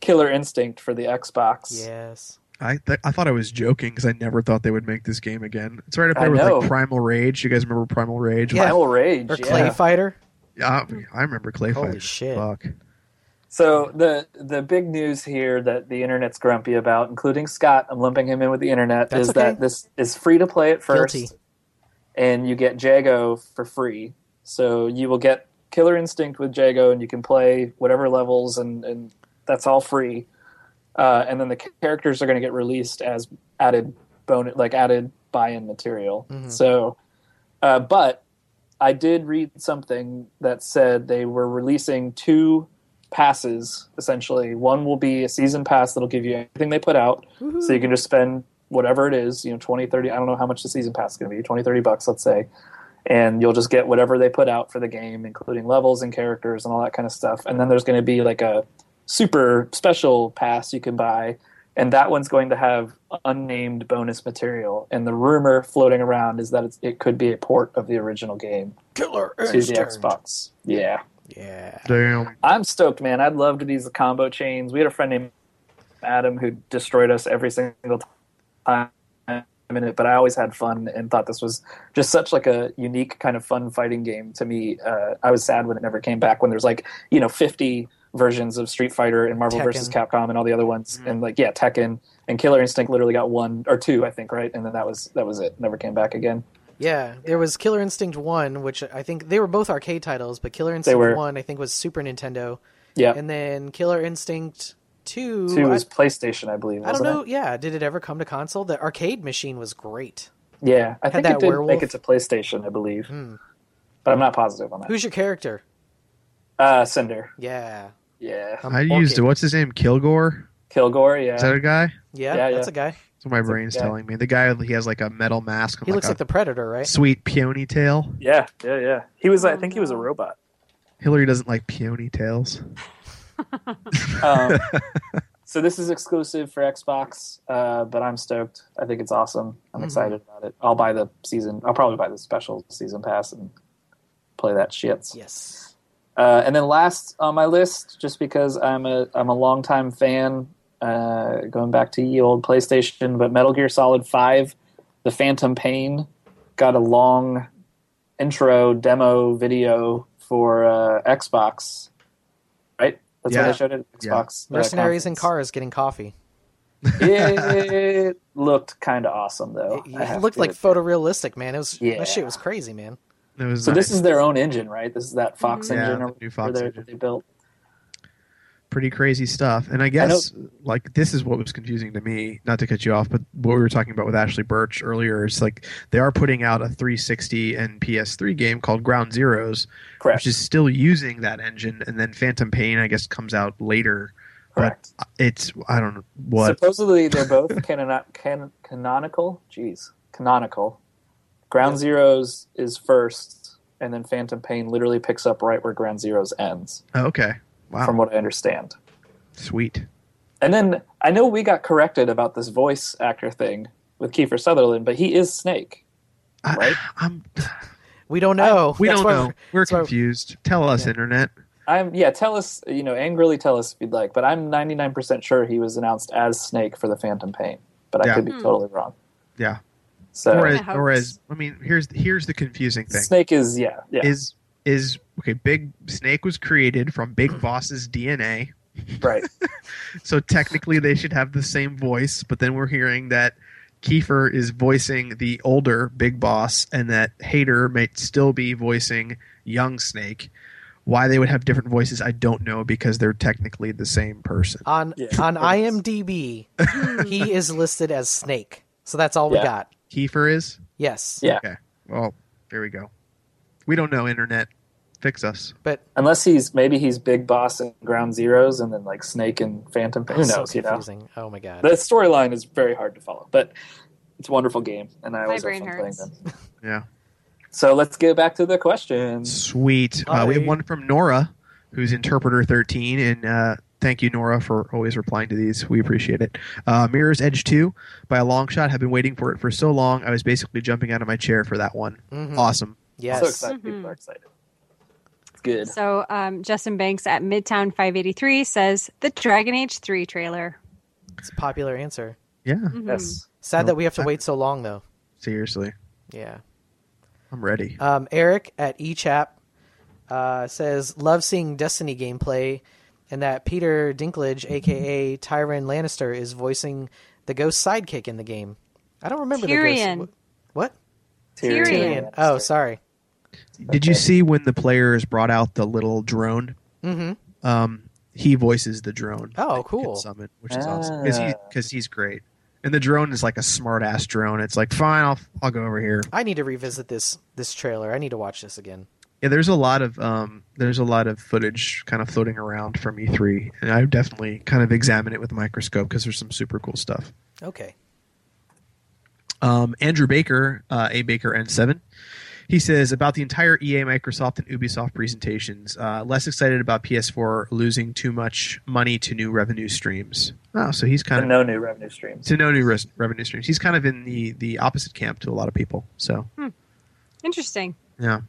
Speaker 3: Killer Instinct for the Xbox.
Speaker 1: Yes.
Speaker 2: I th- I thought I was joking because I never thought they would make this game again. It's right up
Speaker 3: I
Speaker 2: there with
Speaker 3: know.
Speaker 2: like Primal Rage. You guys remember Primal Rage?
Speaker 1: Yeah.
Speaker 3: Primal Rage.
Speaker 1: Or
Speaker 3: yeah.
Speaker 1: Clay Fighter.
Speaker 2: Yeah, I remember Clay
Speaker 1: Holy
Speaker 2: Fighter.
Speaker 1: Holy shit.
Speaker 2: Fuck.
Speaker 3: So the the big news here that the internet's grumpy about, including Scott, I'm lumping him in with the internet,
Speaker 1: That's
Speaker 3: is
Speaker 1: okay.
Speaker 3: that this is free to play at first,
Speaker 1: Guilty.
Speaker 3: and you get Jago for free. So you will get Killer Instinct with Jago, and you can play whatever levels, and and that's all free. Uh, and then the characters are going to get released as added bonus, like added buy-in material.
Speaker 1: Mhm.
Speaker 3: So, uh, but I did read something that said they were releasing two passes essentially. One will be a season pass that'll give you everything they put out, so you can just spend whatever it is, you know, 20, 30, I don't know how much the season pass is going to be, 20, 30 bucks, let's say. And you'll just get whatever they put out for the game, including levels and characters and all that kind of stuff. And then there's going to be like a super special pass you can buy. And that one's going to have unnamed bonus material. And the rumor floating around is that it's, it could be a port of the original game
Speaker 1: Killer
Speaker 3: to the Xbox. Yeah.
Speaker 1: Yeah.
Speaker 2: Damn.
Speaker 3: I'm stoked, man. I'd love to use the combo chains. We had a friend named Adam who destroyed us every single time in it, but I always had fun and thought this was just such like a unique kind of fun fighting game to me. Uh, I was sad when it never came back. When there's like you know 50 versions of Street Fighter and Marvel
Speaker 1: Tekken.
Speaker 3: vs. Capcom and all the other ones, and like yeah, Tekken and Killer Instinct literally got one or two, I think, right, and then that was that was it. Never came back again.
Speaker 1: Yeah, there was Killer Instinct 1, which I think they were both arcade titles, but Killer Instinct
Speaker 3: were.
Speaker 1: 1 I think was Super Nintendo.
Speaker 3: Yeah,
Speaker 1: And then Killer Instinct 2
Speaker 3: two
Speaker 1: I,
Speaker 3: was PlayStation, I believe.
Speaker 1: I don't know.
Speaker 3: It?
Speaker 1: Yeah, did it ever come to console? The arcade machine was great.
Speaker 3: Yeah, I think
Speaker 1: that
Speaker 3: it did
Speaker 1: werewolf?
Speaker 3: make it to PlayStation, I believe,
Speaker 1: Hmm.
Speaker 3: but I'm not positive on that.
Speaker 1: Who's your character?
Speaker 3: Uh, Cinder.
Speaker 1: Yeah.
Speaker 3: Yeah.
Speaker 1: Um,
Speaker 2: I used
Speaker 1: Orchid.
Speaker 2: what's his name? Kilgore.
Speaker 3: Kilgore, yeah.
Speaker 2: Is that a guy?
Speaker 1: Yeah,
Speaker 3: Yeah,
Speaker 1: that's
Speaker 3: yeah.
Speaker 1: a guy.
Speaker 2: That's what my
Speaker 3: That's
Speaker 2: brain's
Speaker 3: guy.
Speaker 2: telling me. The guy he has like a metal mask.
Speaker 1: He
Speaker 2: like
Speaker 1: looks
Speaker 2: a
Speaker 1: like the Predator, right?
Speaker 2: sweet peony tail.
Speaker 3: yeah, yeah, yeah. He was, I
Speaker 4: Oh,
Speaker 3: think he was a robot.
Speaker 2: Hillary doesn't like peony tails.
Speaker 3: Um, so this is exclusive for Xbox, uh, but I'm stoked. I think it's awesome. I'm
Speaker 1: Mhm.
Speaker 3: excited about it. I'll buy the season. I'll probably buy the special season pass and play that shit.
Speaker 1: Yes.
Speaker 3: Uh, and then last on my list, just because I'm a I'm a longtime fan, uh, going back to ye old PlayStation, but Metal Gear Solid Five, The Phantom Pain, got a long intro demo video for uh, Xbox. Right, that's what
Speaker 2: Yeah.
Speaker 3: I showed it.
Speaker 2: Yeah.
Speaker 3: Xbox uh,
Speaker 1: Mercenaries in
Speaker 3: conference.
Speaker 1: cars getting coffee.
Speaker 3: It looked kind of awesome though.
Speaker 1: It, it looked like
Speaker 3: admit.
Speaker 1: photorealistic, man. It was
Speaker 3: Yeah.
Speaker 1: that shit was crazy, man.
Speaker 2: It was
Speaker 3: So this is their own engine, right? This is that Fox
Speaker 4: Mhm.
Speaker 2: Yeah,
Speaker 3: engine
Speaker 2: the
Speaker 3: or
Speaker 2: new
Speaker 3: whatever
Speaker 2: Fox engine.
Speaker 3: that they built.
Speaker 2: Pretty crazy stuff. And I guess like this is what was confusing to me. Not to cut you off, but what we were talking about with Ashley Burch earlier is like they are putting out a 360 and PS3 game called Ground Zeroes,
Speaker 3: Correct.
Speaker 2: which is still using that engine, and then Phantom Pain I guess comes out later.
Speaker 3: Correct.
Speaker 2: But it's I don't know what.
Speaker 3: Supposedly they're both canon- can- canonical. Jeez, canonical. Ground Zeroes is first, and then Phantom Pain literally picks up right where Ground Zeroes ends,
Speaker 2: Oh, okay, wow,
Speaker 3: from what I understand.
Speaker 2: sweet.
Speaker 3: And then I know we got corrected about this voice actor thing with Kiefer Sutherland, but he is Snake.
Speaker 2: I-
Speaker 3: Right?
Speaker 2: I'm,
Speaker 1: We don't know.
Speaker 2: we don't know.
Speaker 1: we're-
Speaker 2: We're
Speaker 1: that's why-
Speaker 2: confused. Tell us,
Speaker 1: Yeah.
Speaker 2: internet.
Speaker 3: I'm yeah. Tell us, you know, angrily tell us if you'd like, but I'm 99 percent sure he was announced as Snake for the Phantom Pain, but I
Speaker 2: Yeah.
Speaker 3: could be
Speaker 4: Hmm.
Speaker 3: totally wrong.
Speaker 2: Yeah.
Speaker 3: So
Speaker 2: or as,
Speaker 4: I
Speaker 2: or as I mean, here's here's the confusing thing.
Speaker 3: Snake is yeah, yeah,
Speaker 2: Is is okay? Big Snake was created from Big Boss's DNA.
Speaker 3: right.
Speaker 2: So technically, they should have the same voice. But then we're hearing that Kiefer is voicing the older Big Boss, and that Hayter might still be voicing young Snake. Why they would have different voices, I don't know, because they're technically the same person.
Speaker 1: on
Speaker 3: Yeah.
Speaker 1: on IMDb, he is listed as Snake. So that's all we got.
Speaker 2: Kiefer is.
Speaker 1: Yes.
Speaker 3: Yeah.
Speaker 2: Okay. Well, there we go. We don't know. Internet, fix us.
Speaker 1: But
Speaker 3: Unless he's maybe he's Big Boss and Ground Zeroes, and then like Snake and Phantom. Who
Speaker 1: so
Speaker 3: knows? you know.
Speaker 1: Oh my god.
Speaker 3: the storyline is very hard to follow, but it's a wonderful game, and I
Speaker 4: My
Speaker 3: always have fun
Speaker 4: hurts.
Speaker 3: playing them.
Speaker 2: Yeah.
Speaker 3: So let's get back to the questions.
Speaker 2: Sweet. Uh, we have one from Nora, who's interpreter 13, and uh, thank you, Nora, for always replying to these. We appreciate it. Uh, Mirror's Edge 2, by a long shot, have been waiting for it for so long. I was basically jumping out of my chair for that one.
Speaker 1: Mhm.
Speaker 2: Awesome.
Speaker 1: Yes.
Speaker 3: So excited!
Speaker 4: Mhm.
Speaker 3: People are excited. It's good.
Speaker 4: So um, Justin Banks at Midtown 583 says the Dragon Age 3 trailer.
Speaker 1: It's a popular answer.
Speaker 2: Yeah,
Speaker 4: Mhm.
Speaker 3: Yes.
Speaker 1: Sad
Speaker 2: Well,
Speaker 1: that we have to
Speaker 2: I-
Speaker 1: wait so long, though.
Speaker 2: seriously,
Speaker 1: Yeah.
Speaker 2: I'm ready.
Speaker 1: Um, Eric at eChap uh, says, "Love seeing Destiny gameplay, and that Peter Dinklage, aka Tyrion Lannister, is voicing the ghost sidekick in the game. I don't remember
Speaker 4: Tyrion.
Speaker 1: the ghost. What?
Speaker 4: Tyrion.
Speaker 1: Tyrion. Oh, sorry.
Speaker 2: Did you see when the players brought out the little drone?
Speaker 1: Mm-hmm.
Speaker 2: Um, he voices the drone.
Speaker 1: Oh,
Speaker 2: that you can
Speaker 1: cool.
Speaker 2: Summon, which is awesome because he
Speaker 3: Ah.
Speaker 2: because he's great. And the drone is like a smart ass drone. It's like fine, I'll I'll go over here.
Speaker 1: I need to revisit this this trailer. I need to watch this again.
Speaker 2: Yeah, there's a lot of um, there's a lot of footage kind of floating around from E3, and I would definitely kind of examine it with a microscope because there's some super cool stuff.
Speaker 1: Okay.
Speaker 2: Um, Andrew Baker, uh, A Baker N7, he says about the entire EA, Microsoft, and Ubisoft presentations. Uh, less excited about PS4 losing too much money to new revenue streams. Oh, so he's kind
Speaker 3: And
Speaker 2: of
Speaker 3: no new revenue streams.
Speaker 2: to no new res- revenue streams. He's kind of in the the opposite camp to a lot of people. So hmm.
Speaker 4: Interesting.
Speaker 2: yeah,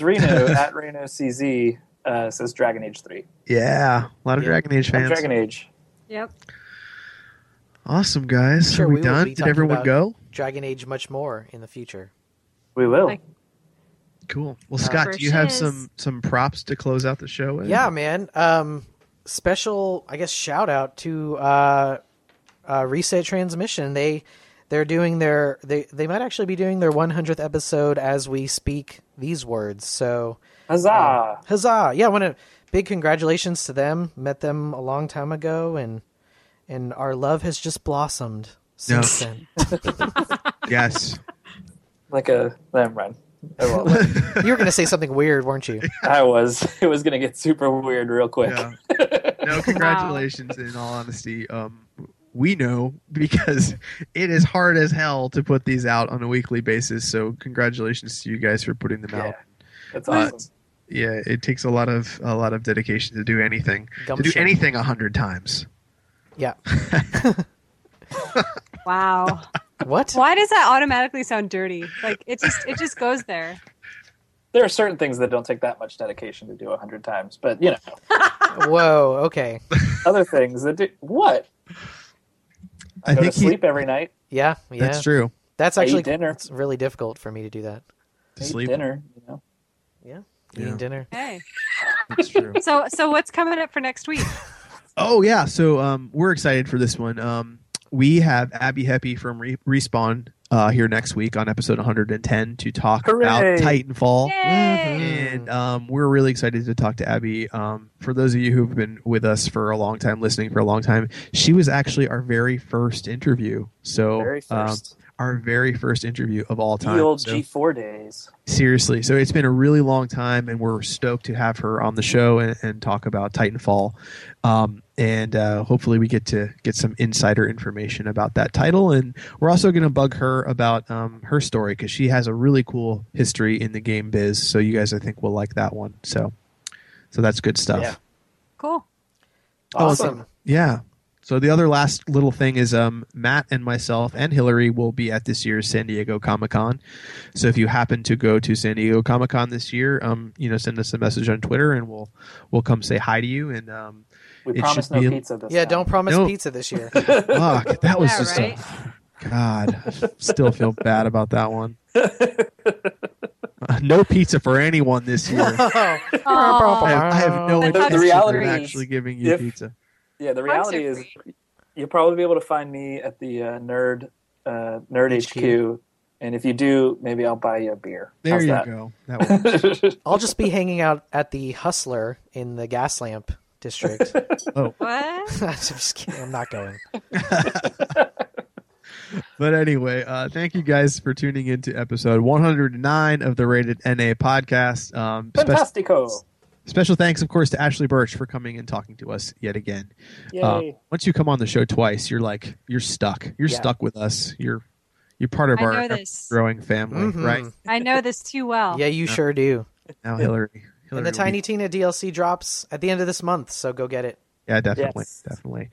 Speaker 3: Reno at Reno CZ uh, says Dragon Age three.
Speaker 2: yeah, a lot of
Speaker 1: Yeah.
Speaker 2: Dragon Age fans.
Speaker 3: Dragon Age.
Speaker 4: Yep.
Speaker 2: Awesome guys.
Speaker 1: Sure,
Speaker 2: Are we,
Speaker 1: we
Speaker 2: done? Did everyone go?
Speaker 1: Dragon Age much more in the future.
Speaker 3: We will.
Speaker 4: Like-
Speaker 2: Cool. Well, Scott, do you have some some props to close out the show? With?
Speaker 1: Yeah, man. Um, special, I guess, shout out to uh, uh, Reset Transmission. They they're doing their they they might actually be doing their 100th episode as we speak these words. So
Speaker 3: Huzzah!
Speaker 1: huzzah! Yeah, I want to big congratulations to them. Met them a long time ago, and and our love has just blossomed since then.
Speaker 2: Yes.
Speaker 3: like a never mind. Oh, well.
Speaker 1: you were going to say something weird, weren't you?
Speaker 3: I was. It was going to get super weird real quick.
Speaker 2: Yeah. No, congratulations. In all honesty, um, we know because it is hard as hell to put these out on a weekly basis. So, congratulations to you guys for putting them
Speaker 3: Yeah.
Speaker 2: out.
Speaker 3: That's
Speaker 2: Uh,
Speaker 3: awesome.
Speaker 2: Yeah, it takes a lot of a lot of dedication to do anything. To do
Speaker 1: Gumption.
Speaker 2: anything a hundred times.
Speaker 1: Yeah.
Speaker 4: Wow.
Speaker 1: What?
Speaker 4: Why does that automatically sound dirty? Like it just it just goes there.
Speaker 3: There are certain things that don't take that much dedication to do a hundred times, but you know,
Speaker 1: Whoa. Okay.
Speaker 3: other things that do what? I,
Speaker 2: I
Speaker 3: go
Speaker 2: think
Speaker 3: to
Speaker 2: he-
Speaker 3: sleep every night.
Speaker 1: Yeah. Yeah.
Speaker 2: That's true.
Speaker 1: That's
Speaker 3: I eat
Speaker 1: actually
Speaker 3: dinner.
Speaker 1: It's really difficult for me to do that.
Speaker 2: To
Speaker 3: Eat
Speaker 2: sleep.
Speaker 3: dinner. You know,
Speaker 1: Yeah.
Speaker 2: Yeah.
Speaker 1: Eating dinner.
Speaker 4: Hey.
Speaker 2: That's true.
Speaker 4: So so what's coming up for next week?
Speaker 2: Oh yeah, so um, we're excited for this one. Um, we have Abbie Heppe from Re- Respawn uh, here next week on episode 110 to talk
Speaker 3: Hooray!
Speaker 2: about Titanfall.
Speaker 4: Yay!
Speaker 2: And um, we're really excited to talk to Abbie. Um, for those of you who've been with us for a long time, listening for a long time, she was actually our very first interview. So
Speaker 3: very
Speaker 2: um,
Speaker 3: first.
Speaker 2: Our very first interview of all time.
Speaker 3: the old
Speaker 2: So-
Speaker 3: G four days.
Speaker 2: Seriously. So it's been a really long time, and we're stoked to have her on the show and, and talk about Titanfall. Um, and uh, hopefully, we get to get some insider information about that title. And we're also going to bug her about um, her story because she has a really cool history in the game biz. So you guys, I think, will like that one. So, so that's good stuff.
Speaker 3: Yeah.
Speaker 4: Cool.
Speaker 3: Awesome.
Speaker 2: Yeah. So the other last little thing is um, Matt and myself and Hillary will be at this year's San Diego Comic Con. So if you happen to go to San Diego Comic Con this year, um, you know, send us a message on Twitter and we'll we'll come say hi to you. And um,
Speaker 3: We
Speaker 2: It
Speaker 3: promise no
Speaker 2: be-
Speaker 3: pizza this year.
Speaker 1: Yeah,
Speaker 3: time.
Speaker 1: don't promise
Speaker 2: No.
Speaker 1: pizza this year.
Speaker 2: fuck, that was
Speaker 4: Yeah,
Speaker 2: just
Speaker 4: right?
Speaker 2: a, God. I still feel bad about that one. Uh, no pizza for anyone this year. I have, I have no
Speaker 4: The- the
Speaker 2: intention
Speaker 3: reality
Speaker 2: of actually giving you
Speaker 3: if-
Speaker 2: pizza.
Speaker 3: Yeah, the reality is
Speaker 4: free.
Speaker 3: you'll probably be able to find me at the uh, nerd uh, nerd
Speaker 1: HQ.
Speaker 3: HQ. and if you do, maybe I'll buy you a beer.
Speaker 2: There
Speaker 3: How's
Speaker 2: you
Speaker 3: that?
Speaker 2: go. That works.
Speaker 1: I'll just be hanging out at the Hustler in the gas lamp district.
Speaker 4: What?
Speaker 1: I'm just kidding. I'm not going.
Speaker 2: But anyway, uh, thank you guys for tuning in to episode 109 of the Rated NA podcast. Um, spe-
Speaker 3: Fantastico!
Speaker 2: Special thanks, of course, to Ashley Burch for coming and talking to us yet again.
Speaker 3: Yay!
Speaker 2: Uh, once you come on the show twice, you're like you're stuck. You're
Speaker 1: Yeah.
Speaker 2: stuck with us. You're you're part of
Speaker 4: I
Speaker 2: our
Speaker 4: know
Speaker 2: growing family,
Speaker 1: Mhm.
Speaker 2: right?
Speaker 4: I know this too well.
Speaker 1: Yeah, you sure do.
Speaker 2: Now, Hillary. Hillary
Speaker 1: And the Tiny
Speaker 2: be-
Speaker 1: Tina DLC drops at the end of this month, so go get it.
Speaker 2: Yeah, definitely,
Speaker 3: Yes.
Speaker 2: definitely.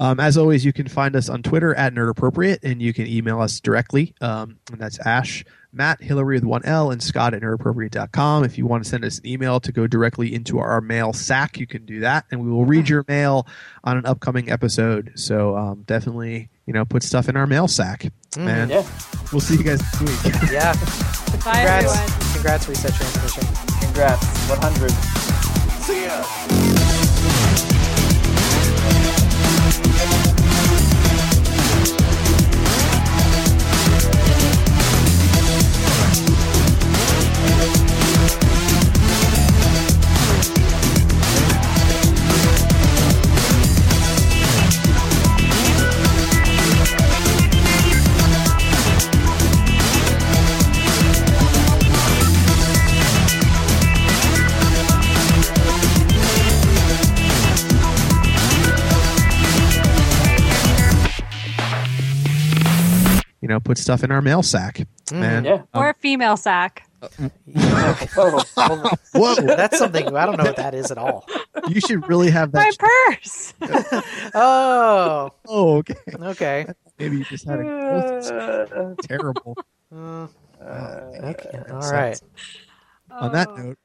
Speaker 2: Um, as always, you can find us on Twitter at Nerd Appropriate, and you can email us directly. Um, and that's Ash, Matt, Hillary with one L, and Scott at nerdappropriate.com. If you want to send us an email to go directly into our mail sack, you can do that, and we will read your mail on an upcoming episode. So um, definitely you know, put stuff in our mail sack. And
Speaker 3: Yeah.
Speaker 2: we'll see you guys next week.
Speaker 1: Yeah.
Speaker 4: Bye,
Speaker 1: Congrats.
Speaker 4: everyone.
Speaker 1: Congrats, Reset Transmission.
Speaker 3: Congrats. 100.
Speaker 5: See ya.
Speaker 2: You know, put stuff in our mail sack. And
Speaker 3: Yeah.
Speaker 4: Or a female sack.
Speaker 3: Oh,
Speaker 2: whoa,
Speaker 1: That's something I don't know what that is at all.
Speaker 2: you should really have
Speaker 4: My
Speaker 2: that.
Speaker 4: purse.
Speaker 1: Oh,
Speaker 2: oh, okay.
Speaker 1: okay.
Speaker 2: Maybe you just had a
Speaker 3: uh,
Speaker 2: terrible.
Speaker 1: Uh,
Speaker 2: Oh,
Speaker 1: okay. All
Speaker 2: So,
Speaker 1: right.
Speaker 2: On that note,